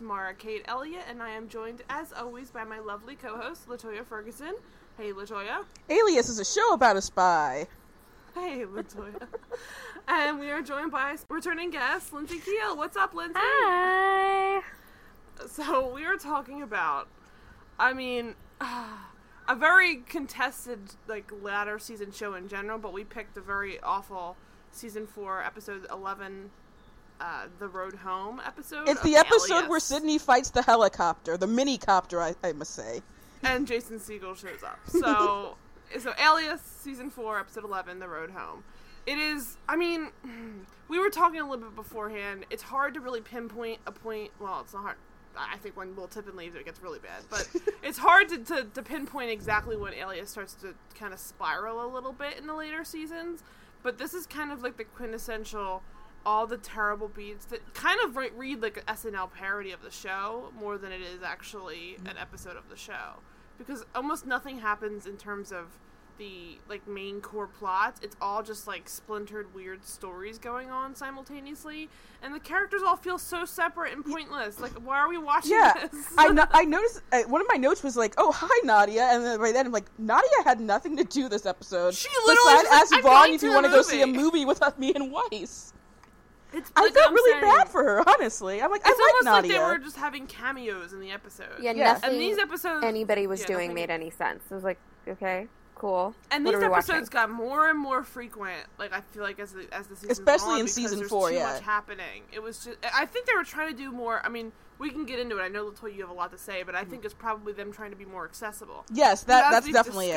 your hosts, Mara Kate Elliott, and I am joined, as always, by my lovely co-host, Latoya Ferguson. Hey, Latoya. Alias is a show about a spy. Hey, Latoya. and we are joined by returning guest, Lindsay Keel. What's up, Lindsay? Hi. So we are talking about, I mean, a very contested like latter season show in general, but we picked a very awful season four, episode eleven, uh, the road home episode. It's the episode Alias. where Sydney fights the helicopter, the mini copter, I, I must say. and Jason Segel shows up. So, so Alias season four, episode eleven, the road home. It is. I mean, we were talking a little bit beforehand. It's hard to really pinpoint a point. Well, it's not hard. I think when Will Tippin leaves, it gets really bad. But it's hard to, to, to pinpoint exactly when Alias starts to kind of spiral a little bit in the later seasons. But this is kind of like the quintessential all the terrible beats that kind of re- read like an SNL parody of the show more than it is actually an episode of the show. Because almost nothing happens in terms of the like main core plots it's all just like splintered weird stories going on simultaneously. And the characters all feel so separate and pointless. Like why are we watching Yeah, this? I, no- I noticed uh, one of my notes was like, "Oh, hi Nadia," and then by then I'm like, "Nadia had nothing to do this episode." She literally besides just like, ask Vaughn if you want to go see a movie." with me and Weiss. It's I like felt I'm really saying, bad for her, honestly. I'm like, it's I almost like like Nadia. they were just having cameos in the episode Yeah, Yeah. nothing and these episodes anybody was yeah, doing nothing- made any sense. I was like, okay, cool. And What these episodes watching? got more and more frequent. Like I feel like as the as the season Especially in season four, too yeah. much happening. It was just I think they were trying to do more. I mean, we can get into it. I know Latoya, you have a lot to say, but I think it's probably them trying to be more accessible. yes, that that's definitely it.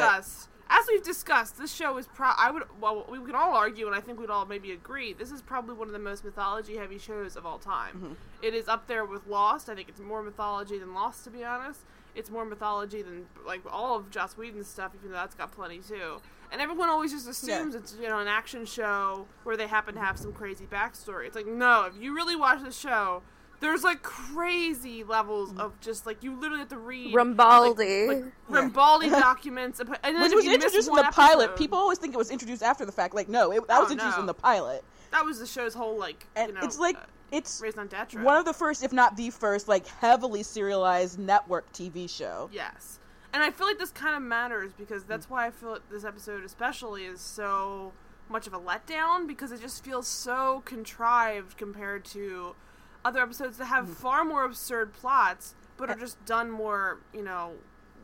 As we've discussed, this show is pro. I would well, we can all argue, and I think we'd all maybe agree. This is probably one of the most mythology-heavy shows of all time. Mm-hmm. It is up there with Lost. I think it's more mythology than Lost, to be honest. It's more mythology than like all of Joss Whedon's stuff, even though that's got plenty too. And everyone always just assumes Yeah. it's you know an action show where they happen to have some crazy backstory. It's like no, if you really watch the show, there's like crazy levels of just like you literally have to read Rambaldi. like, like, Yeah. Rambaldi documents, and then Which if was you miss introduced in one the pilot. People always think it was introduced after the fact. Like, no, it, that Oh, was introduced no. in the pilot. that was the show's whole like And you know it's like uh, it's raison d'être. one of the first, if not the first, like heavily serialized network TV show. Yes. And I feel like this kind of matters because that's why I feel like this episode especially is so much of a letdown because it just feels so contrived compared to other episodes that have mm-hmm. far more absurd plots but are uh, just done more, you know,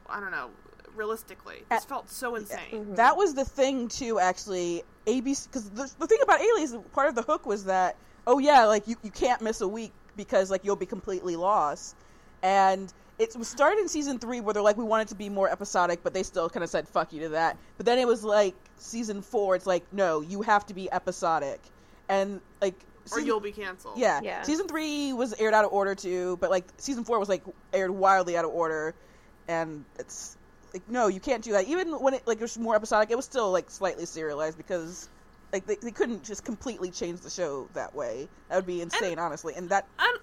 I don't know, realistically. This Uh, felt so insane. Mm-hmm. That was the thing too, actually. ABC because the, the thing about Alias, part of the hook was that oh yeah, like you, you can't miss a week because like you'll be completely lost, and it was started in season three where they're like we wanted it to be more episodic, but they still kind of said fuck you to that. But then it was like season four, it's like no, you have to be episodic, and like Or you'll be canceled. yeah. Yeah. Season three was aired out of order too, but like season four was like aired wildly out of order, and it's like no, you can't do that. Even when it like it was more episodic, it was still like slightly serialized because like they, they couldn't just completely change the show that way. That would be insane, honestly. And that I don't,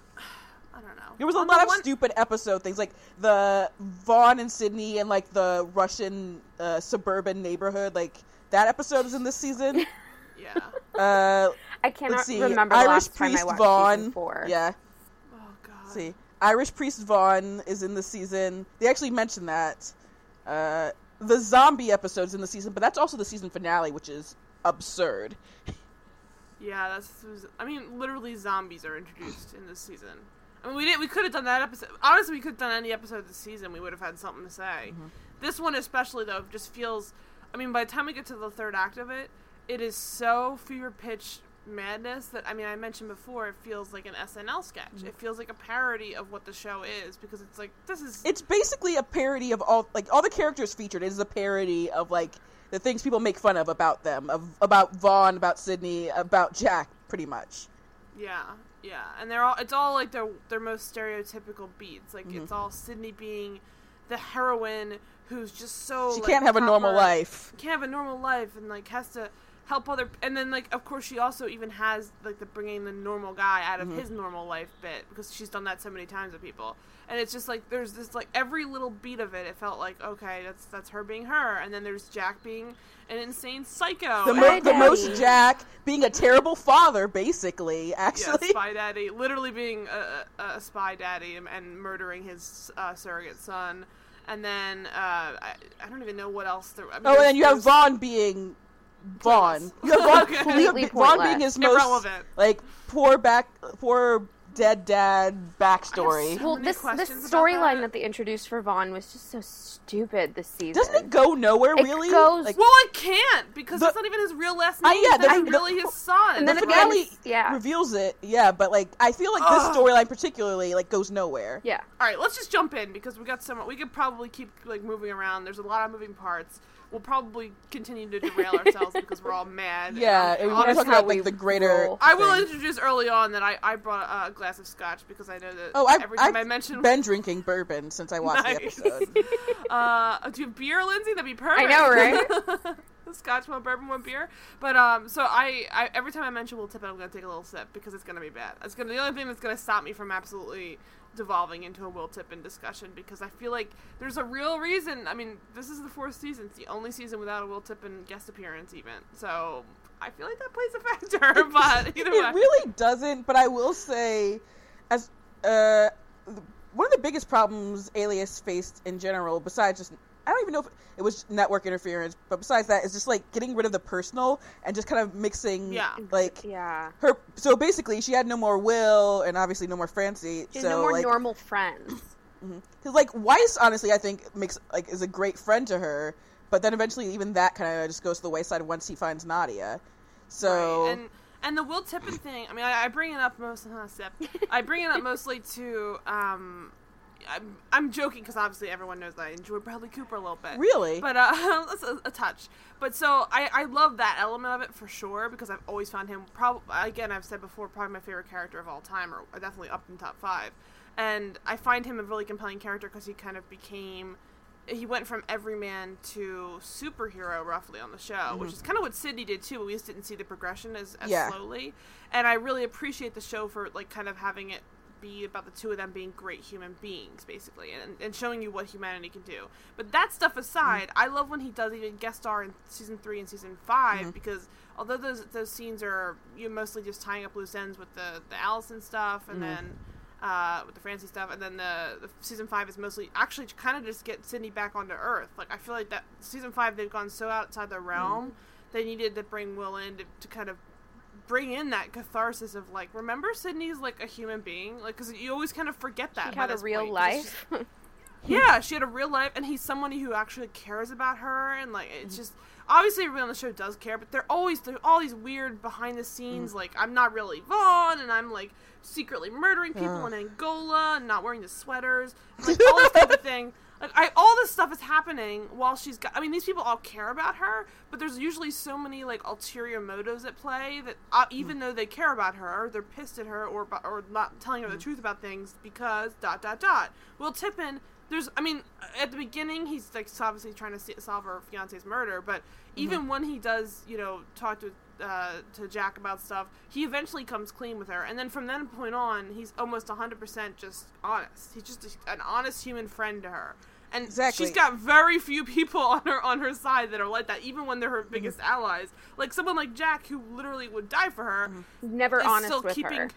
I don't know. there was a On lot the of one- stupid episode things like the Vaughn and Sydney and like the Russian uh, suburban neighborhood. Like that episode was in this season. Yeah. Uh, I cannot let's see, remember the Irish last time I priest watched Vaughn. season four. Yeah. Oh god. See. Irish Priest Vaughn is in the season. They actually mentioned that. Uh, the zombie episode's in the season, but that's also the season finale, which is absurd. Yeah, that's. I mean, literally, zombies are introduced in this season. I mean, we did. We could have done that episode. Honestly, we could have done any episode of the season. We would have had something to say. Mm-hmm. This one, especially though, just feels. I mean, by the time we get to the third act of it, it is so fever pitch madness that I mean, I mentioned before. It feels like an SNL sketch. Mm-hmm. It feels like a parody of what the show is because it's like this is. It's basically a parody of all like all the characters featured is a parody of like the things people make fun of about them, of about Vaughn, about Sydney, about Jack, pretty much. Yeah, yeah, and they're all. It's all like their their most stereotypical beats. Like Mm-hmm. it's all Sydney being the heroine who's just so. She like, can't have a normal life. Can't have a normal life, and like has to help other and then like of course she also even has like the bringing the normal guy out Mm-hmm. of his normal life bit because she's done that so many times with people. And it's just like there's this like every little beat of it it felt like okay that's that's her being her. And then there's jack being an insane psycho. The, mo- the most Jack being a terrible father, basically. yeah, Actually, spy daddy. Literally being a, a, a spy daddy and, and murdering his uh, surrogate son. And then uh, I, I don't even know what else there I mean, oh, and then you have Vaughn being Vaughn. You have Vaughn, Okay. you have Vaughn being his most Irrelevant. like poor back, poor dead dad backstory. so Well, this this storyline that. that they introduced for Vaughn was just so stupid this season. Doesn't it go nowhere It really? goes- like, Well, it can't because The- that's not even his real last I- name. yeah, that's the- really his son. And then right? again, finale it's- yeah. reveals it, yeah, but like I feel like this storyline particularly like goes nowhere. Yeah. All right, let's just jump in because we got some. We could probably keep like moving around. There's a lot of moving parts. We'll probably continue to derail ourselves because we're all mad. Yeah, and we want to talk about like the greater. I will thing. introduce early on that I, I brought a, glass of scotch because I know that Oh, I've, every time I've I mention been drinking bourbon since I watched Nice. the episode. Uh, do you have beer, Lindsay? That'd be perfect. I know, right? Scotch, one bourbon, one beer. But um, so I, I every time I mention Will Tippin, I'm gonna take a little sip because it's gonna be bad. It's gonna the only thing that's gonna stop me from absolutely devolving into a Will Tippin discussion because I feel like there's a real reason. I mean, this is the fourth season. It's the only season without a Will Tippin guest appearance, even. So I feel like that plays a factor. But either way, it really doesn't, but I will say, as uh, one of the biggest problems Alias faced in general, besides just I don't even know if it was network interference, but besides that, it's just like getting rid of the personal and just kind of mixing, Yeah. like Yeah. her. So basically, she had no more Will, and obviously no more Francie. She's so no more like, normal friends. Because like Weiss, honestly, I think makes like is a great friend to her, but then eventually even that kind of just goes to the wayside once he finds Nadia. So Right. And and the Will Tippin thing. I mean, I, I bring it up most. Uh. I bring it up mostly to. Um, I'm, I'm joking because obviously everyone knows that I enjoy Bradley Cooper a little bit. really, But uh, that's a, a touch. But so I, I love that element of it for sure because I've always found him probably again I've said before probably my favorite character of all time or definitely up in top five, and I find him a really compelling character because he kind of became he went from everyman to superhero roughly on the show, which is kind of what Sydney did too. But we just didn't see the progression as, as Yeah. slowly, and I really appreciate the show for like kind of having it be about the two of them being great human beings, basically, and, and showing you what humanity can do. But that stuff aside, mm-hmm. I love when he does even guest star in season three and season 5 mm-hmm. because although those those scenes are you know, mostly just tying up loose ends with the the Allison stuff and mm-hmm. then. Uh, with the Francie stuff, and then the, the season five is mostly actually kind of just get Sydney back onto Earth. Like I feel like that season five they've gone so outside the realm, they needed to bring Will in to, to kind of bring in that catharsis of like remember Sydney's like a human being like because you always kind of forget that She had a real point, 'cause it's just- life. yeah she had a real life and he's somebody who actually cares about her and like it's mm. just obviously everyone on the show does care but they're always there all these weird behind the scenes mm. like i'm not really vaughn and i'm like secretly murdering people Ugh. in angola and not wearing the sweaters like all this type of thing like I, all this stuff is happening while she's got. I mean, these people all care about her, but there's usually so many like ulterior motives at play that uh, even though they care about her, they're pissed at her or or not telling her the truth about things because dot dot dot. Well, Tippin, there's. I mean, at the beginning he's like obviously trying to solve her fiance's murder, but even when he does, you know, talk to uh, to Jack about stuff, he eventually comes clean with her, and then from that point on, he's almost 100% just honest. He's just a, an honest human friend to her, and Exactly. she's got very few people on her on her side that are like that, even when they're her biggest Mm-hmm. allies. Like someone like Jack, who literally would die for her, Never is honest still with keeping her.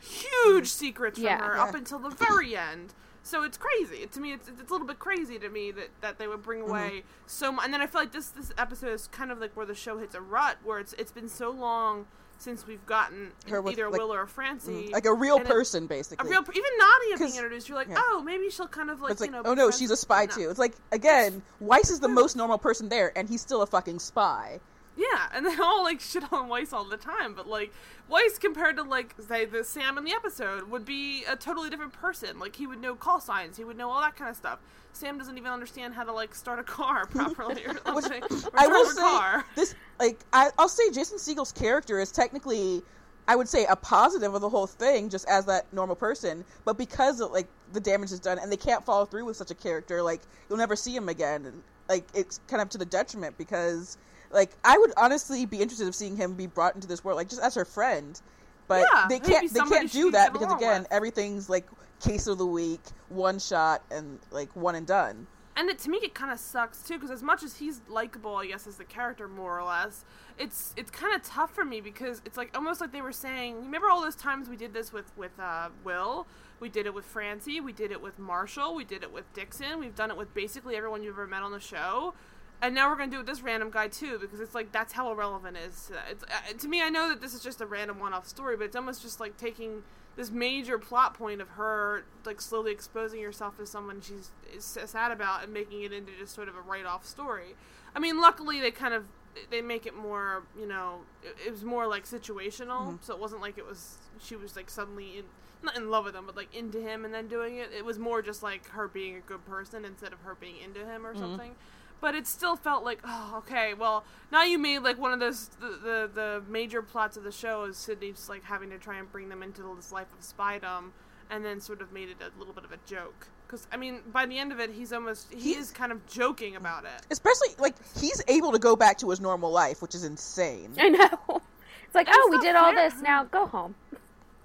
huge secrets from Yeah. her Yeah. up until the very end. So it's crazy. To me, it's, it's a little bit crazy to me that, that they would bring Mm-hmm. away so much. And then I feel like this this episode is kind of like where the show hits a rut, where it's it's been so long since we've gotten Her with, either like- Will or Francie, mm-hmm. like a real and it- person, a basically. real even Nadia being introduced. You're like, yeah. oh, maybe she'll kind of like it's like, you know. oh no, she's a spy too. It's like again, Weiss is the most normal person there, and he's still a fucking spy. Yeah, and they all like shit on Weiss all the time, but like Weiss compared to like say the Sam in the episode would be a totally different person. Like he would know call signs, he would know all that kind of stuff. Sam doesn't even understand how to like start a car properly or Which. I will a say car. this like I, I'll say Jason Segel's character is technically I would say a positive of the whole thing just as that normal person but because of like the damage is done and they can't follow through with such a character like you'll never see him again and like it's kind of to the detriment because like I would honestly be interested in seeing him be brought into this world, like just as her friend. But Yeah, they can't. They can't do that because again, with. everything's like case of the week, one shot, and like one and done. and it, to me it kind of sucks too because as much as he's likable i guess as the character more or less it's it's kind of tough for me because it's like almost like they were saying remember all those times we did this with with uh, will we did it with francie we did it with marshall we did it with dixon we've done it with basically everyone you've ever met on the show and now we're gonna do it with this random guy too because it's like that's how irrelevant it is to, that. It's, uh, to me i know that this is just a random one-off story but it's almost just like taking this major plot point of her like slowly exposing herself as someone she's is sad about and making it into just sort of a write-off story. I mean, luckily they kind of they make it more, you know, it, it was more like situational, so it wasn't like it was she was like suddenly in not in love with him, but like into him and then doing it. It was more just like her being a good person instead of her being into him or something. But it still felt like, oh, okay, well, now you made like one of those the, the the major plots of the show is Sydney's like having to try and bring them into this life of spydom, and then sort of made it a little bit of a joke. Because I mean, by the end of it, he's almost he He's- is kind of joking about it. Especially like he's able to go back to his normal life, which is insane. I know. It's like, oh, we not did all this. Now go home.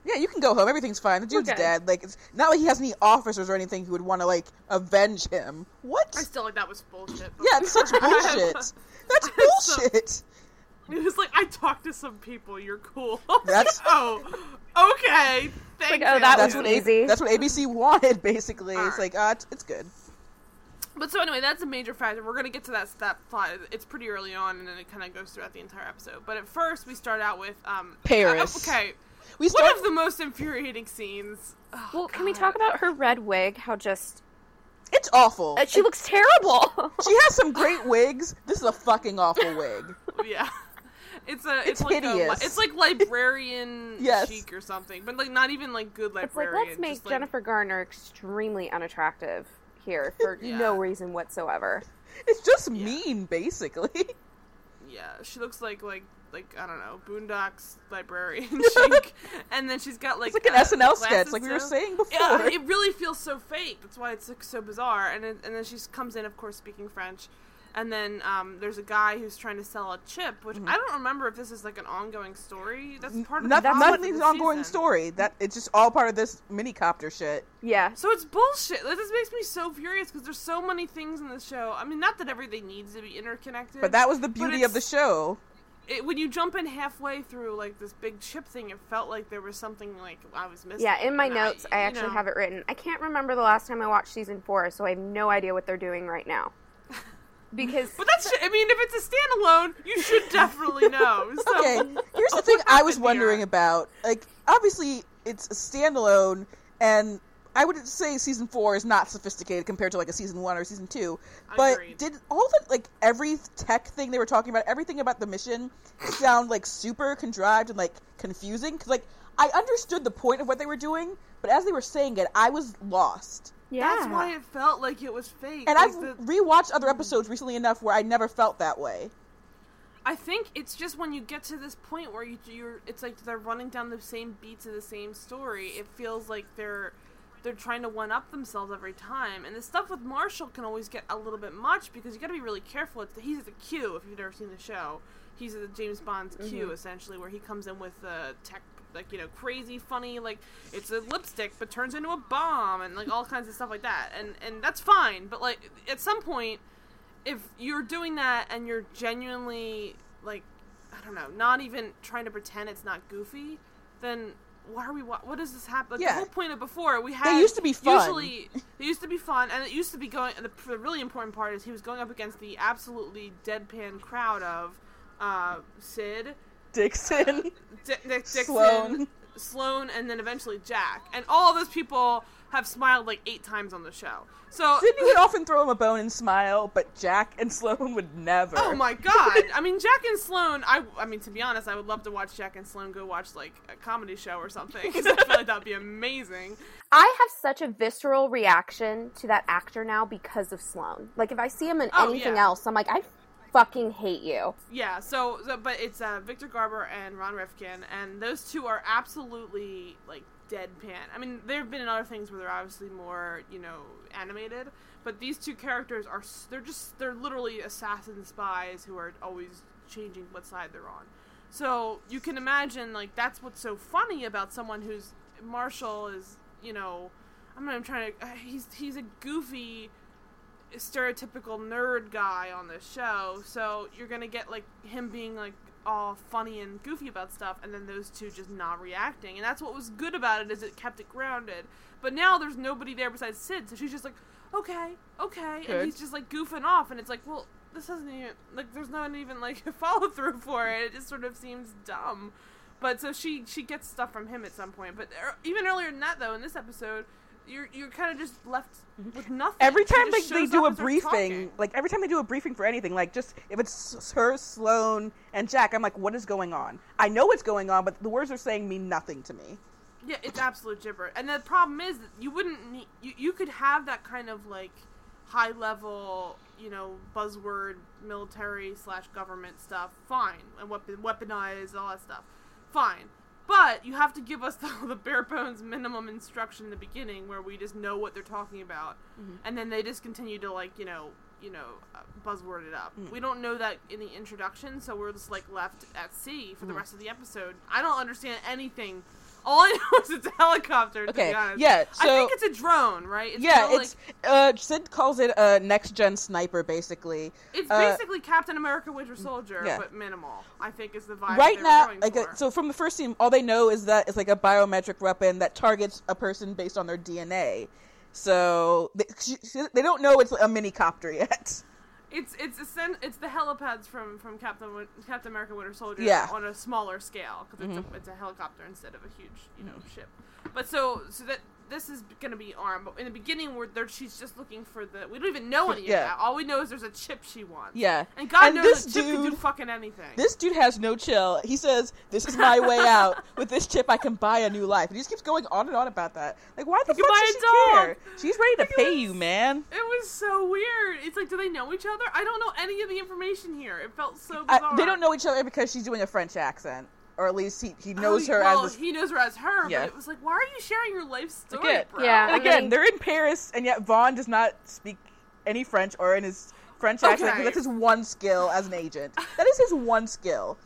Yeah, you can go home. Everything's fine. The dude's Okay. dead. Like it's not like he has any officers or anything who would want to like avenge him. What? I still like that was bullshit. but- Yeah, it's such bullshit. That's so- bullshit. It was like I talked to some people. You're cool. That's- oh, okay. Thanks. oh, that That's was what A- easy. that's what ABC wanted. Basically, it's like uh, it's, it's good. But so anyway, that's a major factor. We're gonna get to that that plot. It's pretty early on, and then it kind of goes throughout the entire episode. But at first, we start out with um Paris. uh, okay, We one of the most infuriating scenes. Oh, Well, can we talk about her red wig? How just it's awful. uh, she looks terrible. She has some great wigs. This is a fucking awful wig. Yeah. It's a it's, It's like a, hideous. it's like librarian Yes. chic or something, but like not even like good librarian. it's like let's make just, like- Jennifer Garner extremely unattractive here for Yeah. no reason whatsoever. It's just Yeah. mean, basically. Yeah, she looks like like like I don't know Boondocks librarian chic, and then she's got like It's like an uh, SNL sketch, like we were saying before. Yeah, it really feels so fake. That's why it's like, so bizarre. And then, and then she comes in, of course, speaking French. And then um, there's a guy who's trying to sell a chip, which I don't remember if this is like an ongoing story. That's part of Not, the not plot of an the ongoing season. story. That it's just all part of this mini copter shit. Yeah. So it's bullshit. This makes me so furious because there's so many things in the show. I mean, not that everything needs to be interconnected, But that was the beauty of the show. It, when you jump in halfway through like this big chip thing, it felt like there was something like I was missing. Yeah, in my And notes, I you actually know, have it written. I can't remember the last time I watched season four, so I have no idea what they're doing right now. Because But that's. I mean, if it's a standalone, you should definitely know. So, Okay, here's the thing I was wondering about. Like, obviously, it's a standalone, and I would say season four is not sophisticated compared to like a season one or season two. But Agreed. did all the like every tech thing they were talking about, everything about the mission, sound like super contrived and like confusing? Because like I understood the point of what they were doing, but as they were saying it, I was lost. yeah, That's why it felt like it was fake. And Like, I've the- rewatched other episodes recently enough where I never felt that way. I think it's just when you get to this point where you, you're, it's like they're running down the same beats of the same story. It feels like they're, they're trying to one up themselves every time. And the stuff with Marshall can always get a little bit much because you got to be really careful. It's, he's the Q if you've never seen the show. He's the James Bond's Q mm-hmm. essentially, where he comes in with the tech, like you know, crazy, funny, like it's a lipstick but turns into a bomb and like all kinds of stuff like that. And and that's fine, but like at some point if you're doing that and you're genuinely like I don't know, not even trying to pretend it's not goofy, then why are we? wa- What does this happen? Like, Yeah. The whole point of before we had They used to be fun. Usually, they used to be fun, and it used to be going. The, the really important part is he was going up against the absolutely deadpan crowd of uh, Sid, Dixon, D- Nick Dixon, Sloane. Sloane, and then eventually Jack, and all of those people have smiled like eight times on the show. So Sydney would often throw him a bone and smile, but Jack and Sloane would never. Oh my god! I mean, Jack and Sloane. I, I mean, to be honest, I would love to watch Jack and Sloane go watch like a comedy show or something because I feel like that'd be amazing. I have such a visceral reaction to that actor now because of Sloane. Like, if I see him in Oh, anything yeah. else, I'm like, I fucking hate you. Yeah. So, so but it's uh, Victor Garber and Ron Rifkin, and those two are absolutely like deadpan. I mean, there have been other things where they're obviously more, you know, animated, but these two characters are they're just they're literally assassin spies who are always changing what side they're on. So you can imagine like that's what's so funny about someone who's Marshall is you know I'm not trying to uh, he's he's a goofy stereotypical nerd guy on this show so you're gonna get like him being like all funny and goofy about stuff and then those two just not reacting and that's what was good about it is it kept it grounded but now there's nobody there besides sid so she's just like okay okay Good. and he's just like goofing off and it's like well this doesn't even like there's not even like a follow through for it it just sort of seems dumb but so she she gets stuff from him at some point but er, even earlier than that though in this episode you're you're kind of just left mm-hmm. with nothing Every time they, they do a briefing, like every time they do a briefing for anything, like just if it's her, Sloane, and Jack, I'm like, what is going on? I know what's going on, but the words they're saying mean nothing to me. Yeah, it's absolute gibber. And the problem is that you wouldn't need you, you could have that kind of like high level, you know, buzzword military slash government stuff, fine, and weapon weaponize all that stuff, fine. But you have to give us the, the bare bones minimum instruction in the beginning, where we just know what they're talking about, mm-hmm. and then they just continue to like you know you know uh, buzzword it up. Mm. We don't know that in the introduction, so we're just like left at sea for the mm. rest of the episode. I don't understand anything. All I know is it's a helicopter. To Okay, yeah, I think it's a drone, right? It's yeah, kinda it's uh, Sid calls it a next gen sniper, basically. it's uh, basically Captain America: Winter Soldier, yeah. but minimal. I think is the vibe. right now, like uh, for. so from the first scene, all they know is that it's like a biometric weapon that targets a person based on their DNA. So they, they don't know it's a mini copter yet. It's it's a sen- it's the helipads from from Captain Captain America: Winter Soldier Yeah. Mm-hmm. on a smaller scale because it's a it's a helicopter instead of a huge you know ship. But so so that this is gonna be armed. But in the beginning, where there she's just looking for the we don't even know any Yeah. of that. All we know is there's a chip she wants. Yeah, And God And knows this chip can do dude- fucking anything. This dude has no chill. He says, "This is my way out. With this chip, I can buy a new life." And he just keeps going on and on about that. Like, why the You fuck does she dog. care? She's ready to pay this. you, man. It was so weird. It's like, do they know each other? I don't know any of the information here. It felt so bizarre. I, they don't know each other because she's doing a French accent, or at least he, he oh, knows Oh, her well, as this. he knows her as her. Yeah. But it was like, why are you sharing your life story, Again, bro? Yeah. and and again, they- they're in Paris, and yet Vaughn does not speak any French or in his French accent Okay. that's his one skill as an agent. That is his one skill.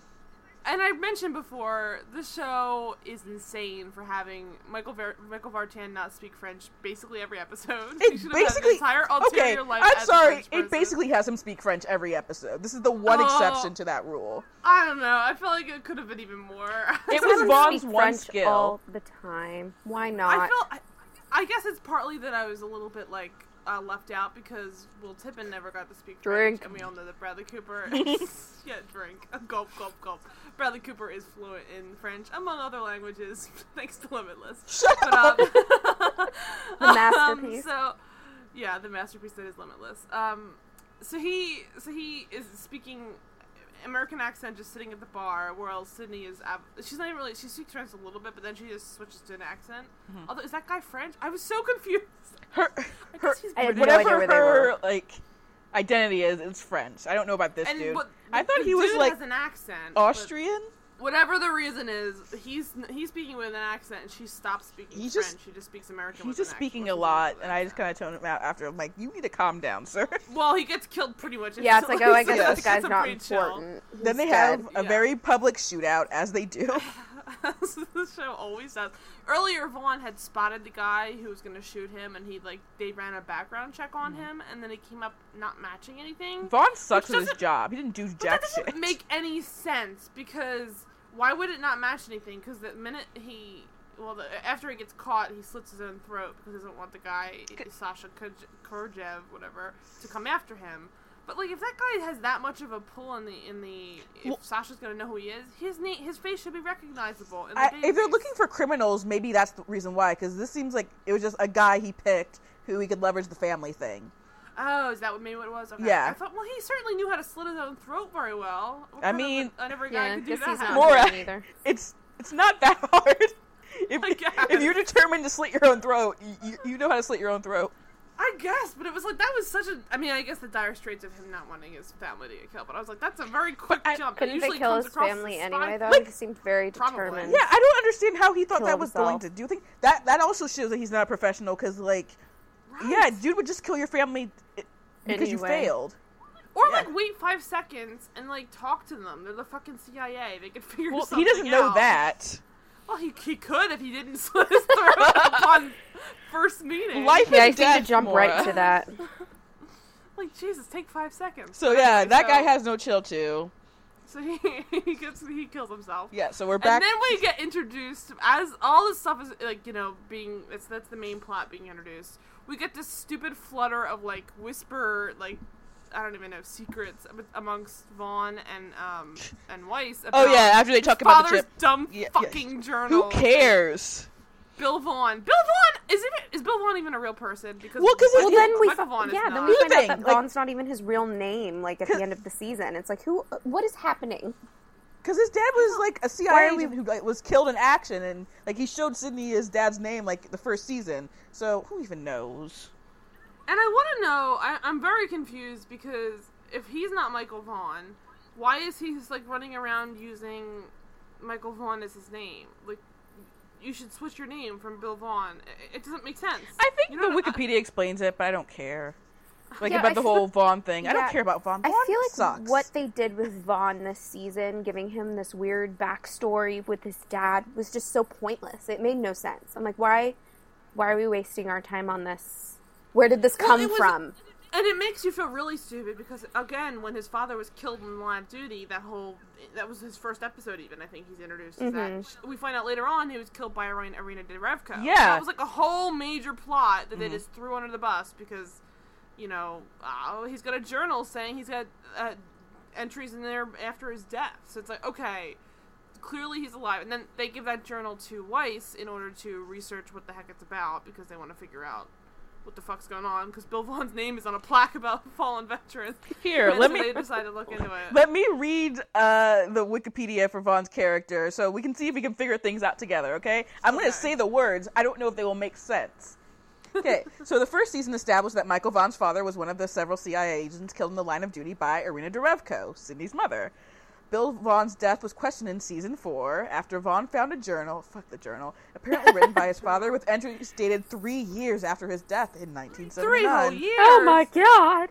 And I mentioned before, the show is insane for having Michael Ver- Michael Vartan not speak French basically every episode. He It have had an basically entire okay. ulterior life I'm as sorry. French It basically has him speak French every episode. This is the one Oh. exception to that rule. I don't know. I feel like it could have been even more. It was Vaughn's speak one French skill. all the time. Why not? I feel. I, I guess it's partly that I was a little bit like uh, left out because Will Tippin never got to speak Drink. French, and we all know that Bradley Cooper. yeah, drink. Gulp, gulp, gulp. Bradley Cooper is fluent in French, among other languages, thanks to Limitless. Shut But, up. um, The masterpiece. Um, so, yeah, the masterpiece that is Limitless. Um, so he, so he is speaking American accent, just sitting at the bar, while Sydney is. Ab- she's not even really. She speaks French a little bit, but then she just switches to an accent. Mm-hmm. Although, is that guy French? I was so confused. her, I her guess he's I no whatever her like identity is, it's French. I don't know about this and dude. what- I thought the he was dude like has an accent. but Austrian. Whatever the reason is, he's he's speaking with an accent, and she stops speaking He's French. just- she just speaks American. He's with just an speaking accent, a lot, and I just kind of tone him out after. I'm like, you need to calm down, sir. Well, he gets killed pretty much. yeah, it's like, oh, I guess Yes. this guy's not important. then they He's have a Yeah. very public shootout, as they do. The show always does. Earlier, Vaughn had spotted the guy who was going to shoot him, and he like they ran a background check on Mm-hmm. him, and then he came up not matching anything. Vaughn sucks at his job. He didn't do jack that doesn't shit. make any sense because why would it not match anything? Because the minute he, well, the, after he gets caught, he slits his own throat because he doesn't want the guy Sasha Korjev, whatever, to come after him. But like, if that guy has that much of a pull in the in the, if Well- Sasha's gonna know who he is, his name, his face should be recognizable. In the I, if they're looking for criminals, maybe that's the reason why. Because this seems like it was just a guy he picked who he could leverage the family thing. Oh, is that what maybe what it was? Okay. Yeah. I thought, well, he certainly knew how to slit his own throat very well. What I kind of mean- a, every guy Yeah, could do guess he's that. not Laura. important either. It's it's not that hard. If, if you're determined to slit your own throat, you, you, you know how to slit your own throat. I guess, but it was like that was such a. I mean, I guess the dire straits of him not wanting his family to get killed. But I was like, that's a very quick I- jump. It Couldn't they usually kill comes his family as a spy anyway, though? film. he seemed very Probably. determined. Yeah, I don't understand how he thought that was going to. Do you think that that also shows that he's not a professional? Because like, Right. yeah, dude would just kill your family i- because you failed. Or Yeah. like wait five seconds and like talk to them. They're the fucking CIA. They could figure Well, something he doesn't know that. Well, he, he could if he didn't slit his throat upon first meeting. Life Yeah, I and seem death, to jump right to that. Like Jesus, take five seconds. So yeah, Anyway, that so- guy has no chill too. So he, he gets he kills himself. Yeah, so we're back. And then we get introduced as all this stuff is like you know being that's that's the main plot being introduced. We get this stupid flutter of like whisper like I don't even know secrets amongst Vaughn and um and Weiss. oh yeah, after they talk about the father's chip. dumb Yeah, yeah. fucking journal. Who cares? Bill Vaughn. Bill Vaughn is even is Bill Vaughn even a real person? Because Well, 'cause Well, Yeah, then we Michael fi- Vaughn is yeah, then we find the out thing, that like- Vaughn's not even his real name. Like at the end of the season, it's like who? What is happening? Because his dad was like a CIA are agent who like, was killed in action, and like he showed Sydney his dad's name like the first season. So who even knows? And I want to know. I, I'm very confused because if he's not Michael Vaughn, why is he just like running around using Michael Vaughn as his name? Like, you should switch your name from Bill Vaughn. It, it doesn't make sense. I think You know the what I- Wikipedia explains it, but I don't care. Like Yeah, about I the whole Vaughn thing. I don't care about Vaughn. I feel like sucks. what they did with Vaughn this season, giving him this weird backstory with his dad, was just so pointless. It made no sense. I'm like, why? Why are we wasting our time on this? Where did this come it was- from? And it makes you feel really stupid because again, when his father was killed in the line of duty, that whole that was his first episode. Even I think he's introduced is that we find out later on he was killed by Irina, Irina Derevko. Yeah. that was like a whole major plot that Mm-hmm. they just threw under the bus because you know oh, he's got a journal saying he's got uh, entries in there after his death. So it's like okay. Clearly he's alive, and then they give that journal to Weiss in order to research what the heck it's about because they want to figure out what the fuck's going on because Bill Vaughn's name is on a plaque about fallen veterans. Here, And let so me They decide to look into it. let me read uh, the Wikipedia for Vaughn's character so we can see if we can figure things out together. Okay, I'm going to say the words. I don't know if they will make sense. Okay, so the first season established that Michael Vaughn's father was one of the several CIA agents killed in the line of duty by Irina Derevko, Sydney's mother. Bill Vaughn's death was questioned in season four after Vaughn found a journal, fuck the journnal, apparently written by his father with entries dated three years after his death in 1979. Three whole years. Oh my god!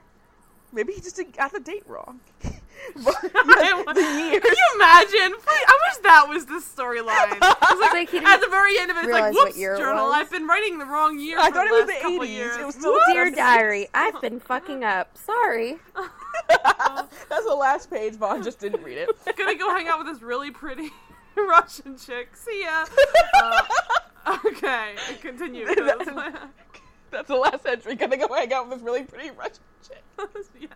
Maybe he just got the date wrong. The years. Can you imagine? Please, I wish that was the storyline. It's like At the very end of it, it's like, whoops, journal. I've been writing the wrong year I thought it was the 80s. years. It was. Dear diary, I've been fucking up. Sorry. That's the last page. Vaughn just didn't read it. Gonna go hang out with this really pretty Russian chick. See ya. Uh, okay, continue. 'cause- That's the last entry. Gonna go hang out with this really pretty Russian chick. yeah.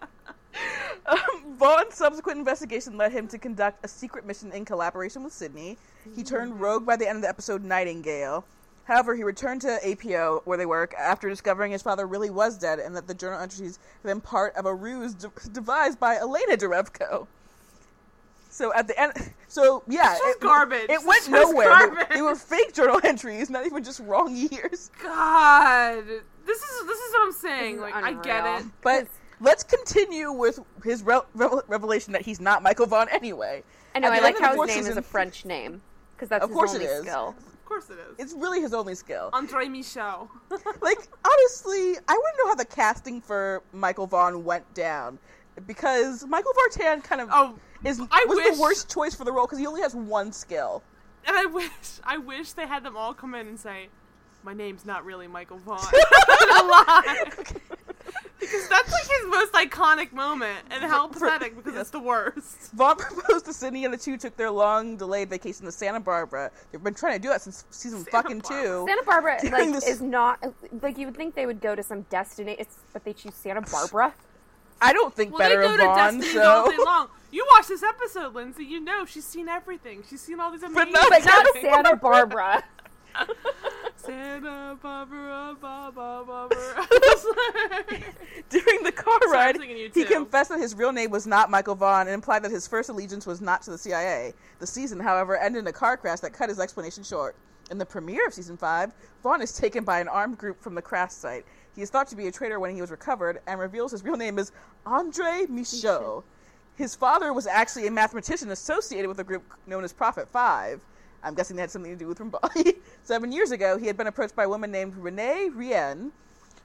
Um, Vaughn's subsequent investigation led him to conduct a secret mission in collaboration with Sydney. He turned rogue by the end of the episode Nightingale. However, he returned to APO, where they work, after discovering his father really was dead and that the journal entries had been part of a ruse de- devised by Elena Derevko. So at the end, so yeah, It's just it, garbage. It went It's nowhere. They- They, were fake journal entries, not even just wrong years. God, this is this is what I'm saying. This is Like, I get it. But let's continue with his re- revel- revelation that he's not Michael Vaughn anyway. I know. I like end of the how his fourth name is season- a French name because that's Of his course only it is. skill. Of course it is. It's really his only skill. Andre Michel. like honestly, I want to know how the casting for Michael Vaughn went down because Michael Vartan kind of oh, is I was wish- the worst choice for the role because he only has one skill. and I wish I wish they had them all come in and say, "My name's not really Michael Vaughn." Live. because that's like his most iconic moment, and how pathetic because it's the worst. Vaughn proposed to Sydney, and the two took their long delayed vacation to Santa Barbara. They've been trying to do that since season Santa fucking Barbara. two. Santa Barbara like this- is not like you would think they would go to some destination, but they choose Santa Barbara. I don't think Well, better they go of to Vaughn, Destiny's so all day long. You watch this episode, Lindsay. You know she's seen everything. She's seen all these amazing. not But not things. Santa Barbara. Santa Barbara, ba ba Barbara. During the car Sorry, ride, he confessed that his real name was not Michael Vaughn and implied that his first allegiance was not to the CIA. The season, however, ended in a car crash that cut his explanation short. In the premiere of season 5, Vaughn is taken by an armed group from the crash site. He is thought to be a traitor when he was recovered and reveals his real name is Andre Michaux. His father was actually a mathematician associated with a group known as Prophet 5. I'm guessing that had something to do with Rambaldi. Seven years ago, he had been approached by a woman named Renée Rienne,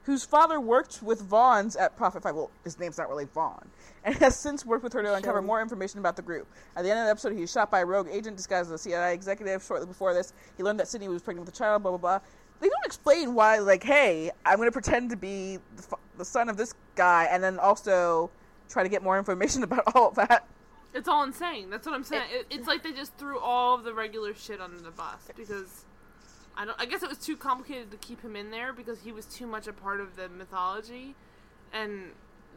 whose father worked with Vaughn's at Prophet Five. Well, his name's not really Vaughn, and has since worked with her to uncover more information about the group. At the end of the episode, he was shot by a rogue agent disguised as a CIA executive. Shortly before this, he learned that Sydney was pregnant with a child. Blah blah blah. They don't explain why. Like, hey, I'm going to pretend to be the, the son of this guy, and then also try to get more information about all of that. It's all insane. That's what I'm saying. It, it's like they just threw all of the regular shit under the bus because I don't. I guess it was too complicated to keep him in there because he was too much a part of the mythology, and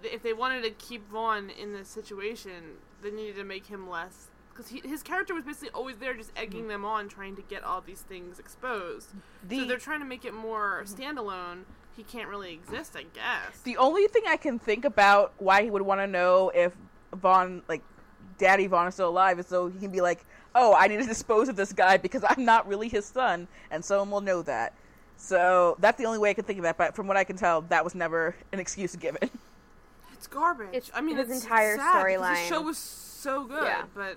if they wanted to keep Vaughn in this situation, they needed to make him less. Because his character was basically always there, just egging mm-hmm. them on, trying to get all these things exposed. The- so they're trying to make it more mm-hmm. standalone. He can't really exist, I guess. The only thing I can think about why he would want to know if Vaughn, like, Daddy Vaughn is still alive and so he can be like, oh, I need to dispose of this guy because I'm not really his son, and someone will know that. So that's the only way I can think of that. But from what I can tell, that was never an excuse given. It's garbage. It's- I mean, his it's entire sad because The storyline. show was so good, Yeah. but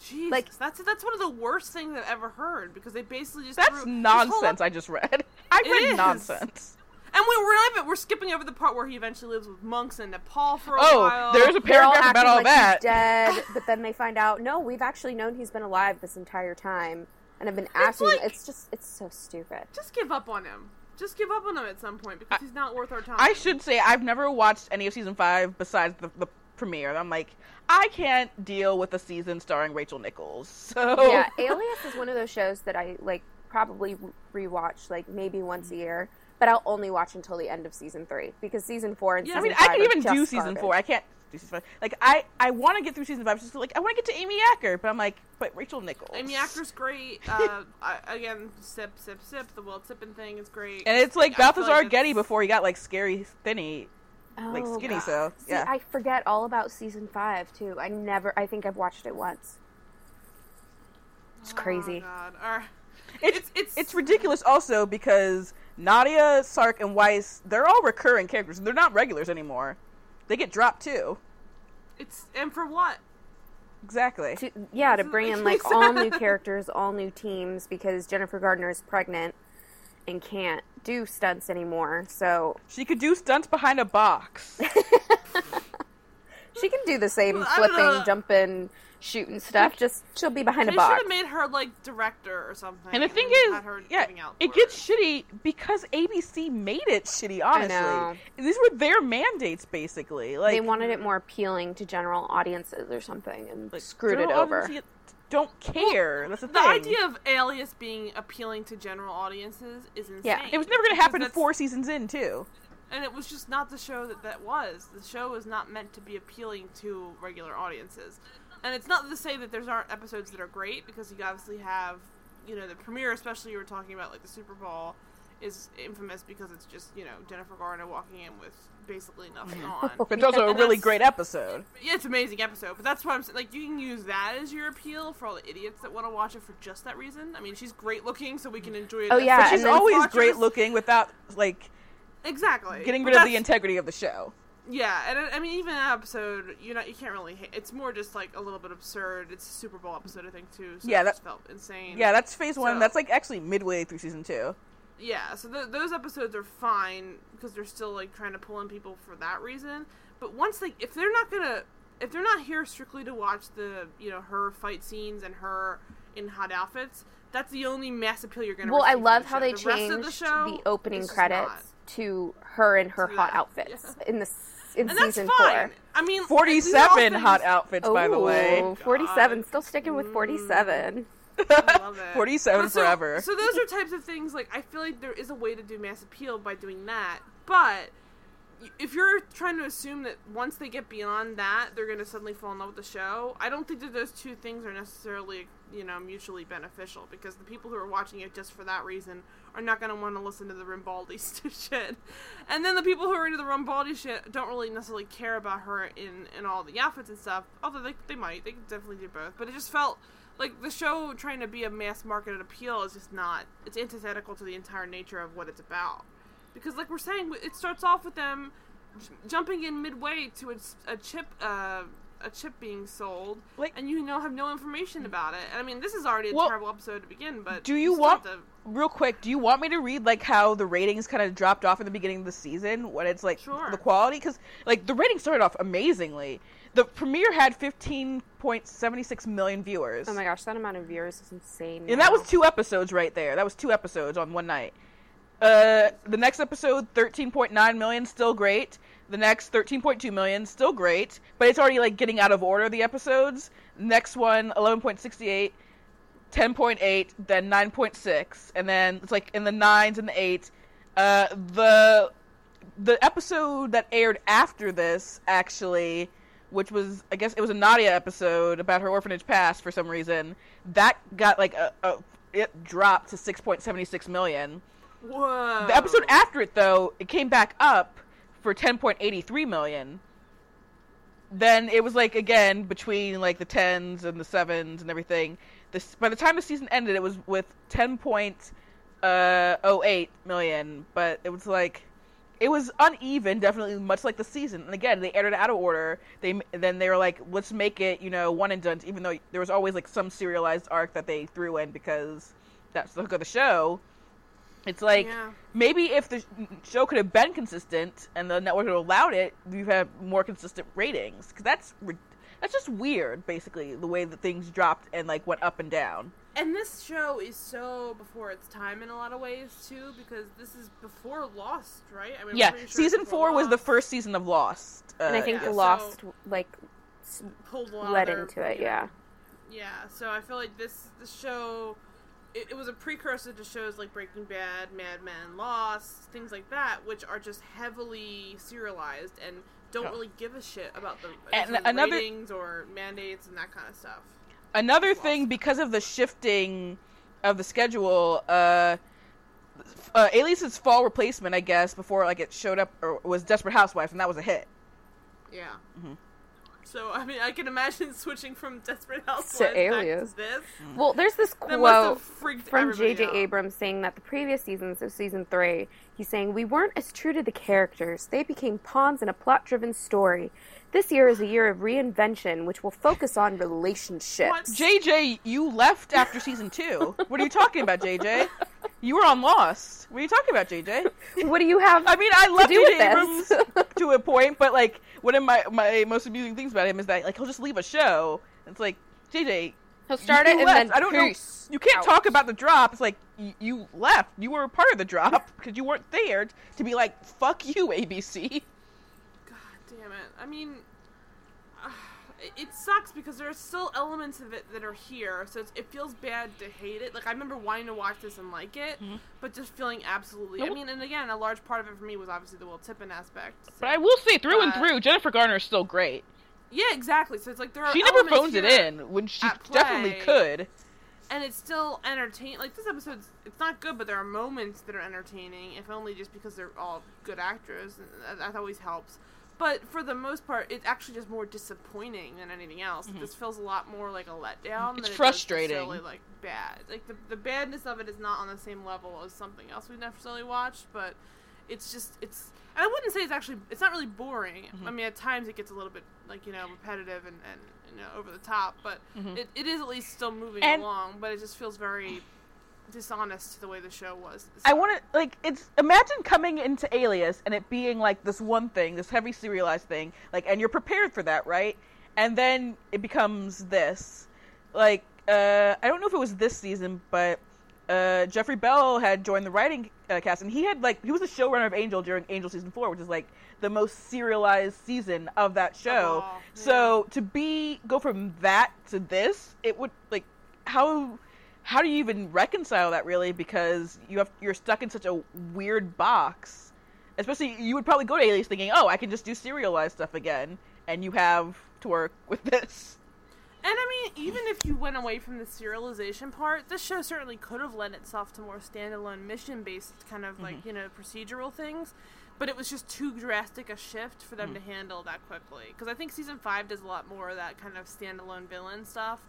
Jesus, Like- that's that's one of the worst things I've ever heard because they basically just That's threw this whole nonsense. I just read. I read is. nonsense. And we, we're not we're skipping over the part where he eventually lives with monks and Nepal for a Oh, while. there's a They're all paragraph about all like that. he's dead, but then they find out no, we've actually known he's been alive this entire time, and have been asking. like- it's just it's so stupid. just give up on him. Just give up on him at some point because he's not worth our time. I should say I've never watched any of season five besides the, the premiere. I'm like, I can't deal with a season starring Rachel Nichols. So Yeah, Alias is one of those shows that I like probably re- rewatch like maybe once a year, but I'll only watch until the end of season three because season four and Yeah, I season mean, I can even do season garbage. four. I can't do season five. Like, I, I want to get through season five. Just like I want to get to Amy Acker, but I'm like, but Rachel Nichols. Amy Acker's great. Uh, I, again, sip, sip, sip. The Will sipping thing is great. and it's like I feel Balthazar like Getty before he got like scary thinny, like Oh, skinny. God. So See, yeah, I forget all about season five too. I never. I think I've watched it once. It's crazy. Oh, God. All right. it's, it's- it's- it's ridiculous also because Nadia, Sark, and Weiss they're all recurring characters. They're not regulars anymore. They get dropped too. It's and for what? Exactly. To, yeah, to bring in like all new characters, all new teams because Jennifer Garner is pregnant and can't do stunts anymore. So She could do stunts behind a box. she can do the same Well, flipping, jumping, shooting stuff. Just she'll be behind a bar. They should have made her like director or something. And the thing had is, her yeah, out it orders. gets shitty because ABC made it shitty. Honestly, know. these were their mandates, basically. Like they wanted it more appealing to general audiences or something, and like, screwed it over. Don't care. That's the The thing. idea of Alias being appealing to general audiences is insane. Yeah. it was never going to happen four seasons in, too. and it was just not the show that that was. The show was not meant to be appealing to regular audiences. And it's not to say that there's aren't episodes that are great because you obviously have, you know, the premiere, especially you were talking about like the Super Bowl, is infamous because it's just you know Jennifer Garner walking in with basically nothing on. But it's also a really great episode. Yeah, it's an amazing episode, but that's why I'm saying. Like, you can use that as your appeal for all the idiots that want to watch it for just that reason. I mean, she's great looking, so we can enjoy it. Oh, yeah, she's always watchers. great looking without, like, Exactly. getting rid of the integrity of the show. Yeah, and I- I mean, even that episode, you know, you can't really. Hate, it's more just like a little bit absurd. It's a Super Bowl episode, I think, too. So Yeah, it that- felt insane. Yeah, that's phase one. So- That's, like, actually midway through season two. Yeah, so th- those episodes are fine because they're still like trying to pull in people for that reason. But once they, if they're not gonna, if they're not here strictly to watch the, you know, her fight scenes and her in hot outfits, that's the only mass appeal you're gonna. Well, I love the how show. they the changed the, show, the opening credits to her in her hot that, outfits yeah. in this in and that's season fine. four. I mean, these are Forty-seven things- hot outfits, by the way. Ooh, 47. Still sticking with 47. I love it. Forty-seven so- forever. So those are types of things like I feel like there is a way to do mass appeal by doing that, but y- if you're trying to assume that once they get beyond that, they're going to suddenly fall in love with the show, I don't think that those two things are necessarily, you know, mutually beneficial because the people who are watching it just for that reason are not going to want to listen to the Rambaldi shit. And then the people who are into the Rambaldi shit don't really necessarily care about her in, in all the outfits and stuff, although they, they might. They could definitely do both. But it just felt like the show trying to be a mass marketed appeal is just not it's antithetical to the entire nature of what it's about because like we're saying it starts off with them j- jumping in midway to a, s- a chip uh, a chip being sold, Like- and you know have no information about it. And I mean, this is already a Well, terrible episode to begin. But do you want to- real quick? Do you want me to read like how the ratings kind of dropped off in the beginning of the season when it's like Sure. the quality? Because like the ratings started off amazingly. The premiere had fifteen point seventy six million viewers. Oh my gosh, that amount of viewers is insane. And that was two episodes right there. That was two episodes on one night. Uh, the next episode, 13.9 million, still great. The next, 13.2 million, still great. But it's already like getting out of order, the episodes. Next one, 11.68, 10.8, then 9.6. And then it's like in the nines and the eights. Uh, the, the episode that aired after this, actually, which was, I guess it was a Nadia episode about her orphanage past for some reason, that got like a, a it dropped to 6.76 million. Whoa. The episode after it, though, it came back up for 10.83 million. Then it was like again between like the tens and the sevens and everything. This by the time the season ended, it was with 10.08 uh, million, but it was like it was uneven, definitely much like the season. And again, they aired it out of order. They then they were like, let's make it you know one and done, even though there was always like some serialized arc that they threw in because that's the hook of the show. It's like Yeah. maybe if the show could have been consistent and the network had allowed it, we'd have more consistent ratings. Because that's that's just weird, basically, the way that things dropped and like went up and down. And this show is so before its time in a lot of ways too, because this is before Lost, right? I mean, yeah, sure season before four was the first season of Lost. Uh, and I think yeah, so- Lost like pulled a lot led of their- into it. Yeah. Yeah, so I feel like this this show it, it was a precursor to shows like Breaking Bad, Mad Men, Lost, things like that, which are just heavily serialized and don't Oh. really give a shit about the And another- ratings or mandates and that kind of stuff. Another Lost. thing, because of the shifting of the schedule, uh, uh, Alias's fall replacement, I guess, before like it showed up, or was Desperate Housewives, and that was a hit. Yeah. Mm-hmm. So I mean, I can imagine switching from Desperate Housewives To back Alias. to this. Well, there's this That must have quote from J.J. out. Abrams saying that the previous seasons of season three, he's saying, We weren't as true to the characters. They became pawns in a plot driven story. This year is a year of reinvention, which will focus on relationships. What? JJ, you left after season two. What are you talking about, JJ? You were on Lost. What are you talking about, JJ? What do you have? I mean, I love JJ Abrams to a point, but like one of my my most amusing things about him is that like he'll just leave a show. It's like JJ, He'll start you it and then I don't peace know. You can't out. talk about the drop. It's like y- you left. You were a part of the drop because you weren't there to be like fuck you, ABC. Damn it. I mean, uh, it, it sucks because there are still elements of it that are here, so it's, it feels bad to hate it. Like, I remember wanting to watch this and like it, Mm-hmm. but just feeling absolutely. I mean, and again, a large part of it for me was obviously the Will Tippin aspect. But I will say, through and Uh, through, Jennifer Garner is still great. yeah, exactly. So it's like there are She never phones it in when she definitely could. and it's still entertaining. Like this episode's, it's not good, but there are moments that are entertaining, if only just because they're all good actors, and that always helps. But for the most part, it's actually just more disappointing than anything else. This feels a lot more like a letdown. Mm-hmm. It's than frustrating. necessarily, like bad. Like the the badness of it is not on the same level as something else we've necessarily watched, but it's just it's. I wouldn't say it's actually it's not really boring. Mm-hmm. I mean, at times it gets a little bit like you know repetitive and, and you know over the top, but it, it is at least still moving Mm-hmm. And- along. But it just feels very dishonest to the way the show was. I want to like it's imagine coming into Alias and it being like this one thing, this heavy serialized thing, like and you're prepared for that, right? And then it becomes this. Like uh I don't know if it was this season, but uh Jeffrey Bell had joined the writing uh, cast and he had like he was the showrunner of Angel during Angel season 4, which is like the most serialized season of that show. all, So to be go from that to this, it would like how how do you even reconcile that really because you have you're stuck in such a weird box especially you would probably go to alias thinking oh i can just do serialized stuff again and you have to work with this And I mean, even if you went away from the serialization part, this show certainly could have lent itself to more standalone mission based kind of like, Mm-hmm. you know, procedural things. But it was just too drastic a shift for Mm. them to handle that quickly. Because I think season five does a lot more of that kind of standalone villain stuff.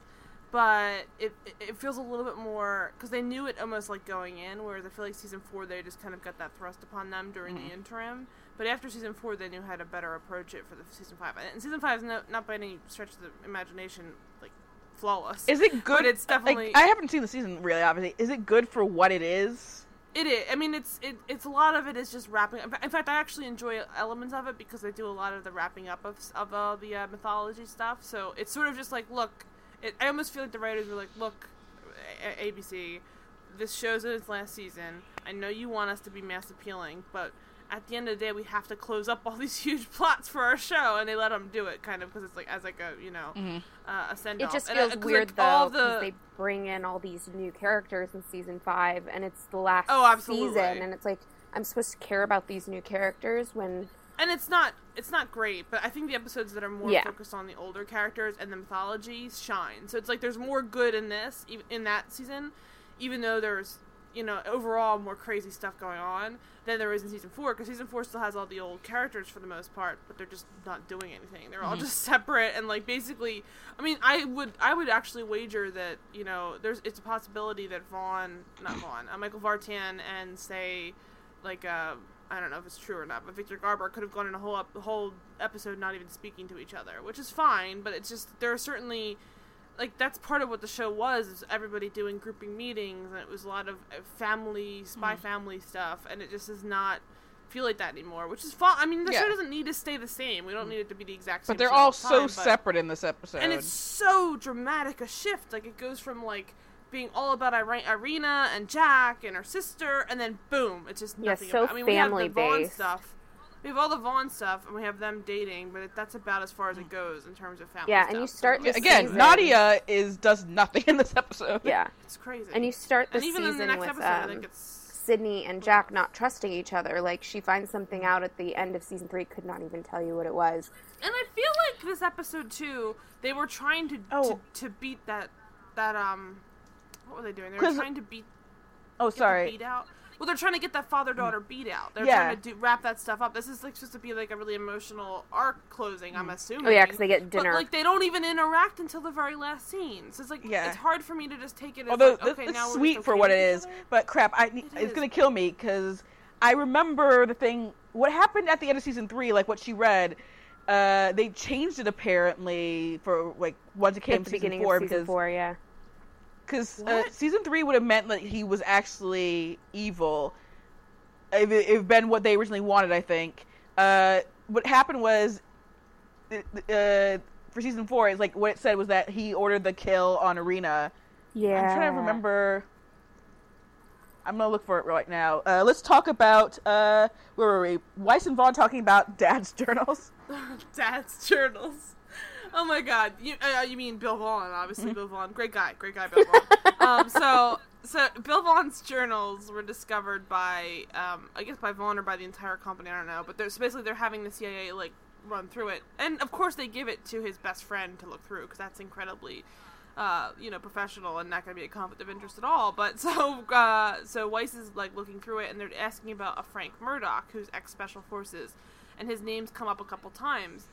But it it- feels a little bit more because they knew it almost like going in. Whereas I feel like season four they just kind of got that thrust upon them during Mm-hmm. the interim. But after season four, they knew how to better approach it for the season five. And season five is no, not by any stretch of the imagination like flawless. Is it good? But it's like, definitely- I haven't seen the season really. Obviously, is it good for what it is? It is. I mean, it's it, it's a lot of it is just wrapping. up. In fact, I actually enjoy elements of it because they do a lot of the wrapping up of of uh, the uh, mythology stuff. So it's sort of just like, look, it, I almost feel like the writers were like, look, a- ABC, this show's in its last season. I know you want us to be mass appealing, but at the end of the day, we have to close up all these huge plots for our show, and they let them do it kind of because it's like as like a you know uh, a send It off. just And, uh, weird like, though because the they bring in all these new characters in season five, and it's the last Oh, absolutely. season, and it's like I'm supposed to care about these new characters when and it's not it's not great, but I think the episodes that are more Yeah. focused on the older characters and the mythology shine. So it's like there's more good in this in that season, even though there's you know overall more crazy stuff going on than there is in season four. Because season four still has all the old characters for the most part, but they're just not doing anything. They're all just separate and like basically. I mean, I would I would actually wager that you know there's it's a possibility that Vaughn not Vaughn uh, Michael Vartan and say like uh I don't know if it's true or not, but Victor Garber could have gone in a whole ep- whole episode not even speaking to each other, which is fine. But it's just there are certainly like that's part of what the show was is everybody doing grouping meetings and it was a lot of uh, family spy Mm-hmm. family stuff and it just does not feel like that anymore which is fine i mean the Yeah. show doesn't need to stay the same we don't need it to be the exact same But they're all the so but- separate in this episode. and it's so dramatic a shift. Like it goes from like being all about Ira- Irina and Jack and her sister, and then boom, it's just nothing. Yeah, nothing. so about, I mean, we have the Vaughn family-based. stuff. We have all the Vaughn stuff, and we have them dating, but that's about as far as it goes in terms of family. Yeah, stuff. and you start it's- this again, season- Nadia is does nothing in this episode. yeah, it's crazy. and you start the and even in the season next with episode, I um, think it's Sydney and Jack not trusting each other. Like she finds something out at the end of season three, could not even tell you what it was. And I feel like this episode too, they were trying to Oh. to, to beat that that um, what were they doing? They were 'Cause- trying to beat Oh, get the sorry. beat out. Well, they're trying to get that father daughter beat out. They're Yeah. trying to do, wrap that stuff up. This is like supposed to be like a really emotional arc closing. I'm assuming. Oh yeah, because they get dinner. But like they don't even interact until the very last scene. So it's like Yeah. it's hard for me to just take it. As Although like, this- okay, it's now we're sweet for what it is, with other. but crap, I, It it's is. gonna kill me because I remember the thing. What happened at the end of season three, like what she read. Uh, they changed it apparently for like once it came to the season beginning four of season because four, yeah. Because uh, season three would have meant that he was actually evil. If it if been what they originally wanted, I think. Uh, what happened was, uh, for season four, is like what it said was that he ordered the kill on Irina. Yeah. I'm trying to remember. I'm gonna look for it right now. Uh, let's talk about uh, where were we? Weiss and Vaughn talking about dad's journals. Dad's journals. Oh my god. You uh, you mean Bill Vaughn, Mm-hmm. obviously Bill Vaughn. Great guy, great guy Bill Vaughn. um so so Bill Vaughn's journals were discovered by um I guess by Vaughn or by the entire company, I don't know, but they're so basically they're having the CIA like run through it. And of course they give it to his best friend to look through because that's incredibly uh, you know, professional and not going to be a conflict of interest at all. But so, uh, so Weiss is like looking through it, and they're asking about a Frank Murdoch, who's ex Special Forces, and his name's come up a couple times.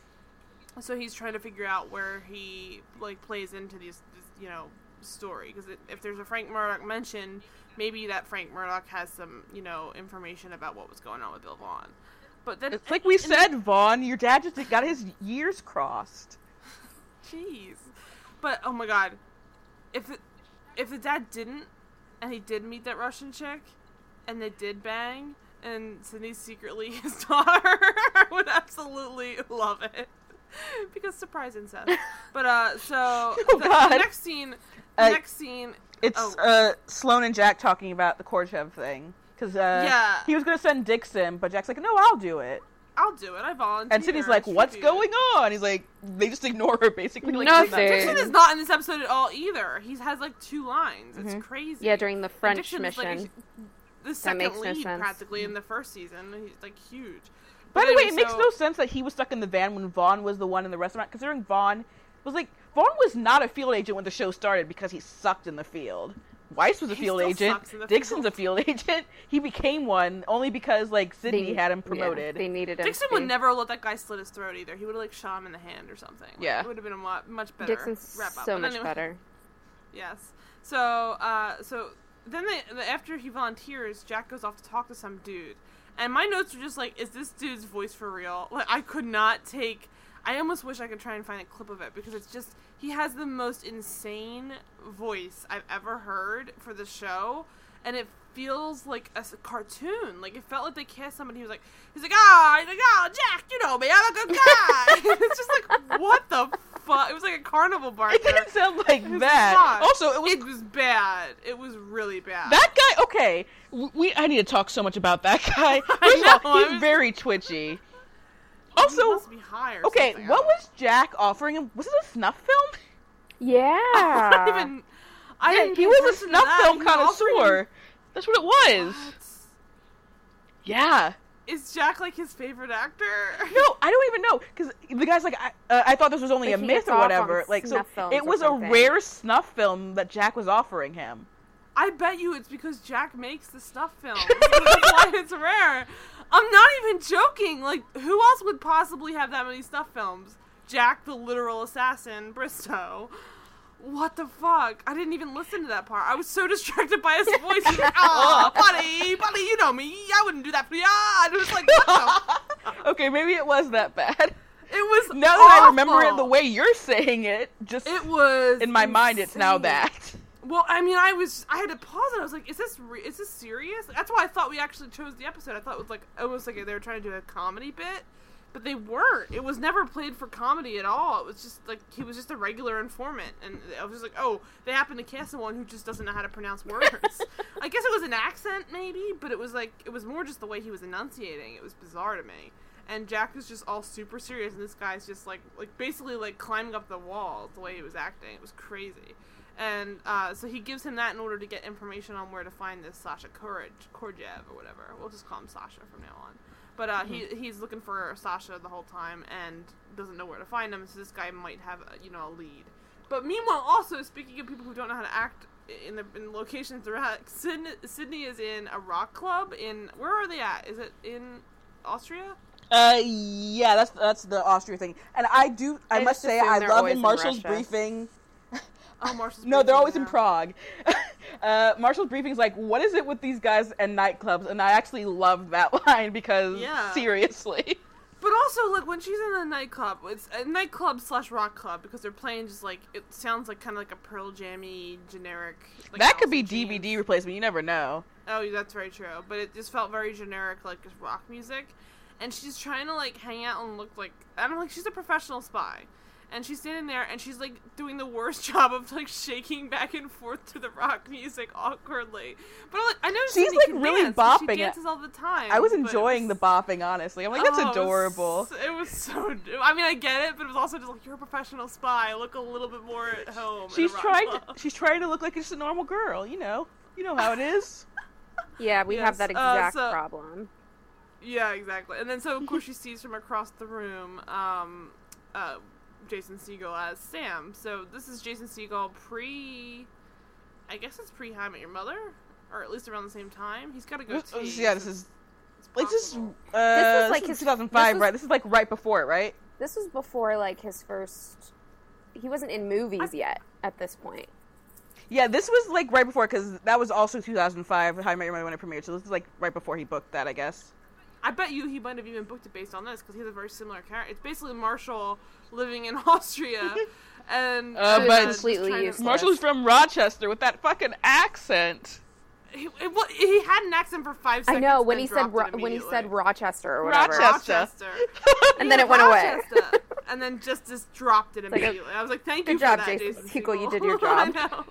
So he's trying to figure out where he like plays into these, this, you know, story because if there's a Frank Murdoch mentioned, maybe that Frank Murdoch has some, you know, information about what was going on with Bill Vaughn. But then It's like we said, Vaughn. Your dad just got his years crossed. Jeez. But oh my god, if it, if the dad didn't, and he did meet that Russian chick, and they did bang, and Sydney's secretly his daughter, I would absolutely love it. Because surprise incest. But uh, so Oh, the, God. the next scene, the Uh, next scene, It's Oh. uh, Sloane and Jack talking about the Korchev thing because uh, Yeah. he was gonna send Dixon, but Jack's like, "No, I'll do it." I'll do it. I volunteer. And Sydney's like, "What's going on?" He's like, "They just ignore her, basically." Like, Nothing. Dixon is not in this episode at all either. He has like two lines. Mm-hmm. It's crazy. Yeah, during the French Dixon's, like, mission. a- the second makes no lead sense. practically in the first season. He's like huge. By But the way, anyway, it makes no sense that he was stuck in the van when Vaughn was the one in the restaurant, considering Vaughn was like Vaughn was not a field agent when the show started because he sucked in the field. Weiss was a He field still agent. sucks in the Dixon's field. a field agent. He became one only because like Sydney They- had him yeah, promoted. they needed him. Dixon would be. never let that guy slit his throat either. He would have like shot him in the hand or something. Like, Yeah. it would have been a lot, much better. Dixon's wrap up. so But much anyway, better. Yes. So, uh, so then they, after he volunteers, Jack goes off to talk to some dude, and my notes are just like, "Is this dude's voice for real?" Like, I could not take. I almost wish I could try and find a clip of it because it's just he has the most insane voice I've ever heard for the show, and it feels like a cartoon. Like it felt like they cast somebody who was like, he's like, ah, he's like, oh, Jack, you know me, I'm a good guy. it's just like, what the fuck? It was like a carnival barker. It didn't sound like that. not. Also, it was It was bad. It was really bad. that guy. Okay, we. I need to talk so much about that guy. I First of all, know, he's was- very twitchy. He Also, must be high or okay, something. What was Jack offering him? Was it a snuff film? Yeah. I even. I Yeah, didn't he was a snuff film He was offering connoisseur. That's what it was. What? Yeah. Is Jack like his favorite actor? No, I don't even know because the guy's like, I, uh, I thought this was only Like, a myth or whatever. Like, so it was a rare snuff film that Jack was offering him. I bet you it's because Jack makes the stuff films. That's why it's rare. I'm not even joking. Like, who else would possibly have that many stuff films? Jack, the literal assassin, Bristow. What the fuck? I didn't even listen to that part. I was so distracted by his voice. Like, oh, buddy, buddy, you know me. I wouldn't do that for you. And it was like, what the? okay, maybe it was that bad. It was Now that I remember it the way you're saying it, just It was in my mind, it's now insane. that. Well, I mean, I was, I had to pause it. I was like, "Is this, re- is this serious?" That's why I thought we actually chose the episode. I thought it was like almost like they were trying to do a comedy bit, but they weren't. It was never played for comedy at all. It was just like he was just a regular informant, and I was just like, "Oh, they happened to cast someone who just doesn't know how to pronounce words." I guess it was an accent, maybe, but it was like it was more just the way he was enunciating. It was bizarre to me. And Jack is just all super serious, and this guy's just like, like basically like climbing up the wall the way he was acting. It was crazy. And uh, so he gives him that in order to get information on where to find this Sasha Courage, Korjev or whatever. We'll just call him Sasha from now on. But uh, he he's looking for Sasha the whole time and doesn't know where to find him. So this guy might have a, you know a lead. But meanwhile, also speaking of people who don't know how to act in the in locations they're at, Sydney, Sydney is in a rock club in where are they at? Is it in Austria? Uh, yeah, that's that's the Austria thing, and I do. I, I must say, I love in in Marshall's Russia. briefing. Oh, Marshall's No, they're briefing, always in. Prague. uh, Marshall's briefing is like, "What is it with these guys and nightclubs?" And I actually love that line because Yeah. seriously, But also, like when she's in the nightclub, it's a nightclub slash rock club because they're playing just like it sounds like kind of like a Pearl Jammy generic. Like that could be DVD replacement. You never know. Oh, that's very true. But it just felt very generic, like just rock music. And she's trying to like hang out and look like I don't know, like she's a professional spy. And she's standing there and she's like doing the worst job of like shaking back and forth to the rock music awkwardly. But like, I know She's, like, really dance, 'cause bopping She it. dances all the time. I was enjoying was- the bopping. Honestly, I'm like, that's Oh, it was adorable. It was, so. I mean, I get it, but it was also just like you're a professional spy. Look a little bit more at home. She's trying. To, she's trying to look like just a normal girl. You know. You know how it is. Yeah, we Yes, have that uh, exact so- problem. Yeah, exactly. And then so of course she sees from across the room, um, uh, Jason Segel as Sam. So this is Jason Segel pre, I guess it's pre How I Met Your Mother, or at least around the same time. He's got a This- goatee. yeah, this is it's like this. is, possible. Uh, was, like, this his- 2005, this was- right? This is like right before it, right? This was before like his first. He wasn't in movies yet at this point. Yeah, this was like right before because that was also 2005. How I Met Your Mother when it premiered. So this is like right before he booked that, I guess. I bet you he might have even booked it based on this because he has a very similar character. It's basically Marshall living in Austria, and Uh, and, but- Completely to- Marshall's from Rochester with that fucking accent. He, it, wa- he had an accent for five seconds. I know when he said Ro- when he said. Rochester or whatever, Rochester. Rochester. and then it went away. And then just just dropped it like a- immediately. I was like, "Thank Good you job, for that, Jason Jason Segel, you did your I job.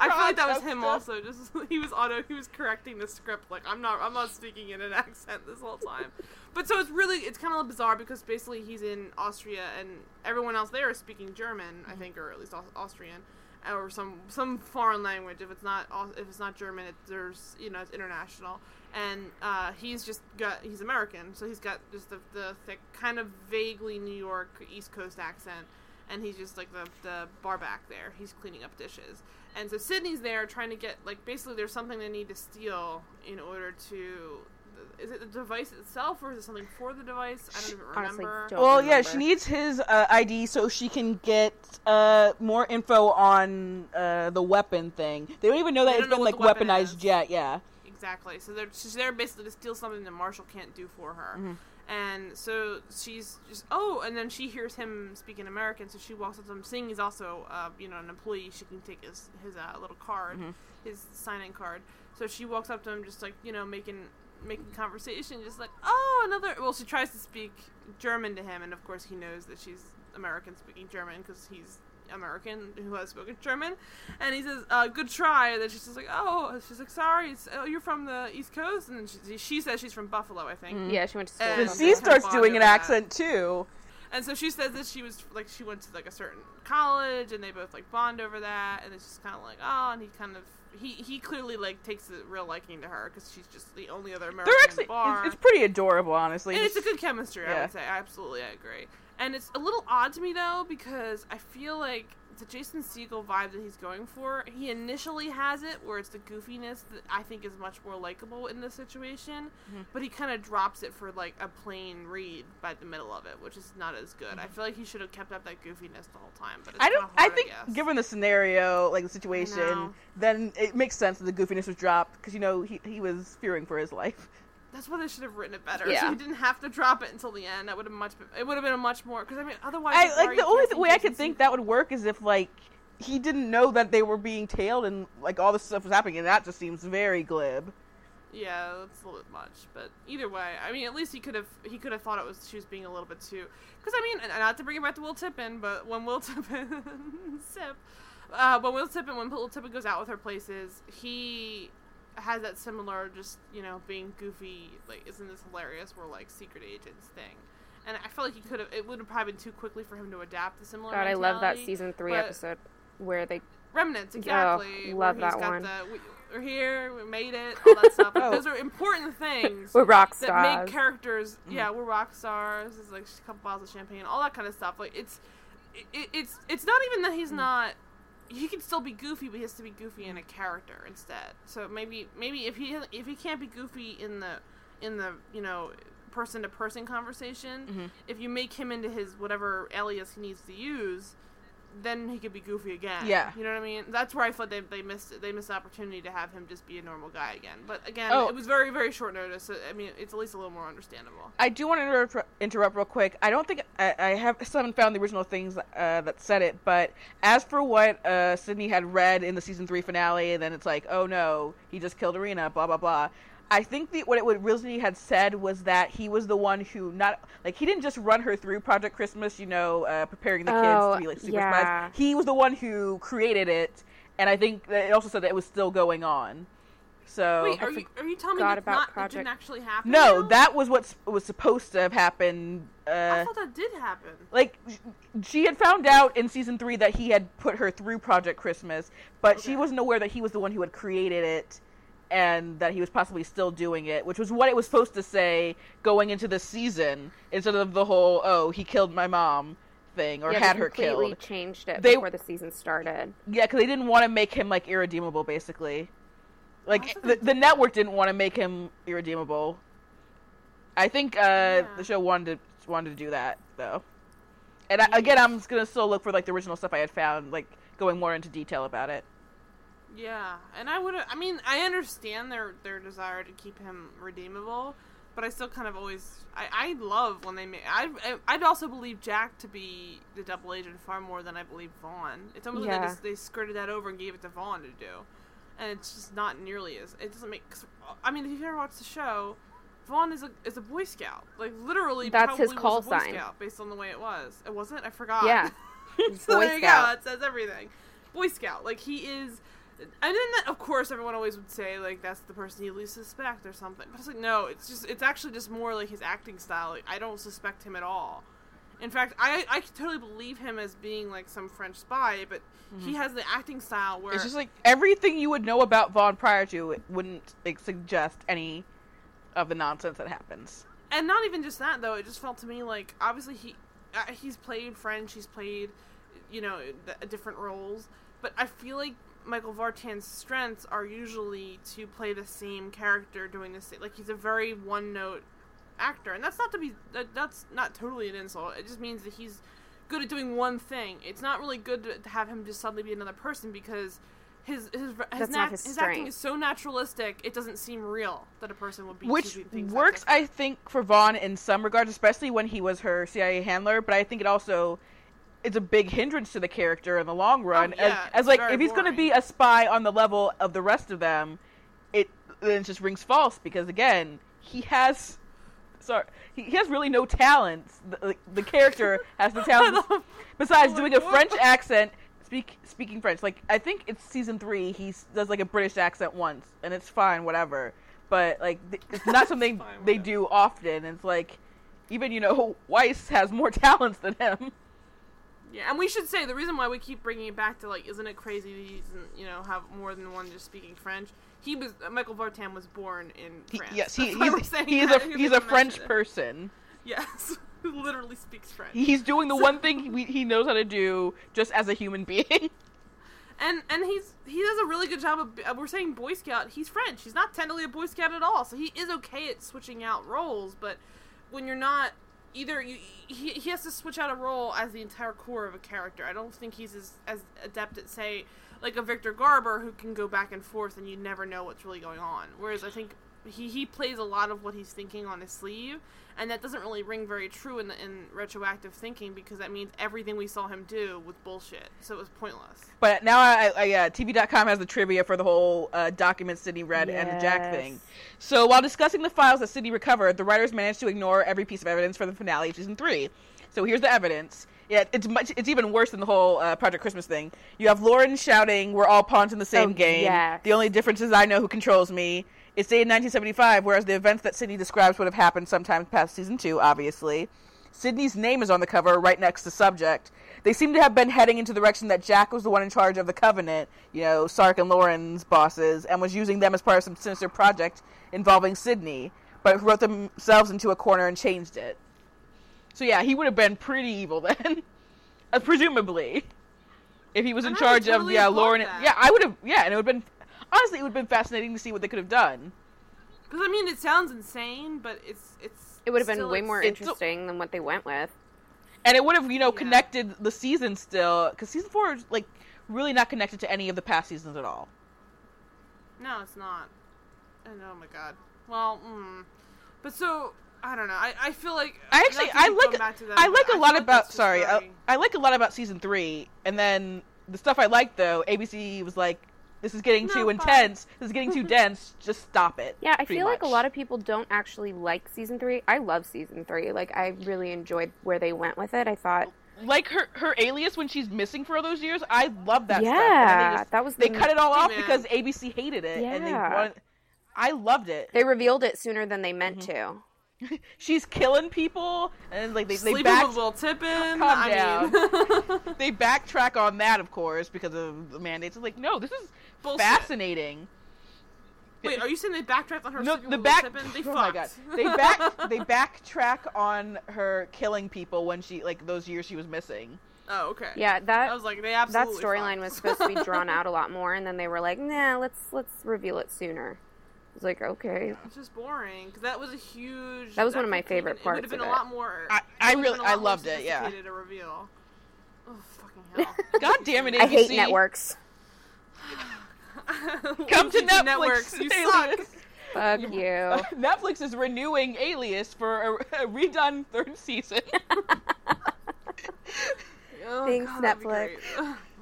I feel like that was him also. Just he was auto. He was correcting the script. Like I'm not. I'm not speaking in an accent this whole time. But so it's really it's kind of bizarre because basically he's in Austria and everyone else there is speaking German, I think, or at least Austrian, or some some foreign language. If it's not if it's not German, it, there's you know it's international. And uh, he's just got he's American, so he's got just the, the thick, kind of vaguely New York East Coast accent and he's just like the the bar back there. He's cleaning up dishes, and so Sydney's there trying to get like basically there's something they need to steal in order to is it the device itself or is it something for the device? I don't even Honestly, remember. don't Well, yeah, she needs his uh, ID so she can get uh, more info on uh, the weapon thing. They don't even know that They it's don't know been like what weapon weaponized is. yet. Yeah. Exactly. So they're she's there basically to steal something that Marshall can't do for her. Mm-hmm. And so she's just oh, and then she hears him speaking American, so she walks up to him, seeing he's also uh, you know an employee. She can take his his uh, little card, Mm-hmm. his sign-in card. So she walks up to him, just like you know making making conversation, just like oh another. Well, she tries to speak German to him, and of course he knows that she's American speaking German because he's American who has spoken German, and he says, uh, "Good try." And then she's just like, "Oh," she's like, "Sorry, it's, oh, you're from the East Coast," and she, she says she's from Buffalo, I think. Yeah, she went to school. And or The Okay. C starts doing an that. accent too. And so she says that she was like she went to like a certain college, and they both like bond over that, and it's just kind of like, oh, and he kind of he he clearly like takes a real liking to her because she's just the only other American They're in actually the bar. it's, it's pretty adorable, honestly. And it's a good chemistry, I would say. Absolutely, I agree. And it's a little odd to me though because I feel like the Jason Segel vibe that he's going for, he initially has it where it's the goofiness that I think is much more likable in this situation, Mm-hmm. but he kind of drops it for like a plain read by the middle of it, which is not as good. I feel like he should have kept up that goofiness the whole time. But it's Mm-hmm. I don't. kinda I think, guess. given the scenario, like the situation, then it makes sense that the goofiness was dropped because you know he he was fearing for his life. That's why they should have written it better. So Yeah. he didn't have to drop it until the end. That would have much. It would have been a much more because I mean, otherwise, I like the only way I could think that would work is if like he didn't know that they were being tailed and like all this stuff was happening, and that just seems very glib. Yeah, that's a little bit much, but either way, I mean, at least he could have he could have thought it was she was being a little bit too. Because I mean, not to bring it back to Will Tippin, but when Will Tippin sip, uh, when Will Tippin when Will Tippin goes out with her places, he has that similar just you know being goofy like isn't this hilarious we're like secret agents thing. And I feel like he could have. It would have probably been too quickly for him to adapt to similar. God, I love that season three episode where they. Remnants, exactly. love that one. The, we, we're here, we made it, all that stuff. Like, Oh. Those are important things We're rock stars. that stars. make characters. Mm-hmm. Yeah, we're rock stars. It's like a couple bottles of champagne, all that kind of stuff. Like it's, it, it's it's not even that Mm. he's not. He can still be goofy, but he has to be goofy in a character instead. So maybe maybe if he if he can't be goofy in the in the you know person to person conversation, Mm-hmm. if you make him into his whatever alias he needs to use, then he could be goofy again. Yeah. you know what I mean. That's where I thought they, they missed it. They missed the opportunity to have him just be a normal guy again. But again, Oh. it was very very short notice. So, I mean, it's at least a little more understandable. I do want to interrupt, interrupt real quick. I don't think I, I have still haven't found the original things uh, that said it, but as for what uh, Sydney had read in the season three finale, then it's like, oh no, he just killed Irina, blah blah blah. I think the, what it what Risley had said was that he was the one who not like he didn't just run her through Project Christmas, you know, uh, preparing the kids Oh, to be like super yeah. spies. He was the one who created it, and I think that it also said that it was still going on. So Wait, are you, are you telling me forgot that's about not, that Project- didn't actually happen? no, now? that was what was supposed to have happened. Uh, I thought that did happen. like she had found out in season three that he had put her through Project Christmas, but she wasn't aware that he was the one who had created it and that he was possibly still doing it, which was what it was supposed to say going into the season instead of the whole "oh he killed my mom" thing or yeah, had they her completely killed. changed it They- before the season started. Yeah, because they didn't want to make him like irredeemable, basically. Like thought the, the network didn't want to make him irredeemable. I think uh, Yeah. the show wanted to, wanted to do that though. And I, again, I'm just gonna still look for like the original stuff I had found, like going more into detail about it. Yeah, and I would. I mean, I understand their their desire to keep him redeemable, but I still kind of always. I, I love when they make. I I'd also believe Jack to be the double agent far more than I believe Vaughn. It's almost like they, just, they skirted that over and gave it to Vaughn to do, and it's just not nearly as. It doesn't make. 'cause, I mean, if you've ever watched the show. Vaughn is a is a Boy Scout, like literally. That's his call was a Boy sign. Scout based on the way it was. It wasn't. I forgot. Yeah. so Boy there you go. Scout. It says everything. Boy Scout. Like he is. And then, that, of course, everyone always would say like that's the person you least suspect or something. But it's like no, it's just it's actually just more like his acting style. Like I don't suspect him at all. In fact, I I could totally believe him as being like some French spy, but he has the acting style where It's just like everything you would know about Vaughn prior to it wouldn't like suggest any of the nonsense that happens. and not even just that though. It just felt to me like obviously he uh, he's played French, he's played you know th- different roles, but I feel like Michael Vartan's strengths are usually to play the same character doing the same. Like he's a very one note actor, and that's not to be that, that's not totally an insult. It just means that he's good at doing one thing. It's not really good to, to have him just suddenly be another person because his his his, That's nat- not his acting is so naturalistic. It doesn't seem real that a person would be Which things works, like I think, for Vaughn in some regards, especially when he was her CIA handler. But I think it also is a big hindrance to the character in the long run. Oh, yeah, as, as like, if he's going to be a spy on the level of the rest of them, it then it just rings false because again, he has. Sorry, he, he has really no talents. The, the character has the talent love- besides Oh, doing a? French accent, speak speaking French. Like I think it's season three. He does like a British accent once, and it's fine, whatever. But like, th- it's not something fine, they do often. It's like, even you know, Weiss has more talents than him. Yeah, and we should say the reason why we keep bringing it back to like, isn't it crazy that he doesn't, you know, have more than one just speaking French? He was uh, Michael Vartan was born in He, France. yes, he, That's why we're he's, he is a because he's a French person. Yes, who literally speaks French. He's doing the one thing he, he knows how to do just as a human being. and and he's he does a really good job of. uh, We're saying Boy Scout. He's French. He's not technically a Boy Scout at all. So he is okay at switching out roles. But when you're not, either you, he he has to switch out a role as the entire core of a character. I don't think he's as as adept at say like a Victor Garber who can go back and forth and you never know what's really going on. Whereas I think he he plays a lot of what he's thinking on his sleeve. And that doesn't really ring very true in the, in retroactive thinking because that means everything we saw him do was bullshit. So it was pointless. But now I, I yeah, TV.com has the trivia for the whole uh, document Sydney read and the Jack thing. So while discussing the files that Sydney recovered, the writers managed to ignore every piece of evidence for the finale of season three. So here's the evidence. Yeah, it's much. It's even worse than the whole uh, Project Christmas thing. You have Lauren shouting, "We're all pawns in the same Oh, game." yes. The only difference is I know who controls me. It's dated 1975, whereas the events that Sydney describes would have happened sometime past season two. Obviously, Sydney's name is on the cover, right next to subject. They seem to have been heading into the direction that Jack was the one in charge of the Covenant, you know, Sark and Lauren's bosses, and was using them as part of some sinister project involving Sydney, but wrote themselves into a corner and changed it. So yeah, he would have been pretty evil then, uh, presumably, if he was in I charge totally of yeah Lauren. Yeah, I would have. Yeah, and it would have been honestly, it would have been fascinating to see what they could have done. Because I mean, it sounds insane, but it's it's. It would have been way more interesting than what they went with. and it would have you know Yeah. connected the season still because season four is like really not connected to any of the past seasons at all. No, it's not. And oh my god. Well, mm. but so I don't know. I, I feel like I actually I like them, I like a lot like about that's just sorry I, I like a lot about season three and then the stuff I liked though ABC was like this is getting No, too fine. intense this is getting too dense just stop it Yeah, I pretty feel like a lot of people don't actually like season three. I love season three. Like I really enjoyed where they went with it. I thought, like her her alias when she's missing for all those years I love that stuff yeah, they, just- that was they the- cut it all off man. because ABC hated it and they Yeah. wanted, I loved it They revealed it sooner than they meant Mm-hmm. to. she's killing people and like they they Sleeping back with Will Tippin. Calm I mean, they backtrack on that of course because of the mandates it's like no this is Bullshit. fascinating Wait, are you saying they backtracked on her? No, the back. They oh my god, they back they backtrack on her killing people when she like those years she was missing. oh, okay. Yeah, that I that was like, they absolutely that storyline was supposed to be drawn out a lot more, and then they were like, "Nah, let's let's reveal it sooner." I was like, "Okay." It's just boring because that was a huge. That was one of my could've been- favorite It would have been a lot more. I- it I really- been a I lot more loved it, yeah. sophisticated To reveal. Oh fucking hell! God damn it, ABC! I hate networks. Come to Netflix. networks. You Alias. suck. Fuck you. Netflix is renewing Alias for a, a redone third season. Oh, Thanks, God, Netflix.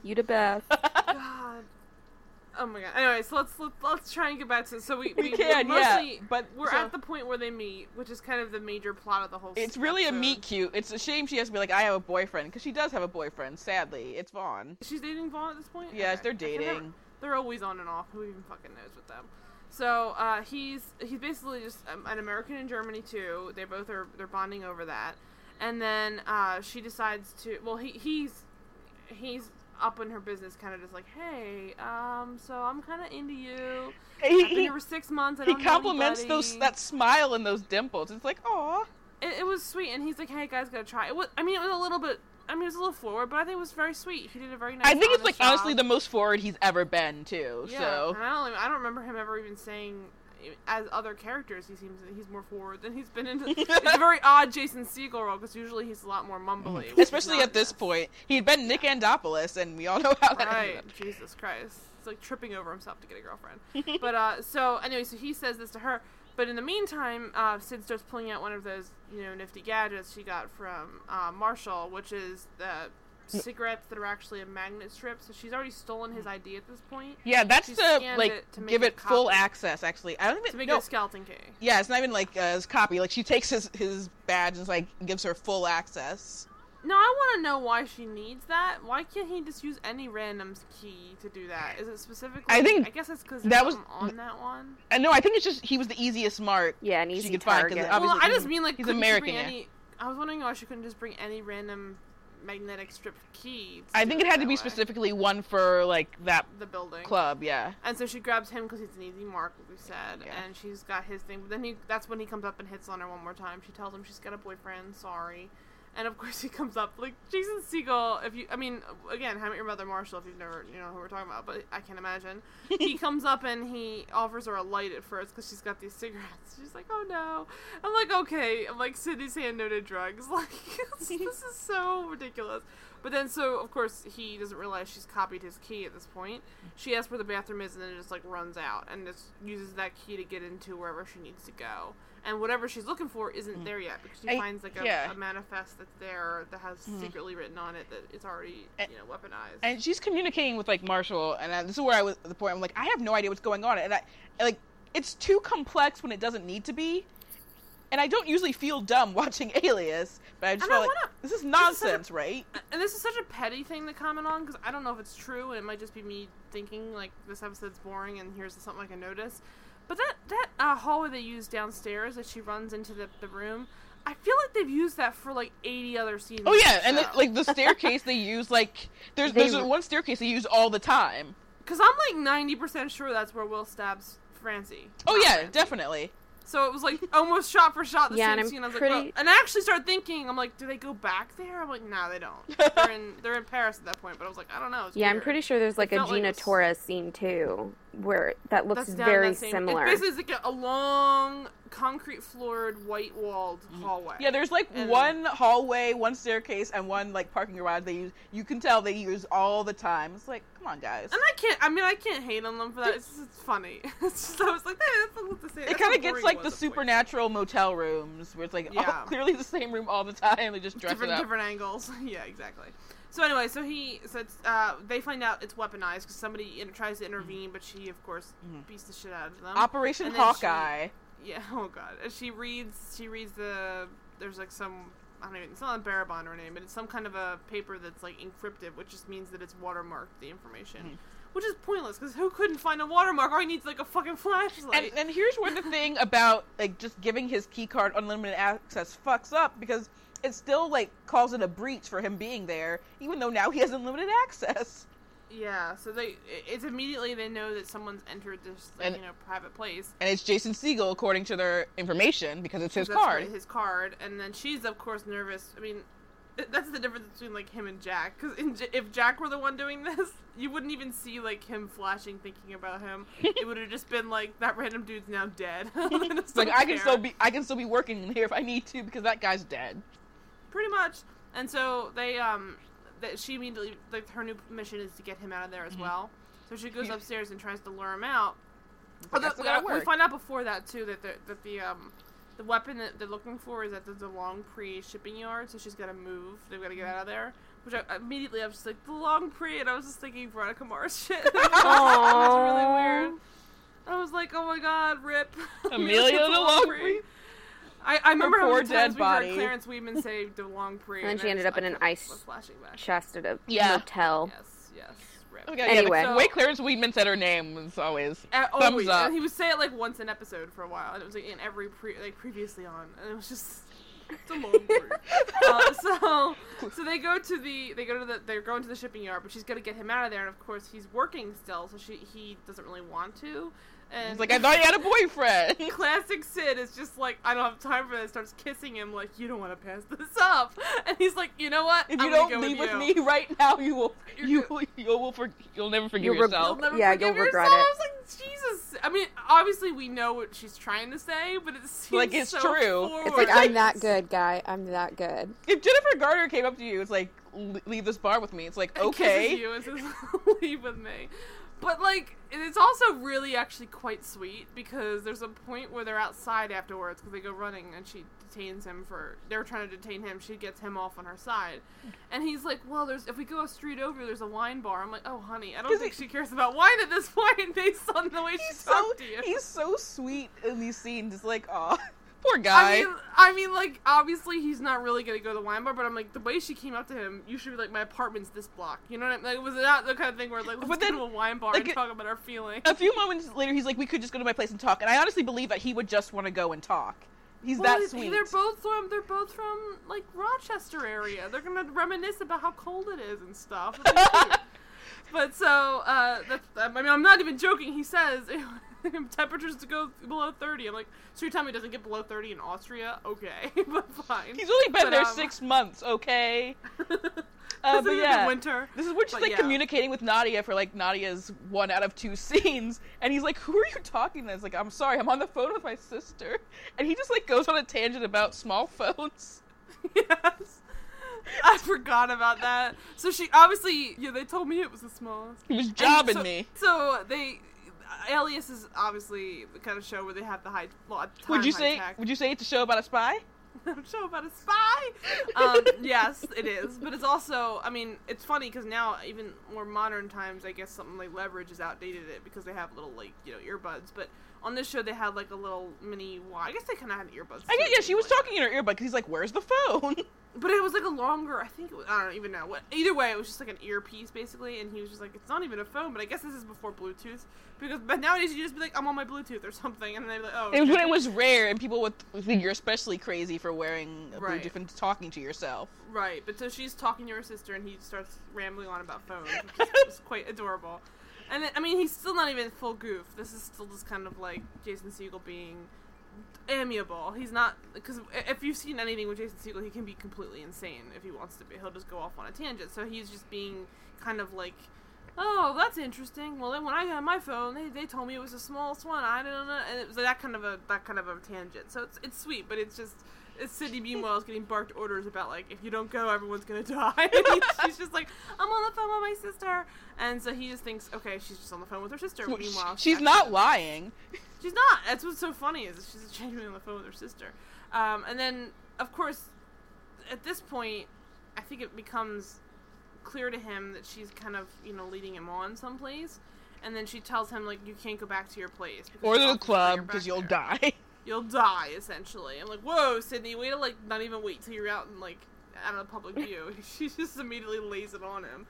You the best. God. Oh my god. Anyway, so let's let's, let's try and get back to so we We we can, we're yeah, but we're so- at the point where they meet, which is kind of the major plot of the whole. it's really a meet cute. It's a shame she has to be like, I have a boyfriend because she does have a boyfriend. Sadly, it's Vaughn. She's dating Vaughn at this point. Yes, they're I dating. They're always on and off. Who even fucking knows with them? So uh, he's he's basically just um, an American in Germany too. They both are they're bonding over that, and then uh, she decides to. Well, he he's he's up in her business, kind of just like, hey, um, so I'm kind of into you. He, I've been he, here for six months. I he don't know compliments anybody." those that smile and those dimples. It's like, aw. It, it was sweet, and he's like, "Hey guys, gotta try." It was, I mean, it was a little bit I mean, it was a little forward, but I think it was very sweet. He did a very nice. I think it's like honest honestly the most forward he's ever been too. Yeah, So and I don't, even- I don't remember him ever even saying, as other characters, he seems he's more forward than he's been in. it's a very odd Jason Segel role because usually he's a lot more mumbly, especially at this in point, he'd been Nick Andopolis, and we all know how that Right, ended. Jesus Christ, it's like tripping over himself to get a girlfriend. but uh, so anyway, so he says this to her. But in the meantime, uh, Sid starts pulling out one of those, you know, nifty gadgets she got from uh, Marshall, which is the cigarettes that are actually a magnet strip. So she's already stolen his ID at this point Yeah, that's She to like it to make give it full access. Actually, I don't even to make no, it a skeleton key. Yeah, it's not even like uh, his copy. Like she takes his his badge and like gives her full access. No, I want to know why she needs that. Why can't he just use any random key to do that? Is it specifically? I think I guess it's because that was- on that one. And no, I think it's just he was the easiest mark. Yeah, an she easy could find, 'cause target. obviously Well, I just mean like he's couldn't she American. Bring yeah. any, I was wondering why she couldn't just bring any random magnetic strip key. I think it had to be way. specifically one for like that the building. club. Yeah. And so she grabs him because he's an easy mark, like we said, Yeah. and she's got his thing. But then he, that's when he comes up and hits on her one more time. She tells him she's got a boyfriend. Sorry. And of course he comes up like Jason Segel. If you, I mean, again, How Met Your Mother Marshall. If you've never, you know who we're talking about, but I can't imagine. he comes up and he offers her a light at first because she's got these cigarettes. She's like, "Oh no!" I'm like, "Okay." I'm like, "Sydney's hand no to drugs." Like, this is so ridiculous. But then, so of course, he doesn't realize she's copied his key at this point. She asks where the bathroom is, and then it just like runs out and just uses that key to get into wherever she needs to go. And whatever she's looking for isn't mm. there yet because she I- finds like a, yeah. a manifest that's there that has mm. secretly written on it that it's already And- you know weaponized. and she's communicating with like Marshall, and I, this is where I was at the point. I'm like, I have no idea what's going on, and I like it's too complex when it doesn't need to be. And I don't usually feel dumb watching Alias, but I just And I felt like wanna- this is is a- nonsense, right? and this is such a petty thing to comment on because I don't know if it's true, and it might just be me thinking like this episode's boring, and here's something I can notice. But that that uh, hallway they use downstairs that she runs into the, the room, I feel like they've used that for like eighty other scenes. Oh yeah, the and show. it, like the staircase they use, like there's They- there's one staircase they use all the time. Because I'm like 90% sure that's where Will stabs Francie. Oh yeah, Francie. definitely. So it was like almost shot for shot the Yeah, same and I'm scene. I was like, well, and I actually started thinking, I'm like, do they go back there? I'm like, nah, they don't. they're in they're in Paris at that point. But I was like, I don't know. It's Yeah, I'm pretty sure there's like a felt like Gina Torres scene too, where that looks That's very that same, similar. It basically is like a, a long concrete floored, white walled mm-hmm. hallway. Yeah, there's like And- one hallway, one staircase, and one like parking garage they use. You can tell they use all the time. It's like, come on, guys. And I can't. I mean, I can't hate on them for that. It's, just, it's funny. It's just, I was like, hey, that's what the same. It kind of gets like the supernatural motel rooms, where it's like all- Yeah. clearly the same room all the time. They just dress different it up. different angles. yeah, exactly. So anyway, so he so it's, uh, they find out it's weaponized because somebody in, tries to intervene, but she of course beats the shit out of them. Operation then she- Hawkeye. yeah. Oh god. And she reads. She reads the. There's like some. I don't even. It's not a Barabon her name, but it's some kind of a paper that's like encrypted, which just means that it's watermarked the information. Mm-hmm. Which is pointless because who couldn't find a watermark? All he needs like a fucking flashlight. And, and here's where the thing about like just giving his keycard unlimited access fucks up because it still like calls it a breach for him being there, even though now he has unlimited access. yeah. So they. It's immediately they know that someone's entered this like, And- you know private place. And it's Jason Segel according to their information because it's his card. his card, and then she's of course nervous. I mean, that's the difference between like him and Jack. Because if Jack were the one doing this, you wouldn't even see like him flashing, thinking about him. it would have just been like that random dude's now dead. It's like I can still be I can still be working here if I need to because that guy's dead. Pretty much. And so they um, that she immediately like her new mission is to get him out of there Mm-hmm. as well. So she goes upstairs and tries to lure him out. But Although, not we find out before that too that the that the um the weapon that they're looking for is at the DeLong Pre shipping yard, so she's got to move. They've got to get out of there. Which I, immediately I was just like DeLongpre, and I was just thinking Veronica Mars shit. it was really weird. I was like, oh my god, rip. Amelia DeLongpre. I, I remember how poor many times dead we heard body. Clarence Wiedman say DeLongpre, And then she ended up in an ice was chest at a Yeah. motel. Yes, yes, rip. Okay, Anyway. yeah, the way Clarence Wiedman said her name was always Uh, thumbs always. up. And he would say it like once an episode for a while, and it was like in every pre like previously on, and it was just It's a long break. uh, so, so they go to the they go to the they're going to the shipping yard, but she's gonna get him out of there, and of course he's working still, so she he doesn't really want to. And He's like, I thought you had a boyfriend. classic Sid is just like, I don't have time for this. Starts kissing him like, you don't want to pass this up, and he's like, you know what? If I'm you don't go leave with, you. me right now, you will You're you will you will for, you'll never forgive You'll reg- yourself. You'll never Yeah, forgive you'll regret yourself. it. I was like, Jesus. I mean, obviously we know what she's trying to say, but it seems Like, it's so true. Forward. It's like I'm that good, guy. I'm that good. If Jennifer Garner came up to you, it's like, leave this bar with me. It's like, and kisses okay. you and says, "Leave with me." But like, it's also really actually quite sweet because there's a point where they're outside afterwards because they go running and she detains him for they're trying to detain him. She gets him off on her side, and he's like, "Well, there's if we go a street over, there's a wine bar." I'm like, "Oh, honey, I don't think he- she cares about wine at this point based on the way she He's talked so to you." he's so sweet in these scenes. It's like, aw, poor guy. I mean, I mean, like obviously he's not really gonna go to the wine bar, but I'm like the way she came up to him, you should be like, my apartment's this block. You know what I mean? Like, was it not the kind of thing where like let's But go then, to a wine bar like, and talk about our feelings? a few moments later, he's like, we could just go to my place and talk. And I honestly believe that he would just want to go and talk. He's Well, that sweet. They're both from they're both from like Rochester area. They're gonna reminisce about how cold it is and stuff. It'll be cute. but so uh, that's, I mean, I'm not even joking. He says temperatures to go below 30. I'm like, so you're telling me it doesn't get below 30 in Austria? Okay, but fine. He's only been But, there um, six months, okay? This Uh, but is yeah, winter. this is But like yeah. communicating with Nadia for like Nadia's one out of two scenes, and he's like, "Who are you talking to?" It's like, "I'm sorry, I'm on the phone with my sister," and he just like goes on a tangent about small phones. yes. I forgot about that. So she obviously, yeah, they told me it was the smallest. He was jobbing so, me. So they, Alias is obviously the kind of show where they have the high. Well, Would you say? tech. Would you say it's a show about a spy? show about a spy? Um, yes, it is. But it's also, I mean, it's funny because now even more modern times, I guess something like Leverage has outdated it because they have little like you know earbuds. But on this show, they had like a little mini. Well, I guess they kind of had earbuds. I get, yeah, she was like- talking in her earbud because he's like, "Where's the phone?" But it was like a longer. I think it was, I don't even know what. Either way, it was just like an earpiece basically, and he was just like, "It's not even a phone." But I guess this is before Bluetooth because but nowadays you just be like, "I'm on my Bluetooth" or something, and they'd be like, "Oh." It was when it was rare, and people would think you're especially crazy for wearing a Right. Bluetooth and talking to yourself. Right, but so she's talking to her sister, and he starts rambling on about phones, which is, is quite adorable. And it, I mean, he's still not even full goof. This is still just kind of like Jason Segel being amiable. He's not because if you've seen anything with Jason Segel, he can be completely insane if he wants to be. He'll just go off on a tangent. So he's just being kind of like. Oh, that's interesting. Well, then when I got my phone, they, they told me it was the smallest one. I don't know, and it was that kind of a that kind of a tangent. So it's it's sweet, but it's just Sydney meanwhile is getting barked orders about like if you don't go, everyone's gonna die. She's just like, I'm on the phone with my sister, and so he just thinks, okay, she's just on the phone with her sister. Well, Meanwhile, she's actually not lying. She's not. That's what's so funny is she's genuinely on the phone with her sister. Um, and then, of course, at this point, I think it becomes clear to him that she's kind of you know leading him on someplace. And then she tells him like you can't go back to your place Or the the officers bring her club because you'll there die. You'll die essentially. I'm like, whoa, Sydney, way to like not even wait till you're out and like out of public view. she just immediately lays it on him,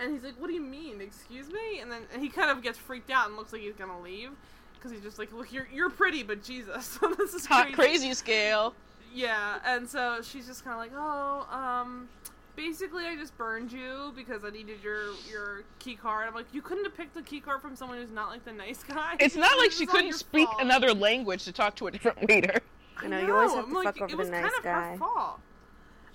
and he's like, what do you mean? Excuse me? And then and he kind of gets freaked out and looks like he's gonna leave because he's just like, look, you're you're pretty, but Jesus, this is Hot crazy. crazy scale. Yeah, and so she's just kind of like, oh, um. Basically, I just burned you because I needed your your key card. I'm like, you couldn't have picked the key card from someone who's not like the nice guy. It's not like she couldn't speak fault. another language to talk to a different waiter. I know, you always have I'm to like, fuck over it was the nice kind of guy. Her fault.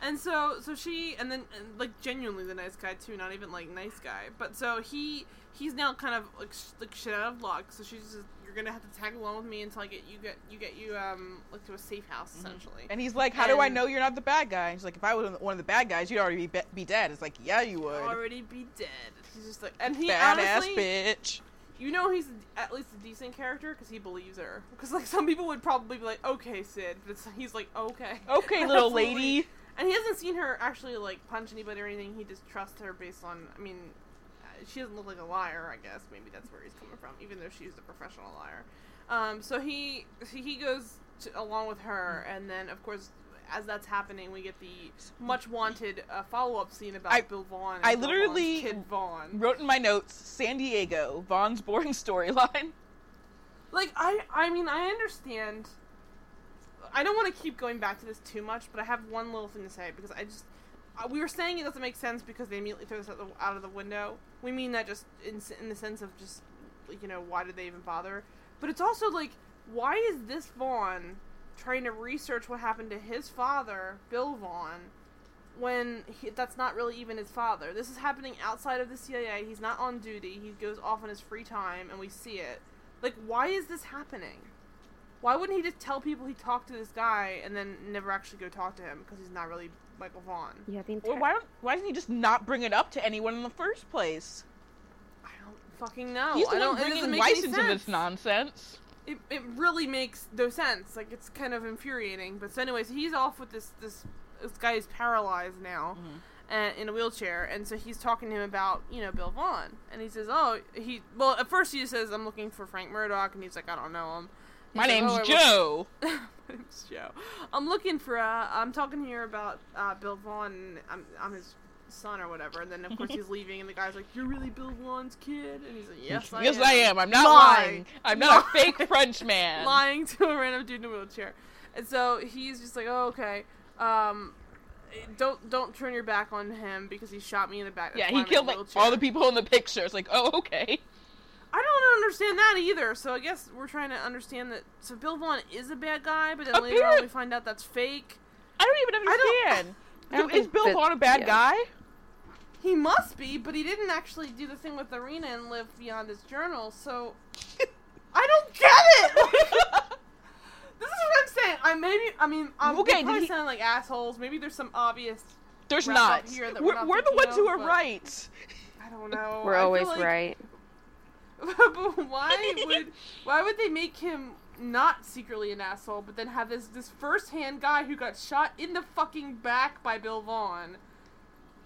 And so, so she, and then and, like genuinely the nice guy too, not even like nice guy. But so he, he's now kind of like sh- like shit out of luck. So she's just, you're gonna have to tag along with me until I get you get you get you um like to a safe house essentially. And he's like, "How do I know you're not the bad guy?" And she's like, "If I was one of the bad guys, you'd already be, be, dead." It's like, "Yeah, you would." Already be dead. He's just like, and he Badass honestly, bitch. you know, he's at least a decent character because he believes her. Because like some people would probably be like, okay, Sid, but it's, he's like, okay, Okay, little lady. And he hasn't seen her actually like punch anybody or anything. He just trusts her based on. I mean, she doesn't look like a liar. I guess maybe that's where he's coming from, even though she's a professional liar. Um, so he he goes to, along with her, and then of course. As that's happening, we get the much wanted uh, follow up scene about I- Bill Vaughn. I Bill literally Vaughn's kid Vaughn. Wrote in my notes, San Diego, Vaughn's boring storyline. Like I, I mean, I understand. I don't want to keep going back to this too much, but I have one little thing to say because I just Uh, we were saying it doesn't make sense because they immediately throw us out, the, out of the window. We mean that just in in the sense of just you know why did they even bother? But it's also like why is this Vaughn trying to research what happened to his father, Bill Vaughn, when he, that's not really even his father? This is happening outside of the CIA. He's not on duty. He goes off on his free time, and we see it. Like, why is this happening? Why wouldn't he just tell people he talked to this guy and then never actually go talk to him because he's not really Michael Vaughn? Yeah, the Well, why don't why doesn't he just not bring it up to anyone in the first place? I don't fucking know. He's the I one it doesn't bringing make Weiss into this nonsense. It, it really makes no sense. Like it's kind of infuriating. But so anyways, he's off with this this this guy is paralyzed now, and in a wheelchair, and so he's talking to him about you know Bill Vaughn, and he says, oh he well at first he says I'm looking for Frank Murdoch, and he's like I don't know him. He's My like, name's "Oh, Joe. Joe. I'm looking for. Uh, I'm talking here about uh, Bill Vaughn. And I'm, I'm his son or whatever. And then of course he's leaving, and the guy's like, "You're really Bill Vaughn's kid?" And he's like, "Yes, I yes, am." I am. I'm not Lie. lying. I'm not a fake French man. lying to a random dude in a wheelchair. And so he's just like, "Oh, okay." Um, don't don't turn your back on him because he shot me in the back. Yeah, he why I'm in a killed like all the people in the picture. It's like, oh, okay. I don't understand that either. So I guess we're trying to understand that. So Bill Vaughn is a bad guy, but then later on we find out that's fake. I don't even I don't- understand. I don't is think Bill that- Vaughn a bad yeah. guy? He must be, but he didn't actually do the thing with Irina and live beyond his journal, so I don't get it. this is what I'm saying. I maybe I mean I'm Okay, okay, did probably he- sounding like assholes. Maybe there's some obvious. There's not. here that we're we're not we're the thinking ones who are right. I don't know. We're I always like- right. But why would why would they make him not secretly an asshole, but then have this this first hand guy who got shot in the fucking back by Bill Vaughn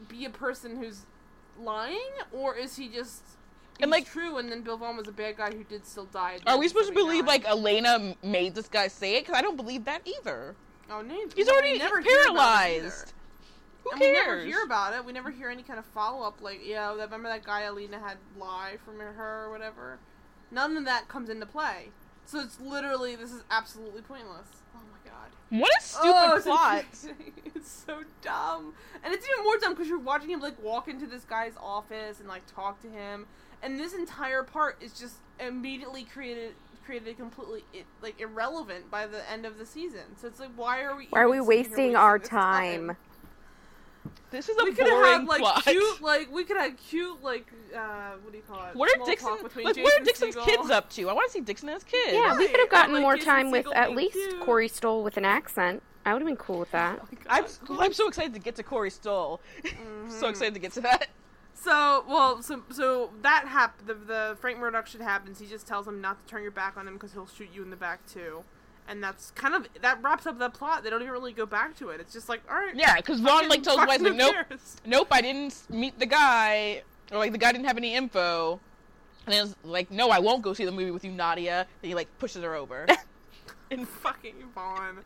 be a person who's lying, or is he just And, like- true? And then Bill Vaughn was a bad guy who did still die. Are we supposed to believe 79. like Elena made this guy say it? Because I don't believe that either. Oh, neither. He's well, already never hear about it either. paralyzed. Who and we never hear about it. We never hear any kind of follow up. Like, yeah, that remember that guy Elena had lie from her or whatever. None of that comes into play. So it's literally this is absolutely pointless. Oh my god. What a oh, stupid oh, it's plot. infuriating. It's so dumb, and it's even more dumb because you're watching him like walk into this guy's office and like talk to him, and this entire part is just immediately created created completely i like irrelevant by the end of the season. So it's like, why are we? Why are we even wasting our this time? This is a we could have boring had like plot. cute, like we could have cute, like uh, what do you call it? what are Dixon? talk Like, Jason what are Dixon's Segel- kids up to? I want to see Dixon and his kids. Yeah, we could have gotten like more Jason time with at least cute. Corey Stoll with an accent. I would have been cool with that. Oh I'm I'm so excited to get to Corey Stoll. Mm-hmm. so excited to get to that. So well, so so that hap- the, the Frank Murdoch shit happens. He just tells him not to turn your back on him because he'll shoot you in the back too, and that's kind of that wraps up the plot. They don't even really go back to it. It's just like all right, Yeah, because Vaughn like tells like, nope, cares? nope, I didn't meet the guy, or like the guy didn't have any info. And then it's like, no, I won't go see the movie with you, Nadia. And he like pushes her over. And fucking Vaughn.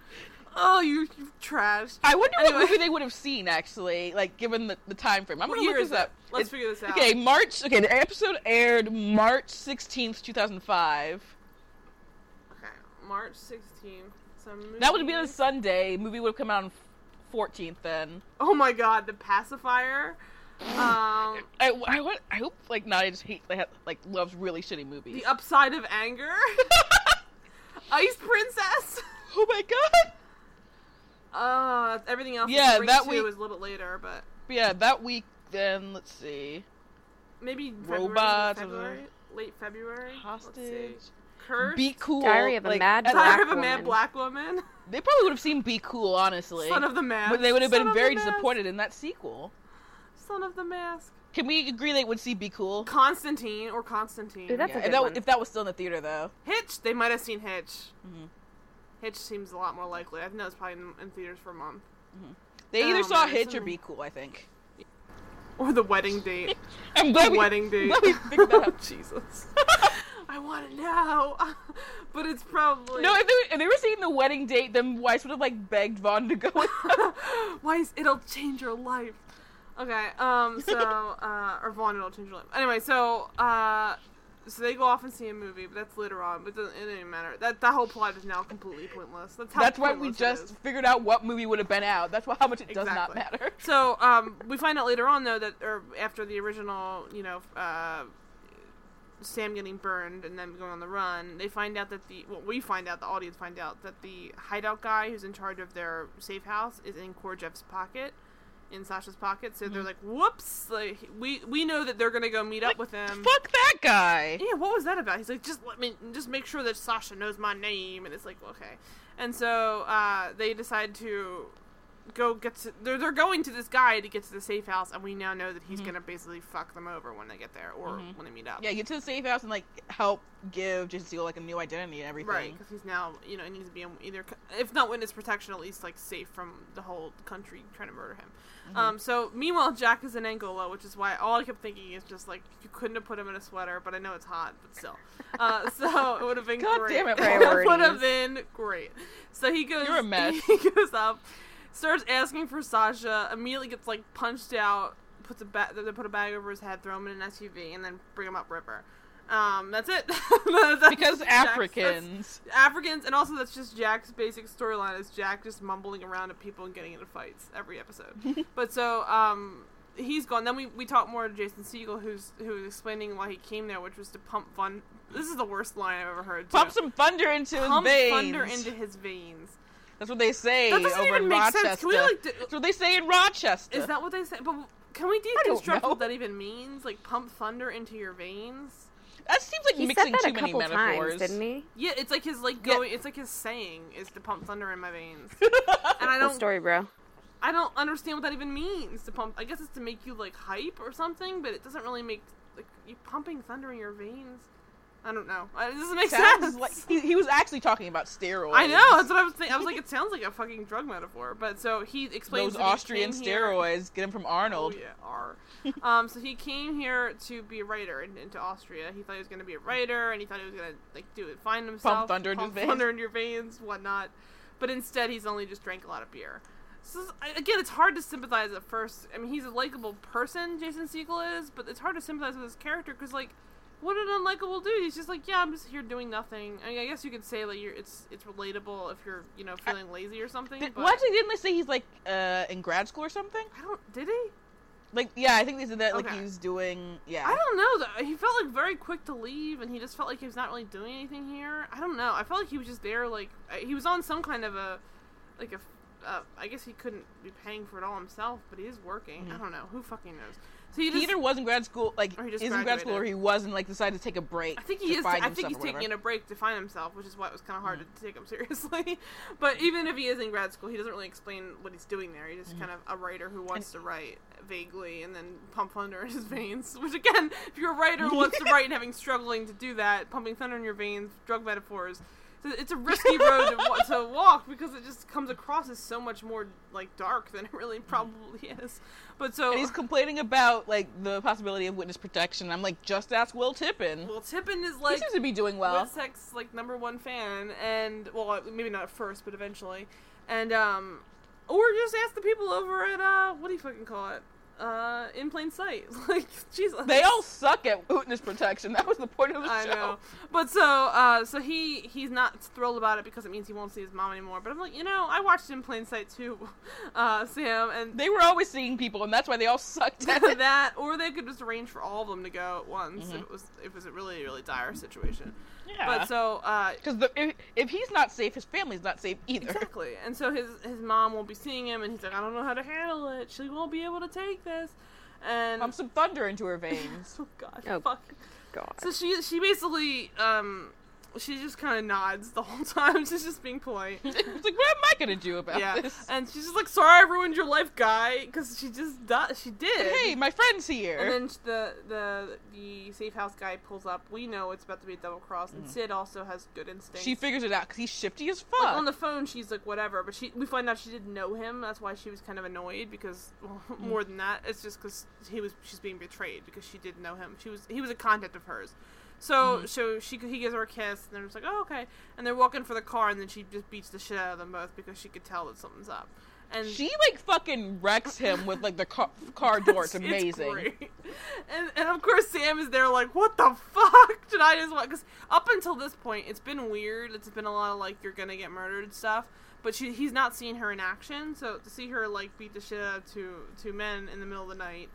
Oh, you, you trash. I wonder Anyway. what movie they would have seen actually, like given the, the time frame. I'm What gonna look this it? up. Let's It- figure this out. Okay, March. Okay, the episode aired March 16th, 2005. Okay, March sixteenth. So That would be been a Sunday. Movie would have come out on 14th then. Oh my god, the pacifier. Um, I, I, I hope like Nadia just hate like, like loves really shitty movies. the upside of anger. Ice princess. oh my god! Uh, everything else. Yeah, that week- was a little bit later, but yeah, that week then let's see. maybe February, Robots, February, late February. Let's see. Hostage. Cursed. Be cool. Diary of a like, Mad at- Black Diary of a mad Woman. black woman. They probably would have seen Be Cool, honestly. Son of the mask. but they would have Son been of the very mask. disappointed in that sequel. Son of the mask. Can we agree they would see Be Cool? Constantine or Constantine. Ooh, that's Yeah, a if, good that, one. if that was still in the theater, though. Hitch. They might have seen Hitch. Mhm. Hitch seems a lot more likely. I know it's probably in, in theaters for a month. They either Oh, saw man, Hitch or something- Be Cool, I think. Or the wedding date. I'm glad the we, wedding date. glad we figured that out. Jesus. I want to know. but it's probably. No, if they, were, if they were seeing the wedding date, then Weiss would have like begged Vaughn to go. Why it'll change your life? Okay, um, so uh, or Vaughn, it'll change your life. Anyway, so uh, so they go off and see a movie, but that's later on. But it doesn't, it doesn't matter. That that whole plot is now completely pointless. That's how That's why we just figured out what movie would have been out. That's why, how much it does not matter. So um, we find out later on though that, or after the original, you know, uh, Sam getting burned and then going on the run, they find out that the well, we find out the audience find out that the hideout guy who's in charge of their safe house is in Korjev's pocket, in Sasha's pocket. So Mm-hmm. they're like, "Whoops!" Like we we know that they're gonna go meet up with him. Fuck that guy. Yeah, what was that about? He's like, just let me, just make sure that Sasha knows my name, and it's like, okay. And so uh, they decide to go get to. They're they're going to this guy to get to the safe house, and we now know that he's gonna basically fuck them over when they get there or when they meet up. Yeah, get to the safe house and like help give Jason Segel like a new identity and everything. Right, because he's now, you know, he needs to be in either, if not witness protection, at least like safe from the whole country trying to murder him. Mm-hmm. Um, so meanwhile, Jack is in Angola, which is why all I kept thinking is just like you couldn't have put him in a sweater, but I know it's hot, but still. Uh, so it would have been God great. damn it, it would have been great. So he goes. You're a mess. He goes up, starts asking for Sasha. Immediately gets like punched out. Puts a ba- they put a bag over his head, throw him in an SUV, and then bring him upriver. Um, that's it. That's Because Africans. Africans, and also that's just Jack's basic storyline is Jack just mumbling around at people and getting into fights every episode. but so um, he's gone. Then we, we talk more to Jason Segel, who's who's explaining why he came there, which was to pump fun. This is the worst line I've ever heard. too. Pump some thunder into Pump his veins. Pump thunder into his veins. That's what they say That doesn't over even in make Rochester. sense. Can we like? Do, That's what they say in Rochester. is that what they say? But can we deconstruct what that even means? Like pump thunder into your veins? That seems like He mixing said that too a many metaphors. times, didn't he? Yeah, it's like his like Yeah. going. It's like his saying is to pump thunder in my veins. And I don't story, bro. I don't understand what that even means to pump. I guess it's to make you like hype or something, but it doesn't really make like you pumping thunder in your veins. I don't know. It doesn't make Sounds sense. like he, he was actually talking about steroids. I know. That's what I was thinking. I was like, it sounds like a fucking drug metaphor. But so he explains Those Austrian came here- steroids get him from Arnold. Oh yeah, R. um, so he came here to be a writer in, into Austria. He thought he was going to be a writer, and he thought he was going to like do it, find himself, thunder into pump his veins. thunder in your veins, whatnot. But instead, he's only just drank a lot of beer. So again, it's hard to sympathize at first. I mean, he's a likable person, Jason Segel is, but it's hard to sympathize with his character because like. What an unlikable dude! He's just like, yeah, I'm just here doing nothing. I, mean, I guess you could say like you're, it's it's relatable if you're, you know, feeling lazy or something. Did, but well, actually, didn't they say he's like uh, in grad school or something? I don't. Did he? Like, yeah, I think they said that like he's doing. Yeah, I don't know though. He felt like very quick to leave, and he just felt like he was not really doing anything here. I don't know. I felt like he was just there, like he was on some kind of a, like a. Uh, I guess he couldn't be paying for it all himself, but he is working. I don't know. Who fucking knows? So he he either was in grad school, like Or he just is in grad school, or he wasn't like decided to take a break. I think he is. I think he's taking a break to find himself, which is why it was kind of hard mm-hmm. to take him seriously. but even if he is in grad school, he doesn't really explain what he's doing there. He's just mm-hmm. kind of a writer who wants to write vaguely and then pump thunder in his veins. Which again, if you're a writer who wants to write and having struggling to do that, pumping thunder in your veins, drug metaphors. it's a- It's a risky road to, wa- to walk because it just comes across as so much more like dark than it really probably is. But so And he's complaining about like the possibility of witness protection. I'm like, just ask Will Tippin. well, Tippin is like he seems to be doing well. Witsec's like number one fan, and well, maybe not at first, but eventually, and um, or just ask the people over at uh, what do you fucking call it? Uh, in plain sight. Like, Jesus. They all suck at witness protection. That was the point of the I show. know, but so uh, so he he's not thrilled about it because it means he won't see his mom anymore. But I'm like, you know, I watched in plain sight too, uh, Sam, and They were always seeing people, and that's why they all sucked at that, or they could just arrange for all of them to go at once Mm-hmm. if it was if it was a really really dire situation. Yeah. But so uh, Because if, if he's not safe, his family's not safe either. Exactly. And so his his mom won't be seeing him, and he's like, I don't know how to handle it. She won't be able to take this. And Pump some thunder into her veins. oh god, Oh. fuck. God. So she she basically um she just kind of nods the whole time. She's just being polite. it's like, what am I gonna do about yeah, this? and she's just like, "Sorry, I ruined your life, guy," because she just does. She did. Hey, my friend's here. And then the the the safe house guy pulls up. We know it's about to be a double cross, and Sid also has good instincts. Mm. she figures it out because he's shifty as fuck. like on the phone she's like whatever but she we find out she didn't know him that's why she was kind of annoyed because well, Mm. more than that it's just because he was she's being betrayed because she didn't know him she was he was a contact of hers so Mm-hmm. so she he gives her a kiss and they're just like oh okay and they're walking for the car and then she just beats the shit out of them both because she could tell that something's up and She like fucking wrecks him with like the car, car door. It's amazing. great. And and of course Sam is there like, what the fuck did I just want? Because up until this point, it's been weird. It's been a lot of like you're gonna get murdered stuff. But she he's not seen her in action, so to see her like beat the shit out of two two men in the middle of the night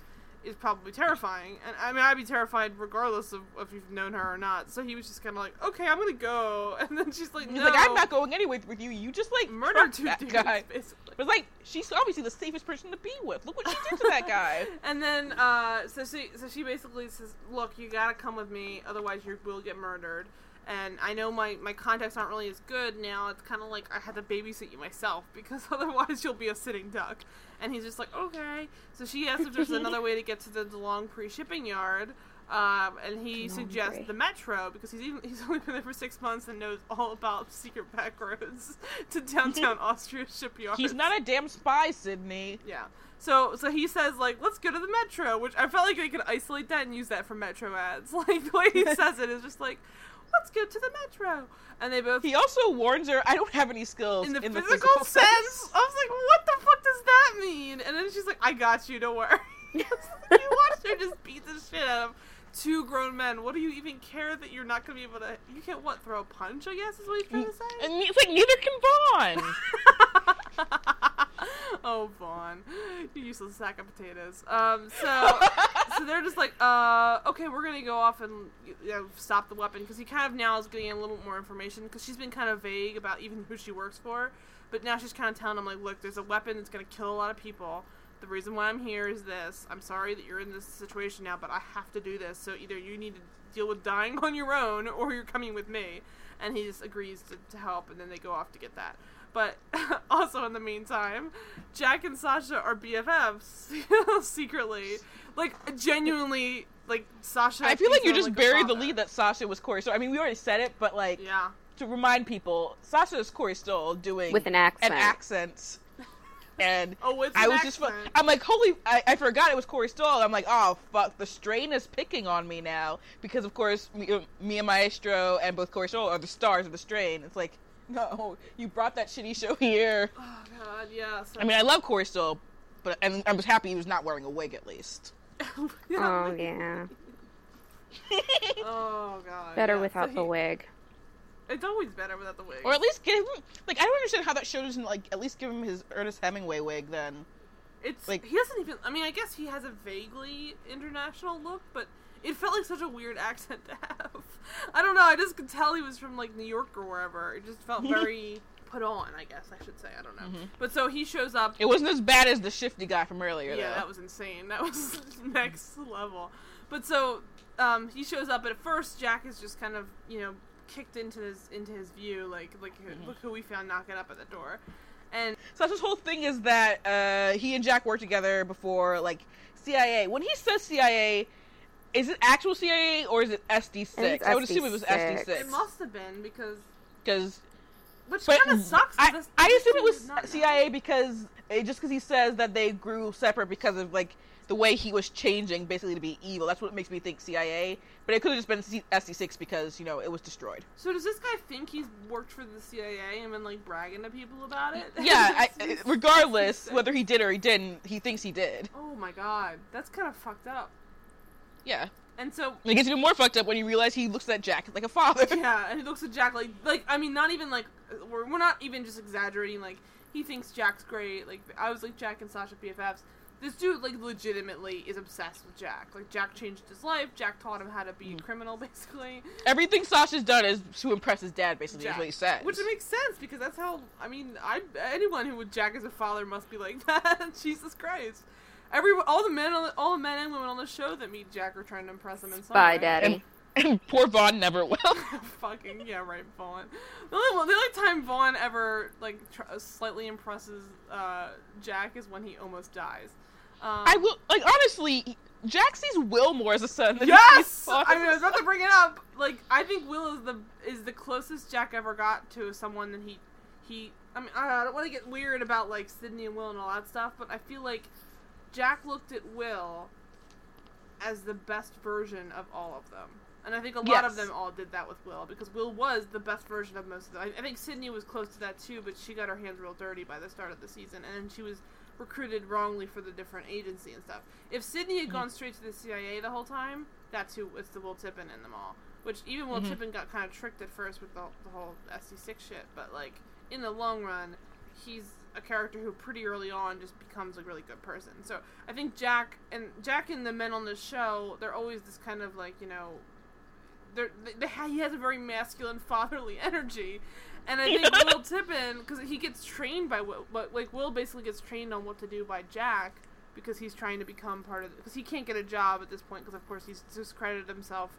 is probably terrifying. And I mean, I'd be terrified regardless of if you've known her or not. So he was just kind of like, okay, I'm gonna go. And then she's like, He's no, like, I'm not going anywhere with you. You just like murdered two that dudes, guy. basically. But like, she's obviously the safest person to be with. Look what she did to that guy. And then, uh, so she, so she basically says, "Look, you gotta come with me, otherwise you will get murdered." And I know my my contacts aren't really as good now. It's kind of like I had to babysit you myself because otherwise you'll be a sitting duck. And he's just like, "Okay." So she asks if there's another way to get to the DeLongpre shipping yard. Um, and he suggests the metro because he's even, he's only been there for six months and knows all about secret back roads to downtown Austria shipyard. He's not a damn spy, Sydney. Yeah. So so he says like let's go to the metro, which I felt like I could isolate that and use that for metro ads. Like the way he says it is just like let's go to the metro, and they both He also warns her, I don't have any skills in the, in the physical, physical sense. I was like, what the fuck does that mean? And then she's like, I got you, don't worry. you watched her just beat the shit out of two grown men. What do you even care that you're not gonna be able to? You can't what throw a punch? I guess is what he's trying to say. And it's like neither can Vaughn. oh, Vaughn, you useless sack of potatoes. Um, so, so they're just like, uh, okay, we're gonna go off and you know stop the weapon because he kind of now is getting a little more information because she's been kind of vague about even who she works for, but now she's kind of telling him like, look, there's a weapon that's gonna kill a lot of people. The reason why I'm here is this. I'm sorry that you're in this situation now, but I have to do this. So either you need to deal with dying on your own, or you're coming with me. And he just agrees to, to help, and then they go off to get that. But also in the meantime, Jack and Sasha are BFFs secretly, like genuinely. Like Sasha, I feel like you just her a buried the lead that Sasha was Corey. So I mean, we already said it, but like Yeah, to remind people, Sasha is Corey Stoll doing With an accent. an accent. And Oh, with I an was just. I'm like, holy, I, I forgot it was Corey Stoll. I'm like, oh fuck, the strain is picking on me now because of course me, uh, Mía Maestro and both Corey Stoll are the stars of the strain. It's like, no, you brought that shitty show here. oh god, yeah. So, I mean, I love Corey Stoll, but and I was happy he was not wearing a wig at least. Oh yeah. Oh god. Better yeah. without So the he- wig. It's always better without the wig. Or at least give him like I don't understand how that show doesn't like at least give him his Ernest Hemingway wig then. It's Like- like he doesn't even. I mean, I guess he has a vaguely international look, but it felt like such a weird accent to have. I don't know. I just could tell he was from like New York or wherever. It just felt very put on. I guess I should say. I don't know. But so he shows up. It wasn't as bad as the shifty guy from earlier yeah, though. that was insane. That was next level. But so um, he shows up, and at first Jack is just kind of you know kicked into his into his view, like like look who we found knocking up at the door, and his whole thing is that uh, he and Jack worked together before, like CIA. When he says CIA, is it actual CIA or is it SD think six? I would assume it was SD SD6. it must have been because. because. Which kind of sucks. I, I assume it was did know. CIA because eh, just because he says that they grew separate because of like the way he was changing basically to be evil. That's what makes me think CIA. But it could have just been SD6 because you know it was destroyed. So does this guy think he's worked for the CIA and been like bragging to people about it? Yeah, I, It's- it's regardless whether he did or he didn't, he thinks he did. Oh my god, that's kind of fucked up. Yeah. And so And it gets even more fucked up when you realize he looks at Jack like a father. yeah, and he looks at Jack like like I mean not even like we're we're not even just exaggerating. Like he thinks Jack's great. Like I was like Jack and Sasha BFFs. This dude like legitimately is obsessed with Jack. Like Jack changed his life. Jack taught him how to be a mm-hmm. criminal, basically. Everything Sasha's done is to impress his dad, basically, is what he says. Which makes sense because that's how I mean I anyone who would Jack as a father must be like that. Jesus Christ. Every all the men the, all the men and women on the show that meet Jack are trying to impress him in some Bye, way. Daddy. and poor Vaughn never will. Fucking yeah, right, Vaughn. The only, the only time Vaughn ever like tr- slightly impresses uh, Jack is when he almost dies. Um, I will, like, honestly, Jack sees Will more as a son than he sees Yes, Vaughn I mean, a I was about to bring it up. Like, I think Will is the is the closest Jack ever got to someone that he he. I mean, I don't want to get weird about like Sydney and Will and all that stuff, but I feel like Jack looked at Will as the best version of all of them. And I think a lot of them all did that with Will because Will was the best version of most of them. I, I think Sydney was close to that too, but she got her hands real dirty by the start of the season, and then she was recruited wrongly for the different agency and stuff. If Sydney had gone straight to the CIA the whole time, that's who it's the Will Tippin in them all. Which even Will Mhm. Tippin got kind of tricked at first with the, the whole SD6 shit, but like in the long run, he's a character who pretty early on just becomes a really good person. So I think Jack and Jack and the men on the show, they're always this kind of like you know, they're, they, they, he has a very masculine fatherly energy, and I think Will Tippin because he gets trained by Will, but like Will basically gets trained on what to do by Jack because he's trying to become part of because he can't get a job at this point because of course he's discredited himself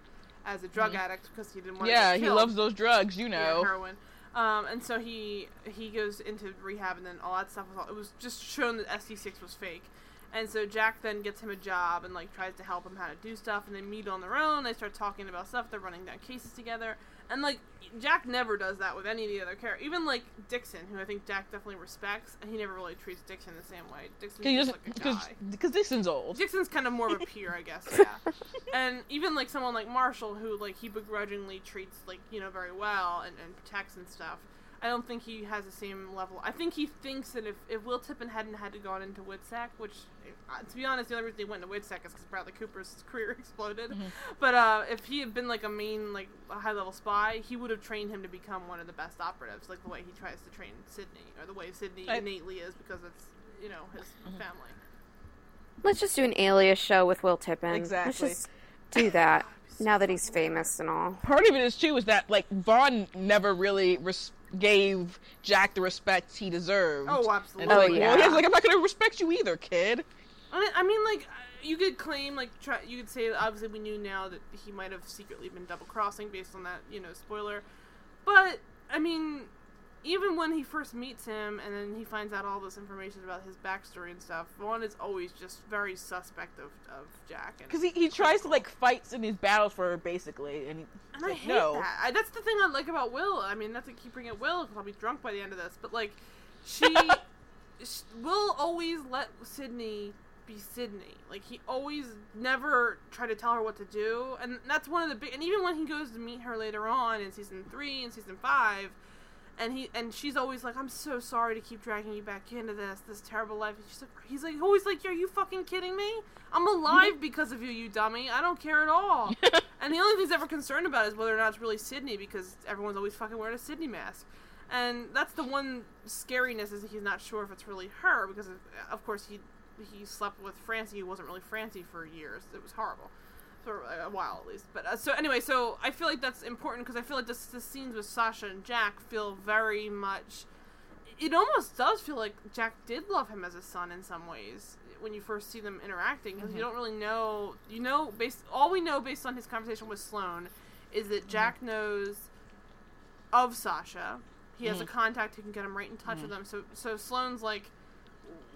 as a drug mm-hmm. addict because he didn't want Yeah, to he loves those drugs, you yeah, know. heroin. Um, and so he he goes into rehab, and then all that stuff was all, it was just shown that SD6 was fake. And so Jack then gets him a job and like tries to help him how to do stuff, and they meet on their own. They start talking about stuff. They're running down cases together, and like Jack never does that with any of the other characters. Even like Dixon, who I think Jack definitely respects, and he never really treats Dixon the same way. Dixon's just like a because guy. because Dixon's old. Dixon's kind of more of a peer, I guess. Yeah, and even like someone like Marshall, who like he begrudgingly treats like you know very well and, and protects and stuff. I don't think he has the same level. I think he thinks that if, if Will Tippin hadn't had to gone into WITSEC, which uh, to be honest, the only reason he went into WITSEC is because Bradley Cooper's career exploded. But uh, if he had been like a main like a high level spy, he would have trained him to become one of the best operatives, like the way he tries to train Sydney, or the way Sydney I- innately is because it's you know his family. Let's just do an alias show with Will Tippin. Let's Exactly. just do that now that he's famous and all. Part of it is too is that like Vaughn never really res- gave Jack the respect he deserved. Oh, And absolutely. Oh, like, yeah. well, he's like, I'm not gonna respect you either, kid. I mean, like uh, you could claim, like try, you could say, that obviously we knew now that he might have secretly been double crossing based on that, you know, spoiler. But I mean, even when he first meets him and then he finds out all this information about his backstory and stuff, Vaughn is always just very suspect of, of Jack. Because he, he tries to like fights in his battles for her basically, and and I like, hate no. that. I, that's the thing I like about Will. I mean, not to keep bringing up Will because I'll be drunk by the end of this, but like, she, sh Will always let Sydney be Sydney. Like he always never tried to tell her what to do, and that's one of the big. And even when he goes to meet her later on in season three and season five. And he and she's always like, I'm so sorry to keep dragging you back into this, this terrible life. And she's like, he's like, always like, are you fucking kidding me? I'm alive because of you, you dummy. I don't care at all. And the only thing he's ever concerned about is whether or not it's really Sydney because everyone's always fucking wearing a Sydney mask. And that's the one scariness is that he's not sure if it's really her because of, of course he he slept with Francie who wasn't really Francie for years. It was horrible. For a while at least. But uh, so anyway, so I feel like that's important because I feel like this the scenes with Sasha and Jack feel very much it almost does feel like Jack did love him as a son in some ways when you first see them interacting because you mm-hmm. don't really know. You know, based all we know based on his conversation with Sloane is that mm-hmm. Jack knows of Sasha. He has a mm-hmm. contact who can get him right in touch with him. So so Sloane's like,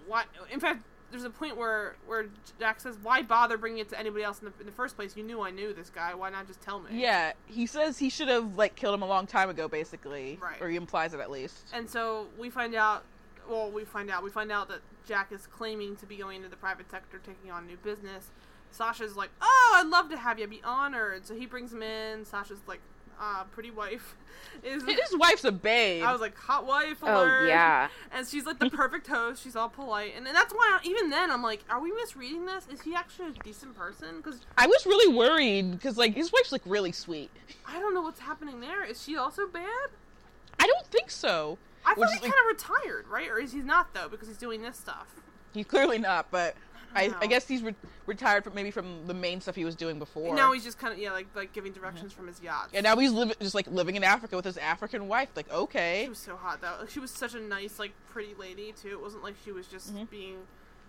what? In fact, there's a point where where Jack says, "Why bother bringing it to anybody else in the, in the first place? You knew I knew this guy. Why not just tell me?" Yeah, he says he should have like killed him a long time ago, basically, Right. or he implies it at least. And so we find out. Well, we find out. We find out that Jack is claiming to be going into the private sector, taking on new business. Sasha's like, "Oh, I'd love to have you. I'd be honored." So he brings him in. Sasha's like, "Uh, pretty wife." Is His wife's a babe. I was like, "Hot wife Oh yeah. And she's like the perfect host. She's all polite, and, and that's why I, even then I'm like, "Are we misreading this? Is he actually a decent person?" Because I was really worried because like his wife's like really sweet. I don't know what's happening there. Is she also bad? I don't think so. I thought he like- kind of retired, right? Or is he not though? Because he's doing this stuff. He's clearly not, but I. I guess he's re- retired from maybe from the main stuff he was doing before. Now he's just kind of yeah, like like giving directions from his yacht. and now he's living just like living in Africa with his African wife. Like okay, She was so hot though. Like, she was such a nice, like, pretty lady too. It wasn't like she was just Mm-hmm. being.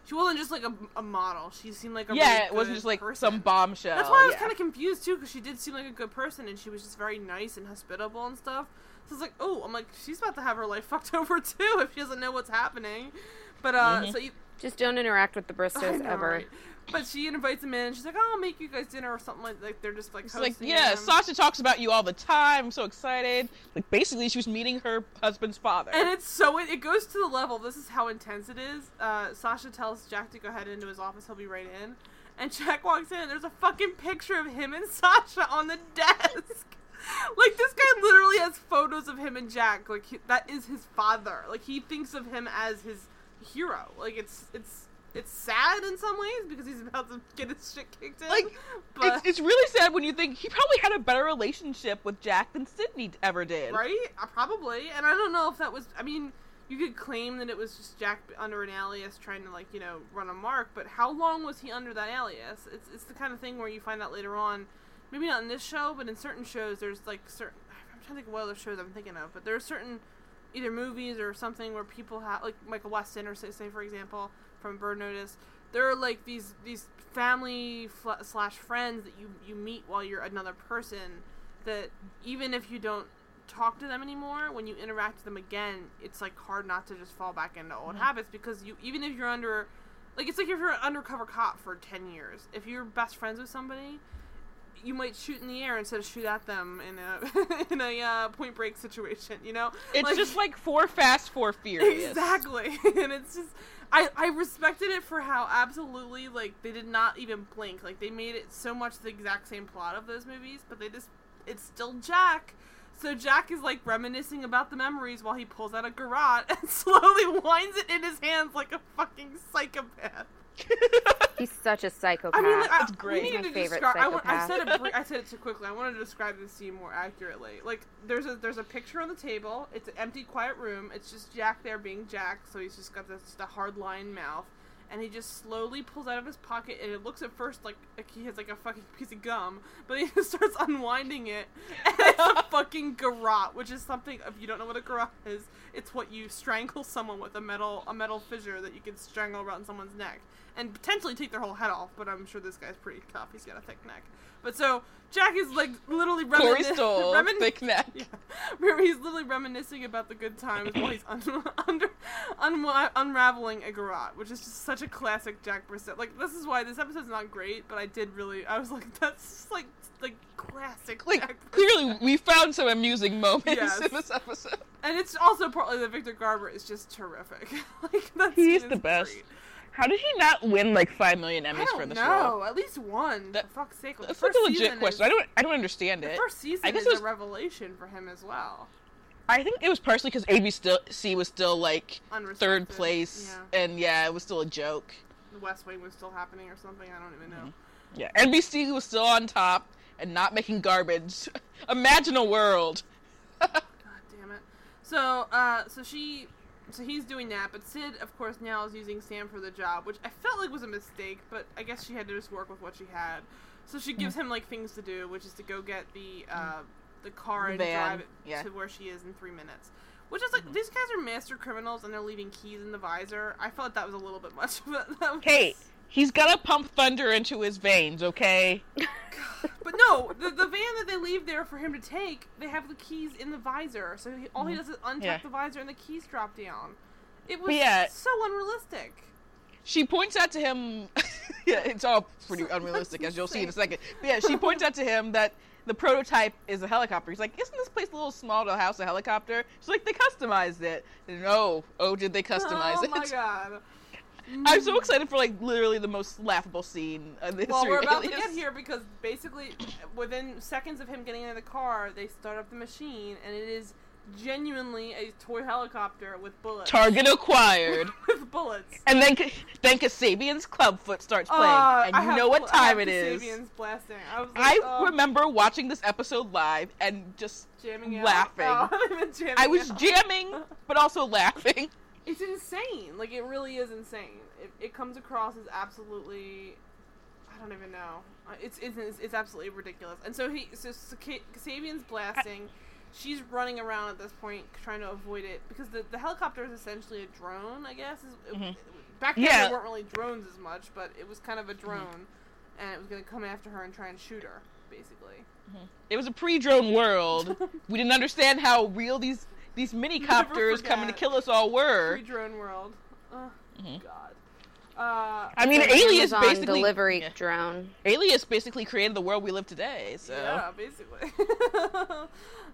She wasn't just like a, a model. She seemed like a yeah, really it wasn't good just like person. some bombshell. That's why I was yeah. kind of confused too, because she did seem like a good person, and she was just very nice and hospitable and stuff. So I was like, oh, I'm like, she's about to have her life fucked over too if she doesn't know what's happening. But uh, Mhm. so you, Just don't interact with the I Bristows know, ever. right? But she invites him in, and she's like, oh, I'll make you guys dinner or something like like they're just like It's like, yeah, him. Sasha talks about you all the time. I'm so excited. Like, basically, she was meeting her husband's father. And it's so it, it goes to the level. This is how intense it is. Uh, Sasha tells Jack to go ahead into his office. He'll be right in. and Jack walks in and there's a fucking picture of him and Sasha on the desk. like this guy literally has photos of him and Jack. Like he, that is his father. Like he thinks of him as his hero. Like it's it's it's sad in some ways because he's about to get his shit kicked in. Like, but it's, it's really sad when you think he probably had a better relationship with Jack than Sydney ever did. right, uh, probably. And I don't know if that was. I mean, you could claim that it was just Jack under an alias trying to like you know run a mark. But how long was he under that alias? It's it's the kind of thing where you find out later on. Maybe not in this show, but in certain shows, there's like certain. I'm trying to think of what other shows I'm thinking of, but there are certain either movies or something where people have like Michael Weston or say, say for example from Burn Notice. There are like these these family fl- slash friends that you you meet while you're another person. That even if you don't talk to them anymore, when you interact with them again, it's like hard not to just fall back into old mm-hmm. habits because you even if you're under like it's like if you're an undercover cop for 10 years if you're best friends with somebody you might shoot in the air instead of shoot at them in a in a uh, point break situation you know? It's just like four fast, four furious. exactly. And it's just I, I respected it for how absolutely like they did not even blink. Like they made it so much the exact same plot of those movies but they just it's still jack. So jack is like reminiscing about the memories while he pulls out a garrote and slowly winds it in his hands like a fucking psychopath He's such a psychopath. I mean, like, I, It's great. We He's need my to favorite describe. I, want, I psychopath. said it. br- I said it too quickly. I wanted to describe the scene more accurately. Like, there's a there's a picture on the table. It's an empty, quiet room. It's just Jack there being Jack. So he's just got this just a hard line mouth, and he just slowly pulls out of his pocket. And it looks at first like, like he has like a fucking piece of gum, but he just starts unwinding it, and it's a fucking garrote, which is something. If you don't know what a garrote is, it's what you strangle someone with a metal a metal fissure that you can strangle around someone's neck and potentially take their whole head off. But I'm sure this guy's pretty tough. He's got a thick neck. But so Jack is like literally reminiscing. Stoll, thick neck. Yeah, where he's literally reminiscing about the good times while he's un- under unwa- unraveling a garrote, which is just such a classic Jack Bristow. Like this is why this episode's not great, but I did really. I was like, that's just like like classic Like clearly, we found some amusing moments Yes. in this episode. and it's also partly that Victor Garber is just terrific. like that's He's the best. How did he not win like five million Emmys for this know. role? At least one. That- for fuck's sake. That's like a legit question. Is, I don't. I don't understand the it. first season I guess is it was- a revelation for him as well. I think it was partially because ABC was still like third place, Yeah. and yeah, it was still a joke. The West Wing was still happening or something. I don't even know. Yeah, NBC was still on top and not making garbage. Imagine a world. God damn it. So, uh, so she, so he's doing that, but Sid, of course, now is using Sam for the job, which I felt like was a mistake, but I guess she had to just work with what she had. So she Mm. gives him like things to do, which is to go get the uh, the car and van, drive it yeah. to where she is in three minutes. Which is like these guys are master criminals and they're leaving keys in the visor. I felt that was a little bit much. But was- Hey, he's gotta pump thunder into his veins, okay? But no, the, the van that they leave there for him to take, they have the keys in the visor. So he, all he does is untuck Mm-hmm. Yeah. the visor and the keys drop down. It was yeah. so unrealistic. She points out to him. yeah, it's all pretty unrealistic, as you'll see in a second. But yeah, she points out to him that the prototype is a helicopter. He's like, "Isn't this place a little small to house a helicopter?" She's like, "They customized it." And, oh, oh, did they customize oh it? Oh my god. I'm so excited for like literally the most laughable scene in the Well, we're about to get here because basically, within seconds of him getting into the car, they start up the machine, and it is genuinely a toy helicopter with bullets. Target acquired. with bullets. And then, then Kasabian's Clubfoot starts playing, Uh, and you have- know what time it is. Kasabian's blasting. I, was like, I oh, remember watching this episode live and just jamming out. laughing. Oh, I was out. jamming, but also laughing. It's insane. Like it really is insane. It, it comes across as absolutely. I don't even know. Uh, It's it's it's, absolutely ridiculous. And so he so, Kasabian's blasting. She's running around at this point trying to avoid it because the, the helicopter is essentially a drone. I guess Mhm. back then Yeah. there weren't really drones as much, but it was kind of a drone, and it was going to come after her and try and shoot her, basically. It was a pre-drone world. we didn't understand how real these these mini copters coming to kill us all were. Free drone world. Oh Mhm. God. Uh, I mean, Alias Amazon basically delivery yeah. drone. Alias basically created the world we live today. So Yeah, basically.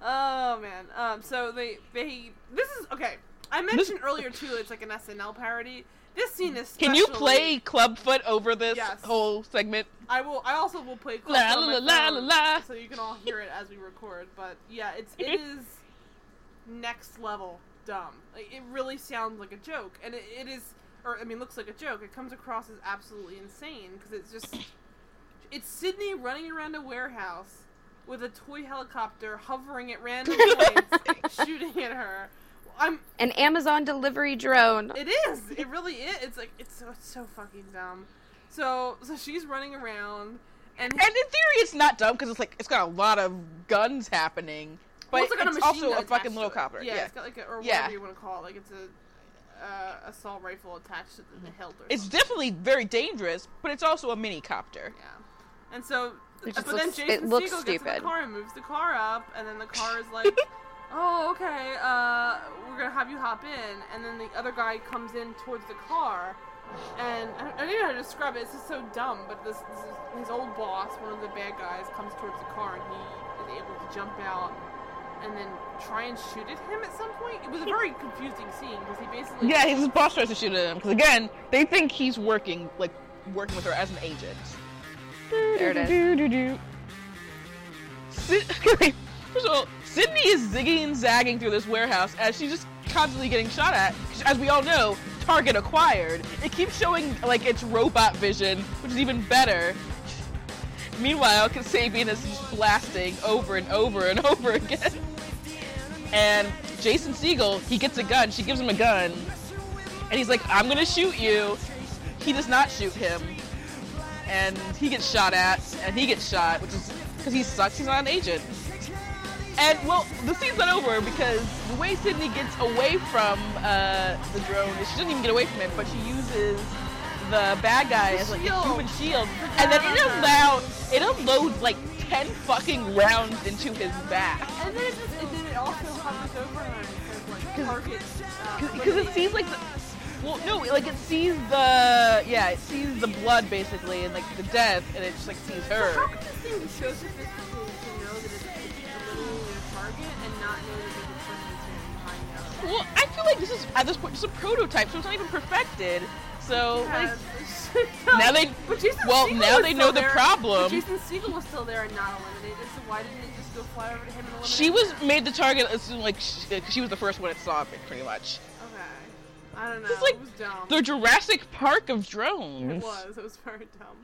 oh man. Um. So they they this is okay. I mentioned earlier too. It's like an SNL parody. This scene is. Can you especially- play Clubfoot over this Yes. whole segment? I will. I also will play clips La, on la, la, la, la. so you can all hear it as we record. But yeah, it's it is next level dumb. Like, it really sounds like a joke, and it, it is, or I mean, looks like a joke. It comes across as absolutely insane because it's just it's Sydney running around a warehouse with a toy helicopter hovering at random points, shooting at her. I'm An Amazon delivery drone. it is. It really is. It's like it's so it's so fucking dumb. So so she's running around and And in theory, it's not dumb because it's like it's got a lot of guns happening, but well, it's, got a machine also gun a fucking little it. copter. Yeah, Yeah, it's got like a or Yeah. whatever you want to call it. Like it's a uh, assault rifle attached to the hilt. Or it's something. definitely very dangerous, but it's also a mini copter. Yeah. And so, It but just then looks- Jason it Segel gets in stupid. the car and moves the car up, and then the car is like, "Oh, okay, uh, we're gonna have you hop in." And then the other guy comes in towards the car, and I don't, I don't know how to describe it. It's just so dumb. But this, this is his old boss, one of the bad guys, comes towards the car, and he is able to jump out. And then try and shoot at him at some point. It was a very confusing scene because he basically Yeah, his boss tries to shoot at him because again, they think he's working like working with her as an agent. There it is. is. First of all, Sydney is zigging and zagging through this warehouse as she's just constantly getting shot at. As we all know, Target acquired. It keeps showing like its robot vision, which is even better. Meanwhile, Kasabian is just blasting over and over and over again. And Jason Segel, he gets a gun. She gives him a gun. And he's like, I'm gonna shoot you. He does not shoot him. And he gets shot at, and he gets shot, which is because he sucks, he's not an agent. And, well, the scene's not over because the way Sydney gets away from uh, the drone she doesn't even get away from it, but she uses the bad guy as like a human shield. And then it allows, it unloads like 10 fucking rounds into his back. And then it just, and then it also hovers over and like target. Uh, Because it sees like the. Well, no, like it sees the. Yeah, it sees the blood basically and like the death, and it just like sees How her. this thing be so sophisticated to know that it's, eliminating a target and not know that there's a person behind the? Well, I feel like this is at this point just a prototype, so it's not even perfected. So like, now they. Well, Segel now they know the problem. But Jason Segel was still there and not eliminated, so why didn't it just go fly over to him She was made the target as soon like she, she was the first one it saw it pretty much. Okay. I don't know. It's like it was dumb. The Jurassic Park of drones. It was. It was very dumb.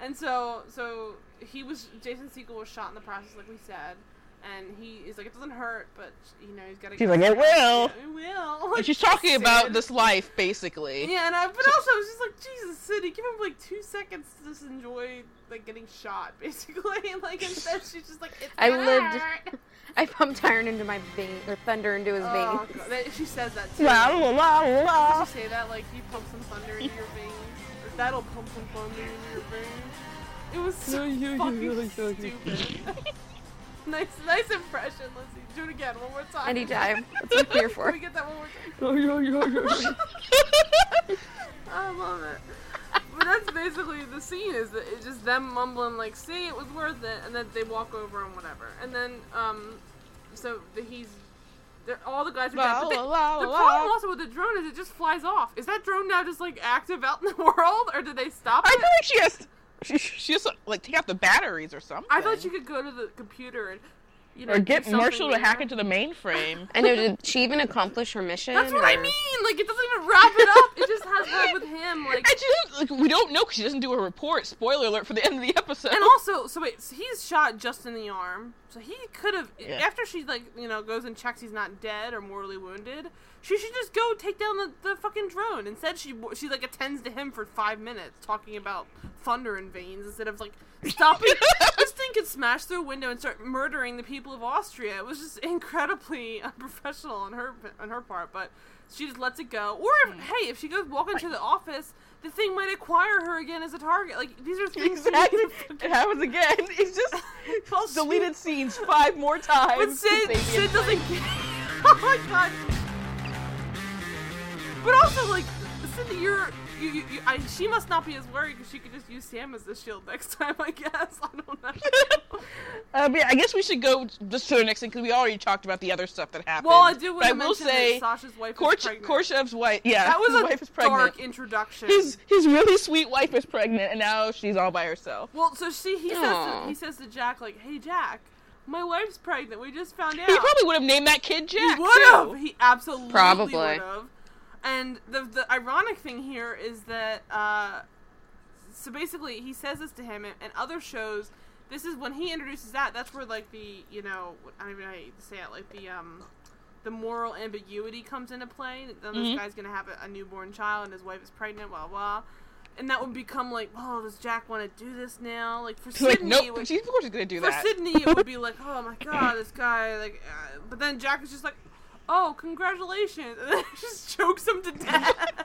And so, so he was. Jason Segel was shot in the process, like we said. And he is like, it doesn't hurt, but you know, he's got to. She's like, "It will." It will. And she's talking about this life basically. Yeah, and I, but also it's just like Jesus, City, give him like two seconds to just enjoy like getting shot, basically. And, like instead, she's just like, it's I lived- hurt. I pumped iron into my vein, or thunder into his Oh, veins. God. She says that too. La la la la. Did she say that? Like you pump some thunder into your veins, or that'll pump some thunder into your veins. It was so Yeah, yeah, fucking stupid. Nice, nice impression. Let's. Do it again, one more time. Anytime. That's what I'm here for. Can we get that one more time? I love it. But that's basically the scene. Is that it's just them mumbling like, "See, it was worth it," and then they walk over and whatever. And then, um, so the, he's, they're, all the guys are dead. La, But they, la, la, the la. problem also with the drone is it just flies off. Is that drone now just like active out in the world, or did they stop I it? feel like she has. She, she has like take out the batteries or something. I thought you could go to the computer and, you know, or get Marshall to hack into the mainframe. I know. Did she even accomplish her mission? That's what I mean. Like it doesn't even wrap it up. It just has her with him. Like And she like, we don't know because she doesn't do a report. Spoiler alert for the end of the episode. And also, so wait, so he's shot just in the arm. So he could have, Yeah. after she like you know goes and checks he's not dead or mortally wounded. She should just go take down the, the fucking drone. Instead, she she like attends to him for five minutes talking about thunder and veins instead of like stopping. this thing could smash through a window and start murdering the people of Austria. It was just incredibly unprofessional on her on her part, but she just lets it go. Or if, hmm. hey, if she goes walking to the office. The thing might acquire her again as a target. Like these are things. that exactly. It happens again. It's just deleted scenes five more times. But Sid, Sid doesn't get. oh my god. But also, like, Sid, you're you, you, you, I, she must not be as worried because she could just use Sam as the shield next time. I guess I don't know. Um, yeah, I guess we should go just to the next thing because we already talked about the other stuff that happened. well, I do want But to I will mention say, that Sasha's wife is Korch- pregnant. Korshev's wife. Yeah, that was his a wife is pregnant. dark introduction. His his really sweet wife is pregnant, and now she's all by herself. Well, so she he says to, he says to Jack like, "Hey Jack, my wife's pregnant. We just found out." He probably would have named that kid Jack. He would have. He absolutely Probably. would have. And the the ironic thing here is that uh, so basically he says this to him, and, and other shows. This is when he introduces that. That's where like the you know I don't even know how you say it like the um the moral ambiguity comes into play. Then this Mhm. guy's gonna have a, a newborn child, and his wife is pregnant. Blah blah. And that would become like, oh, does Jack want to do this now? Like for Like, Sydney, nope. would- She's of course she's gonna do for that. Sydney, it would be like, oh my god, this guy, like, uh, but then Jack is just like, oh, congratulations, and then just chokes him to death.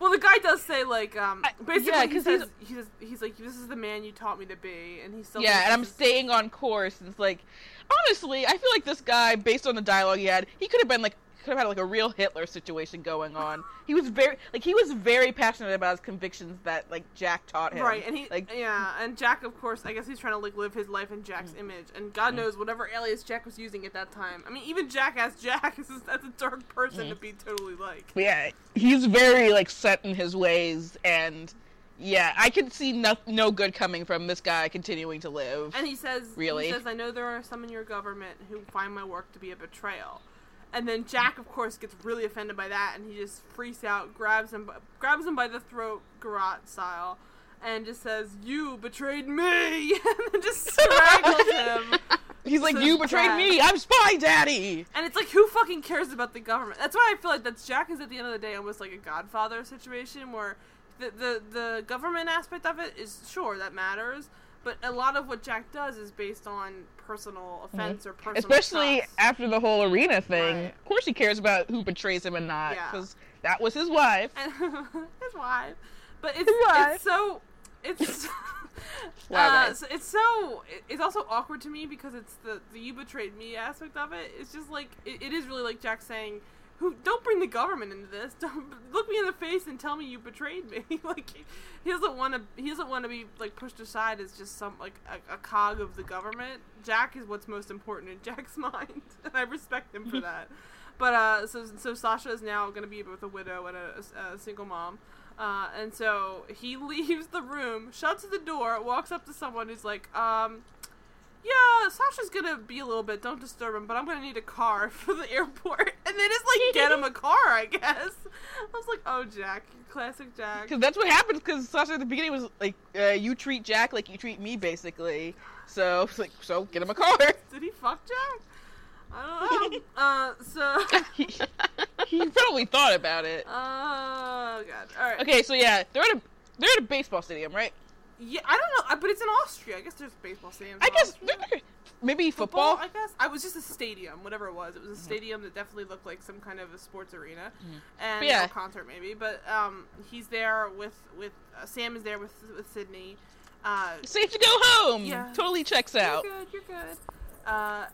well, the guy does say like, um, basically, yeah, he says, he says, he's like, this is the man you taught me to be, and he's still yeah, and I'm staying on course. And it's like, honestly, I feel like this guy, based on the dialogue he had, he could have been like, could have had like a real Hitler situation going on. He was very, like, he was very passionate about his convictions that like Jack taught him. Right, and he, like, yeah, and Jack, of course, I guess he's trying to like live his life in Jack's Mm. image, and God knows whatever alias Jack was using at that time. I mean, even Jack as Jack is that's a dark person Mm. to be totally like. yeah, he's very like set in his ways, and yeah, I can see no, no good coming from this guy continuing to live. And he says, Really? he says, I know there are some in your government who find my work to be a betrayal. And then Jack, of course, gets really offended by that, and he just freaks out, grabs him, grabs him by the throat, garrote style, and just says, "You betrayed me," and then just strangles him. He's like, "You betrayed Jack- me. I'm spy daddy." And it's like, who fucking cares about the government? That's why I feel like that's Jack is at the end of the day almost like a Godfather situation where the the the government aspect of it is sure that matters, but a lot of what Jack does is based on personal offense or personal. Especially trust. after the whole Irina thing. Right. Of course, he cares about who betrays him and not, Yeah. because that was his wife. and his wife. But it's wife. it's so it's Wow, uh, so it's so it- it's also awkward to me because it's the the you betrayed me aspect of it. It's just like it, it is really like Jack saying. Who don't bring the government into this? Don't look me in the face and tell me you betrayed me. like he doesn't want to. He doesn't want to be like pushed aside as just some like a, a cog of the government. Jack is what's most important in Jack's mind, and I respect him for that. But uh, so so Sasha is now going to be with a widow and a, a single mom, uh, and so he leaves the room, shuts the door, walks up to someone who's like, um, "Yeah, Sasha's gonna be a little bit. Don't disturb him, but I'm gonna need a car for the airport." And they just like get him a car, I guess. I was like, "Oh, Jack, classic Jack." Because that's what happens. Because Sasha at the beginning was like, uh, "You treat Jack like you treat me, basically." So, like, so get him a car. Did he fuck Jack? I don't know. uh, so. he, he probably thought about it. Oh god. All right. Okay, so yeah, they're at a they're at a baseball stadium, right? Yeah, I don't know, but it's in Austria. I guess there's baseball stadiums. I guess Austria. maybe football. football. I guess I was just a stadium, whatever it was. It was a stadium that definitely looked like some kind of a sports arena, and But yeah. or concert maybe. But um, he's there with with uh, Sam is there with with Sydney. Uh, Safe to go home. Yeah. Totally checks out. You're good. You're good. Uh,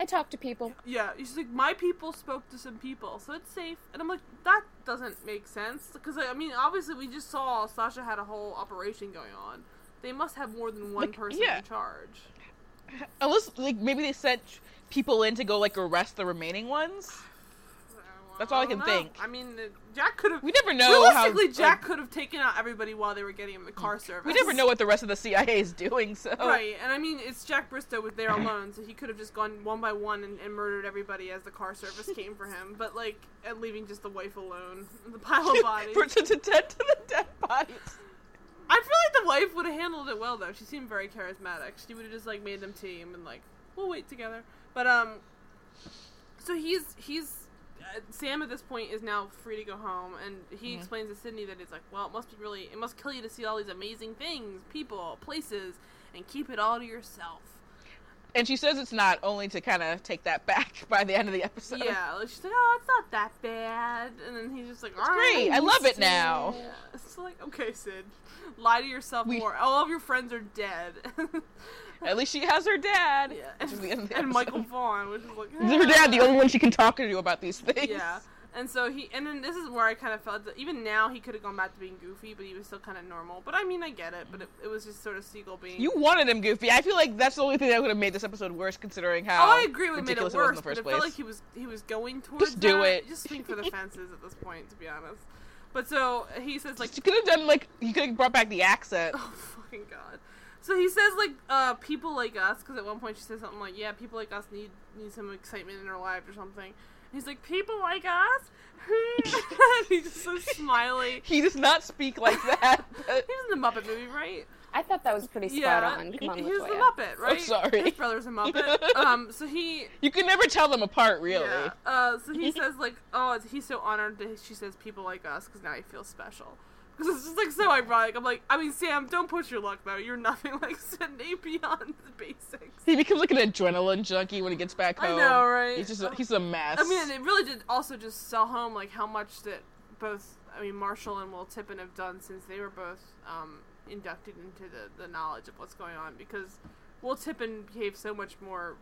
I talk to people. yeah, she's like, my people spoke to some people, so it's safe. And I'm like, that doesn't make sense because I mean, obviously, we just saw Sasha had a whole operation going on. They must have more than one Like, person yeah. in charge. Unless like maybe they sent people in to go like arrest the remaining ones. That's all I don't can know. think. I mean, uh, Jack could have. We never know how. Realistically, Jack like, could have taken out everybody while they were getting him the car service. we never know what the rest of the CIA is doing. So Right, and I mean, it's Jack Bristow with there alone, so he could have just gone one by one and, and murdered everybody as the car service came for him. But like, and leaving just the wife alone, the pile of bodies. for to, to tend to the dead bodies. I feel like the wife would have handled it well though. She seemed very charismatic. She would have just like made them team and like we'll wait together. But um, so he's he's uh, Sam at this point is now free to go home, and he explains to Sydney that it's like, well, it must be really, it must kill you to see all these amazing things, people, places, and keep it all to yourself. And she says it's not only to kind of take that back by the end of the episode. Yeah, like she's like, oh, it's not that bad, and then he's just like, all right, great. I love it now. Yeah. It's like, okay, Sid, lie to yourself We- more. All of your friends are dead. At least she has her dad. Yeah, Which is the end of the and. Michael Vaughn, which is like Her dad, the only one she can talk to about these things. yeah. And so he, and then this is where I kind of felt that even now he could have gone back to being goofy, but he was still kind of normal. But I mean, I get it. But it, it was just sort of Segel being. You wanted him goofy. I feel like that's the only thing that would have made this episode worse, considering how. Oh, I agree. We made it worse, was in the but first it place. felt like he was he was going towards. Just do that. it. Just swing for the fences at this point, to be honest. But so he says like, you could have done like you could have brought back the accent. oh fucking god. So he says like, uh, people like us, because at one point she says something like, yeah, people like us need need some excitement in our lives or something. And he's like, people like us. he's just so smiley. He does not speak like that. He was in the Muppet movie, right? I thought that was pretty spot yeah, on. Come on, he, he was the Muppet, right? sorry. His brother's a Muppet. um, so he you can never tell them apart, really. Yeah. Uh, so he says like, oh, he's so honored that she says people like us because now he feels special. Because it's just like so ironic. I'm like, I mean, Sam, don't push your luck though. You're nothing like Sydney beyond the basics. He becomes like an adrenaline junkie when he gets back home. I know, right? He's just a, he's a mess. I mean, it really did also just sell home like how much that both, I mean, Marshall and Will Tippin have done since they were both um, inducted into the, the knowledge of what's going on. Because Will Tippin behaved so much more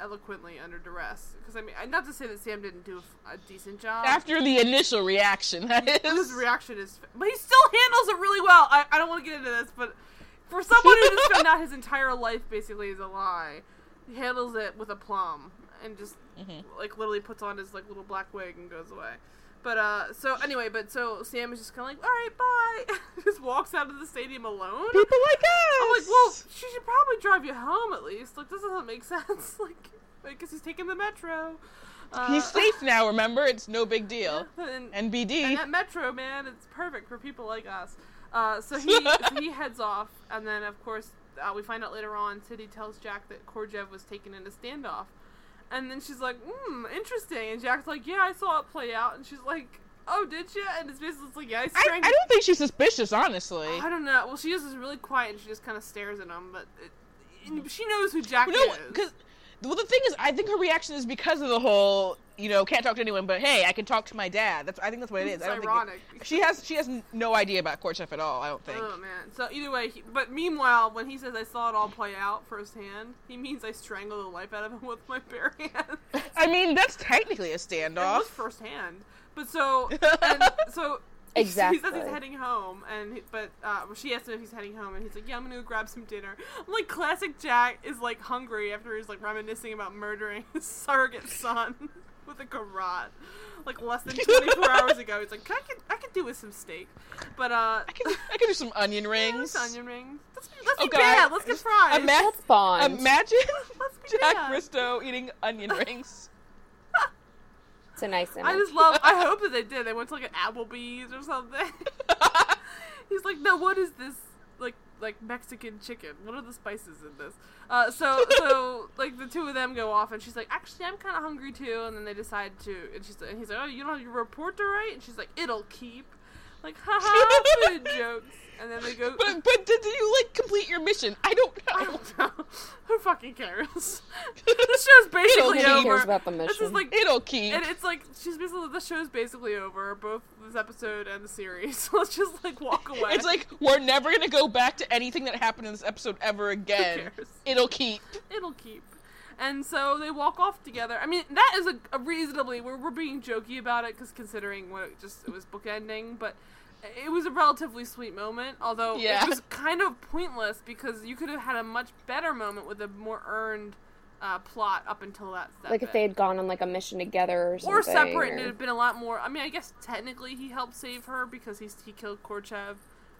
eloquently under duress. Because I mean, not to say that Sam didn't do a decent job. after the initial reaction, that is. his reaction is, but he still handles it really well. I, I don't want to get into this, but for someone who just found out his entire life basically is a lie, he handles it with aplomb and just Mhm. like literally puts on his like little black wig and goes away. But uh, so anyway, but so Sam is just kind of like, all right, bye. just walks out of the stadium alone. People like us. I'm like, well, she should probably drive you home at least. Like, this doesn't make sense. Like, because he's taking the metro. Uh, he's safe now. Remember, it's no big deal. and, NBD. and that metro, man, it's perfect for people like us. Uh, so he so he heads off, and then of course uh, we find out later on. City tells Jack that Korjev was taken in a standoff, and then she's like, "Hmm, interesting." And Jack's like, "Yeah, I saw it play out," and she's like, "Oh, did you?" And it's basically like, "Yeah, I I, strangled." I don't think she's suspicious, honestly. I don't know. Well, she is really quiet, and she just kind of stares at him, but it, she knows who Jack no, is. because well, the thing is, I think her reaction is because of the whole, you know, can't talk to anyone, but hey, I can talk to my dad. That's I think that's what it is. It's I don't ironic. Think it, she has she has no idea about Korchef at all. I don't think. Oh man. So either way, he, but meanwhile, when he says I saw it all play out firsthand, he means I strangled the life out of him with my bare hands. I mean, that's technically a It standoff. was firsthand. But so and so he says he's heading home, and he, but uh, she asks him if he's heading home, and he's like, "Yeah, I'm gonna go grab some dinner." I'm like, classic Jack is like hungry after he's like reminiscing about murdering his surrogate son with a garrote, like less than 24 hours ago. He's like, I could I could do with some steak, but uh, I can I can do some onion rings. let's onion rings. Let's, be- let's Oh, be God. bad. Let's get fries. Ima- That's fun. Imagine Let's be Jack bad. Bristow eating onion rings. it's a nice image. I just love. I hope that they did. They went to like an Applebee's or something. He's like, no, what is this? Like, Mexican chicken. What are the spices in this? Uh, so, so like the two of them go off, and she's like, actually, I'm kind of hungry too. And then they decide to, and she's, and he's like, oh, you don't have your report to write? And she's like, it'll keep. Like, haha, food jokes. And then they go. But but did you like complete your mission? I don't I know. don't know. Who fucking cares? this show's basically Nobody over. cares about the mission. This is mission. like It'll keep. And it's like she's basically the show's basically over, both this episode and the series. So let's just like walk away. It's like we're never gonna go back to anything that happened in this episode ever again. cares? It'll keep. it'll keep. And so they walk off together. I mean, that is a, a reasonably we're we're being jokey about it because considering what it just it was bookending, but it was a relatively sweet moment. Although Yeah. it was kind of pointless because you could have had a much better moment with a more earned uh, plot up until that. that like if bit. they had gone on like a mission together or something. or separate, and it'd have been a lot more. I mean, I guess technically he helped save her because he's he killed Korchev,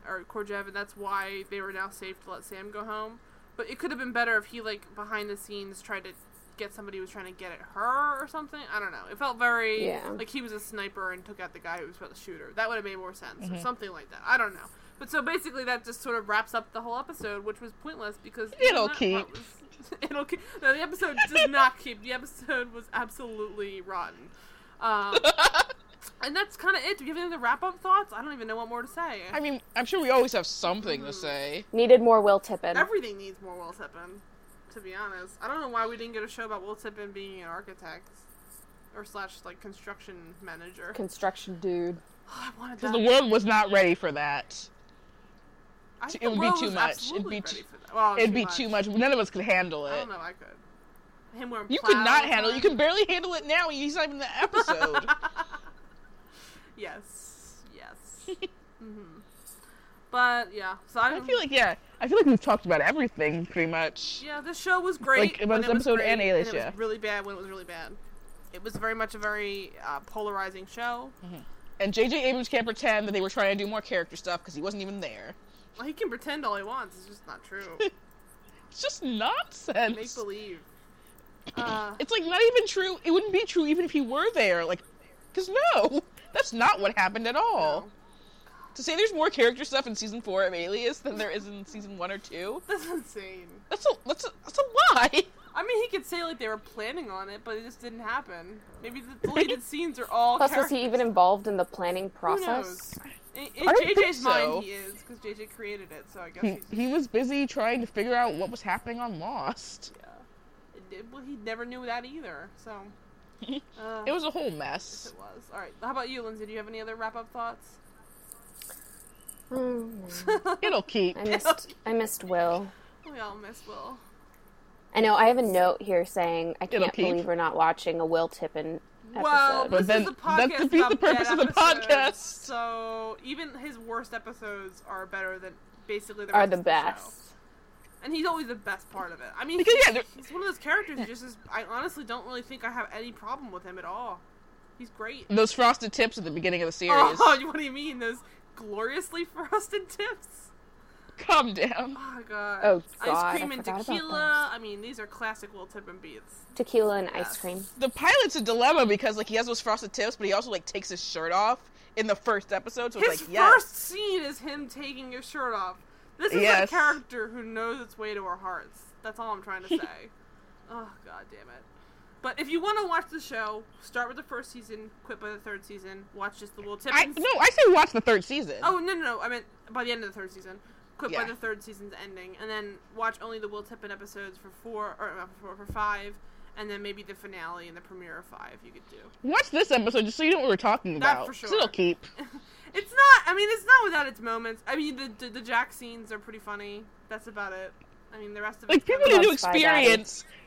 or Korjev, and that's why they were now safe to let Sam go home. But it could have been better if he like behind the scenes tried to get somebody who was trying to get at her or something. I don't know. It felt very Yeah. like he was a sniper and took out the guy who was about to shoot her. That would have made more sense or something like that. I don't know. But so basically, that just sort of wraps up the whole episode, which was pointless because It'll keep. was- it'll keep. No, the episode does not keep. The episode was absolutely rotten. Um, and that's kind of it. Do you have any other wrap up thoughts? I don't even know what more to say. I mean, I'm sure we always have something Mm-hmm. to say. Needed more Will Tippin. Everything needs more Will Tippin, to be honest. I don't know why we didn't get a show about Will Tippin being an architect or slash like construction manager. Construction dude. Oh, I wanted Because that. the world was not ready for that. I think it would the be too much. It'd be ready too- Well, It'd be too much. None of us could handle I it. don't know. I could. him wearing You could not handle it. You can barely handle it now. He's not even in the episode. Yes, yes. But yeah, so I, I feel like yeah. I feel like we've talked about everything pretty much. yeah, this show was great. Like, about this it was episode great, and Alias, it yeah. was really bad when it was really bad. It was very much a very uh, polarizing show. And J.J. Abrams can't pretend that they were trying to do more character stuff because he wasn't even there. Well, he can pretend all he wants. It's just not true. It's just nonsense. Make believe. Uh, It's like not even true. It wouldn't be true even if he were there. Like, because no, that's not what happened at all. no. To say there's more character stuff in season four of Alias than there is in season one or two, That's insane. that's a that's a that's a lie. I mean, he could say like they were planning on it, but it just didn't happen. Maybe the deleted scenes are all. Plus, was he even involved in the planning Who process? knows? In, in I don't think JJ's so. mind, he is because JJ created it. So I guess He, he's he was busy trying to figure out what was happening on Lost. yeah. It did, well, he never knew that either. So uh, It was a whole yes, mess. it was. All right. How about you, Lindsay? Do you have any other wrap up thoughts? Hmm. It'll keep. I missed. I missed Will. we all miss Will. I know. I have a note here saying I It'll can't keep. believe we're not watching a Will Tippin episode. Well, But this then is a that podcast defeats the purpose of the episodes, podcast. So even his worst episodes are better than basically the are the of the show. best. And he's always the best part of it. I mean, Because, he's, yeah, he's one of those characters. who Just is, I honestly don't really think I have any problem with him at all. He's great. Those frosted tips at the beginning of the series. Oh, what do you mean? Those gloriously frosted tips? Calm down. Oh god. Oh, God, Ice cream I and tequila. I mean, these are classic Will Tippin beats. Tequila and Yes. ice cream. The pilot's a dilemma because like he has those frosted tips, but he also like takes his shirt off in the first episode. So His it's like, yes, first scene is him taking his shirt off. This is Yes. a character who knows its way to our hearts. That's all I'm trying to say. oh god damn it. But if you want to watch the show, start with the first season, quit by the third season, watch just the Will I Tippins. no, I say watch the third season. Oh no no no! I meant by the end of the third season. Quit by the third season's ending, and then watch only the Will Tippin episodes for four or not for four for five, and then maybe the finale and the premiere of five. You could do. Watch this episode just so you know what we're talking That about. for 'cause sure. It'll keep. It's not. I mean, it's not without its moments. I mean, the the, the Jack scenes are pretty funny. That's about it. I mean, the rest of Like people kind need to Spy Daddy.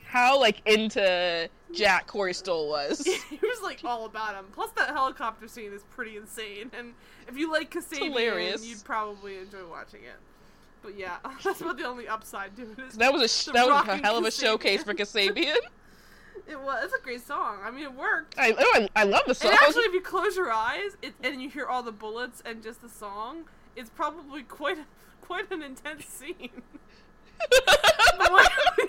How like into Jack Corey Stoll was. he was like all about him. Plus, that helicopter scene is pretty insane. And if you like Kasabian, you'd probably enjoy watching it. But yeah, that's about the only upside to it. that was a sh- that was a hell of a Kasabian. showcase for Kasabian. It was. It's a great song. I mean, it worked. I, oh, I I love the song. And actually, if you close your eyes it, and you hear all the bullets and just the song, it's probably quite quite an intense scene. But when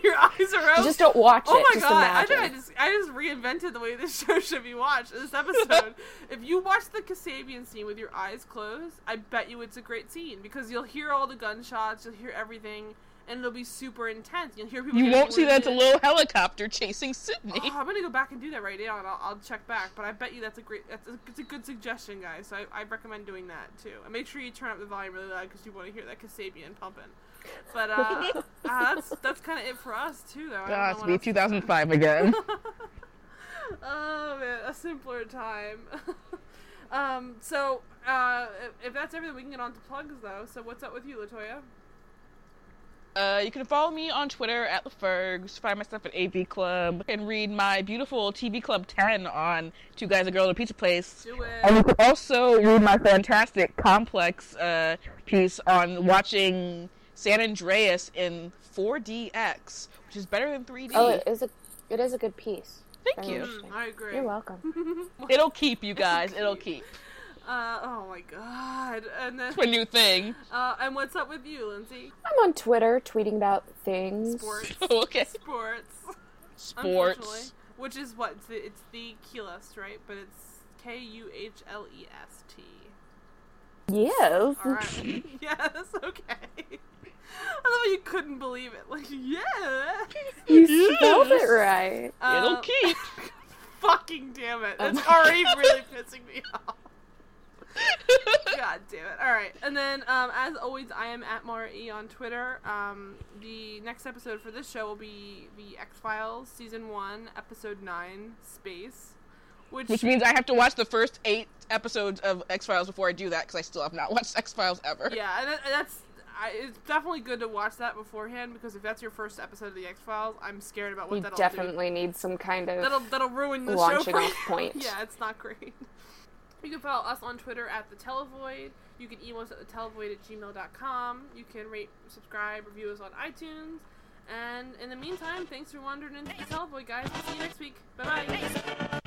your eyes are You open. just don't watch Oh it. my just god! I imagine. think I just I just reinvented the way this show should be watched. This episode, if you watch the Kasabian scene with your eyes closed, I bet you it's a great scene because you'll hear all the gunshots, you'll hear everything, and it'll be super intense. You'll hear people. You won't see that's a little helicopter chasing Sydney. Oh, I'm gonna go back and do that right now, and I'll, I'll check back. But I bet you that's a great, that's a, it's a good suggestion, guys. So I, I recommend doing that too. And make sure you turn up the volume really loud because you want to hear that Kasabian pumping. But uh, uh that's that's kind of it for us too, though. I Ah, know it's be else to say. 2005 again. oh man, a simpler time. um, so uh, if, if that's everything, we can get on to plugs though. So what's up with you, Latoya? Uh, you can follow me on Twitter at LaFergs, find myself at AV Club, and read my beautiful TV Club 10 on Two Guys, a Girl, and a Pizza Place. Do it. And you can also read my fantastic complex uh, piece on watching San Andreas in 4DX, which is better than 3D. Oh, it is a it is a good piece. Thank Very you. Mm, I agree. You're welcome. It'll keep you guys. It'll keep. Uh, oh my god. And then It's my new thing. uh, and what's up with you, Lindsay? I'm on Twitter tweeting about things. Sports. okay. Sports. Sports. Which is what? It's the, it's the Kuhlest, right? But it's K U H L E S T. Yes. Alright. yes, okay. I love how you couldn't believe it. Like, yeah. You spelled Yes. it right. It'll Um, keep. Fucking damn it. That's Oh. already really pissing me off. God damn it. Alright. And then, um, as always, I am at Mara E on Twitter. Um, the next episode for this show will be the X Files Season 1, Episode 9, Space. Which, Which means I have to watch the first eight episodes of X Files before I do that because I still have not watched X Files ever. yeah, and that's. I, it's definitely good to watch that beforehand because if that's your first episode of the X Files, I'm scared about what You that'll do. You definitely need some kind of. That'll that'll ruin the show launching for off point. yeah, it's not great. You can follow us on Twitter at the Televoid. You can email us at the televoid at gmail.com. You can rate, subscribe, review us on iTunes. And in the meantime, thanks for wandering into the Televoid, guys. We'll see you next week. Bye bye.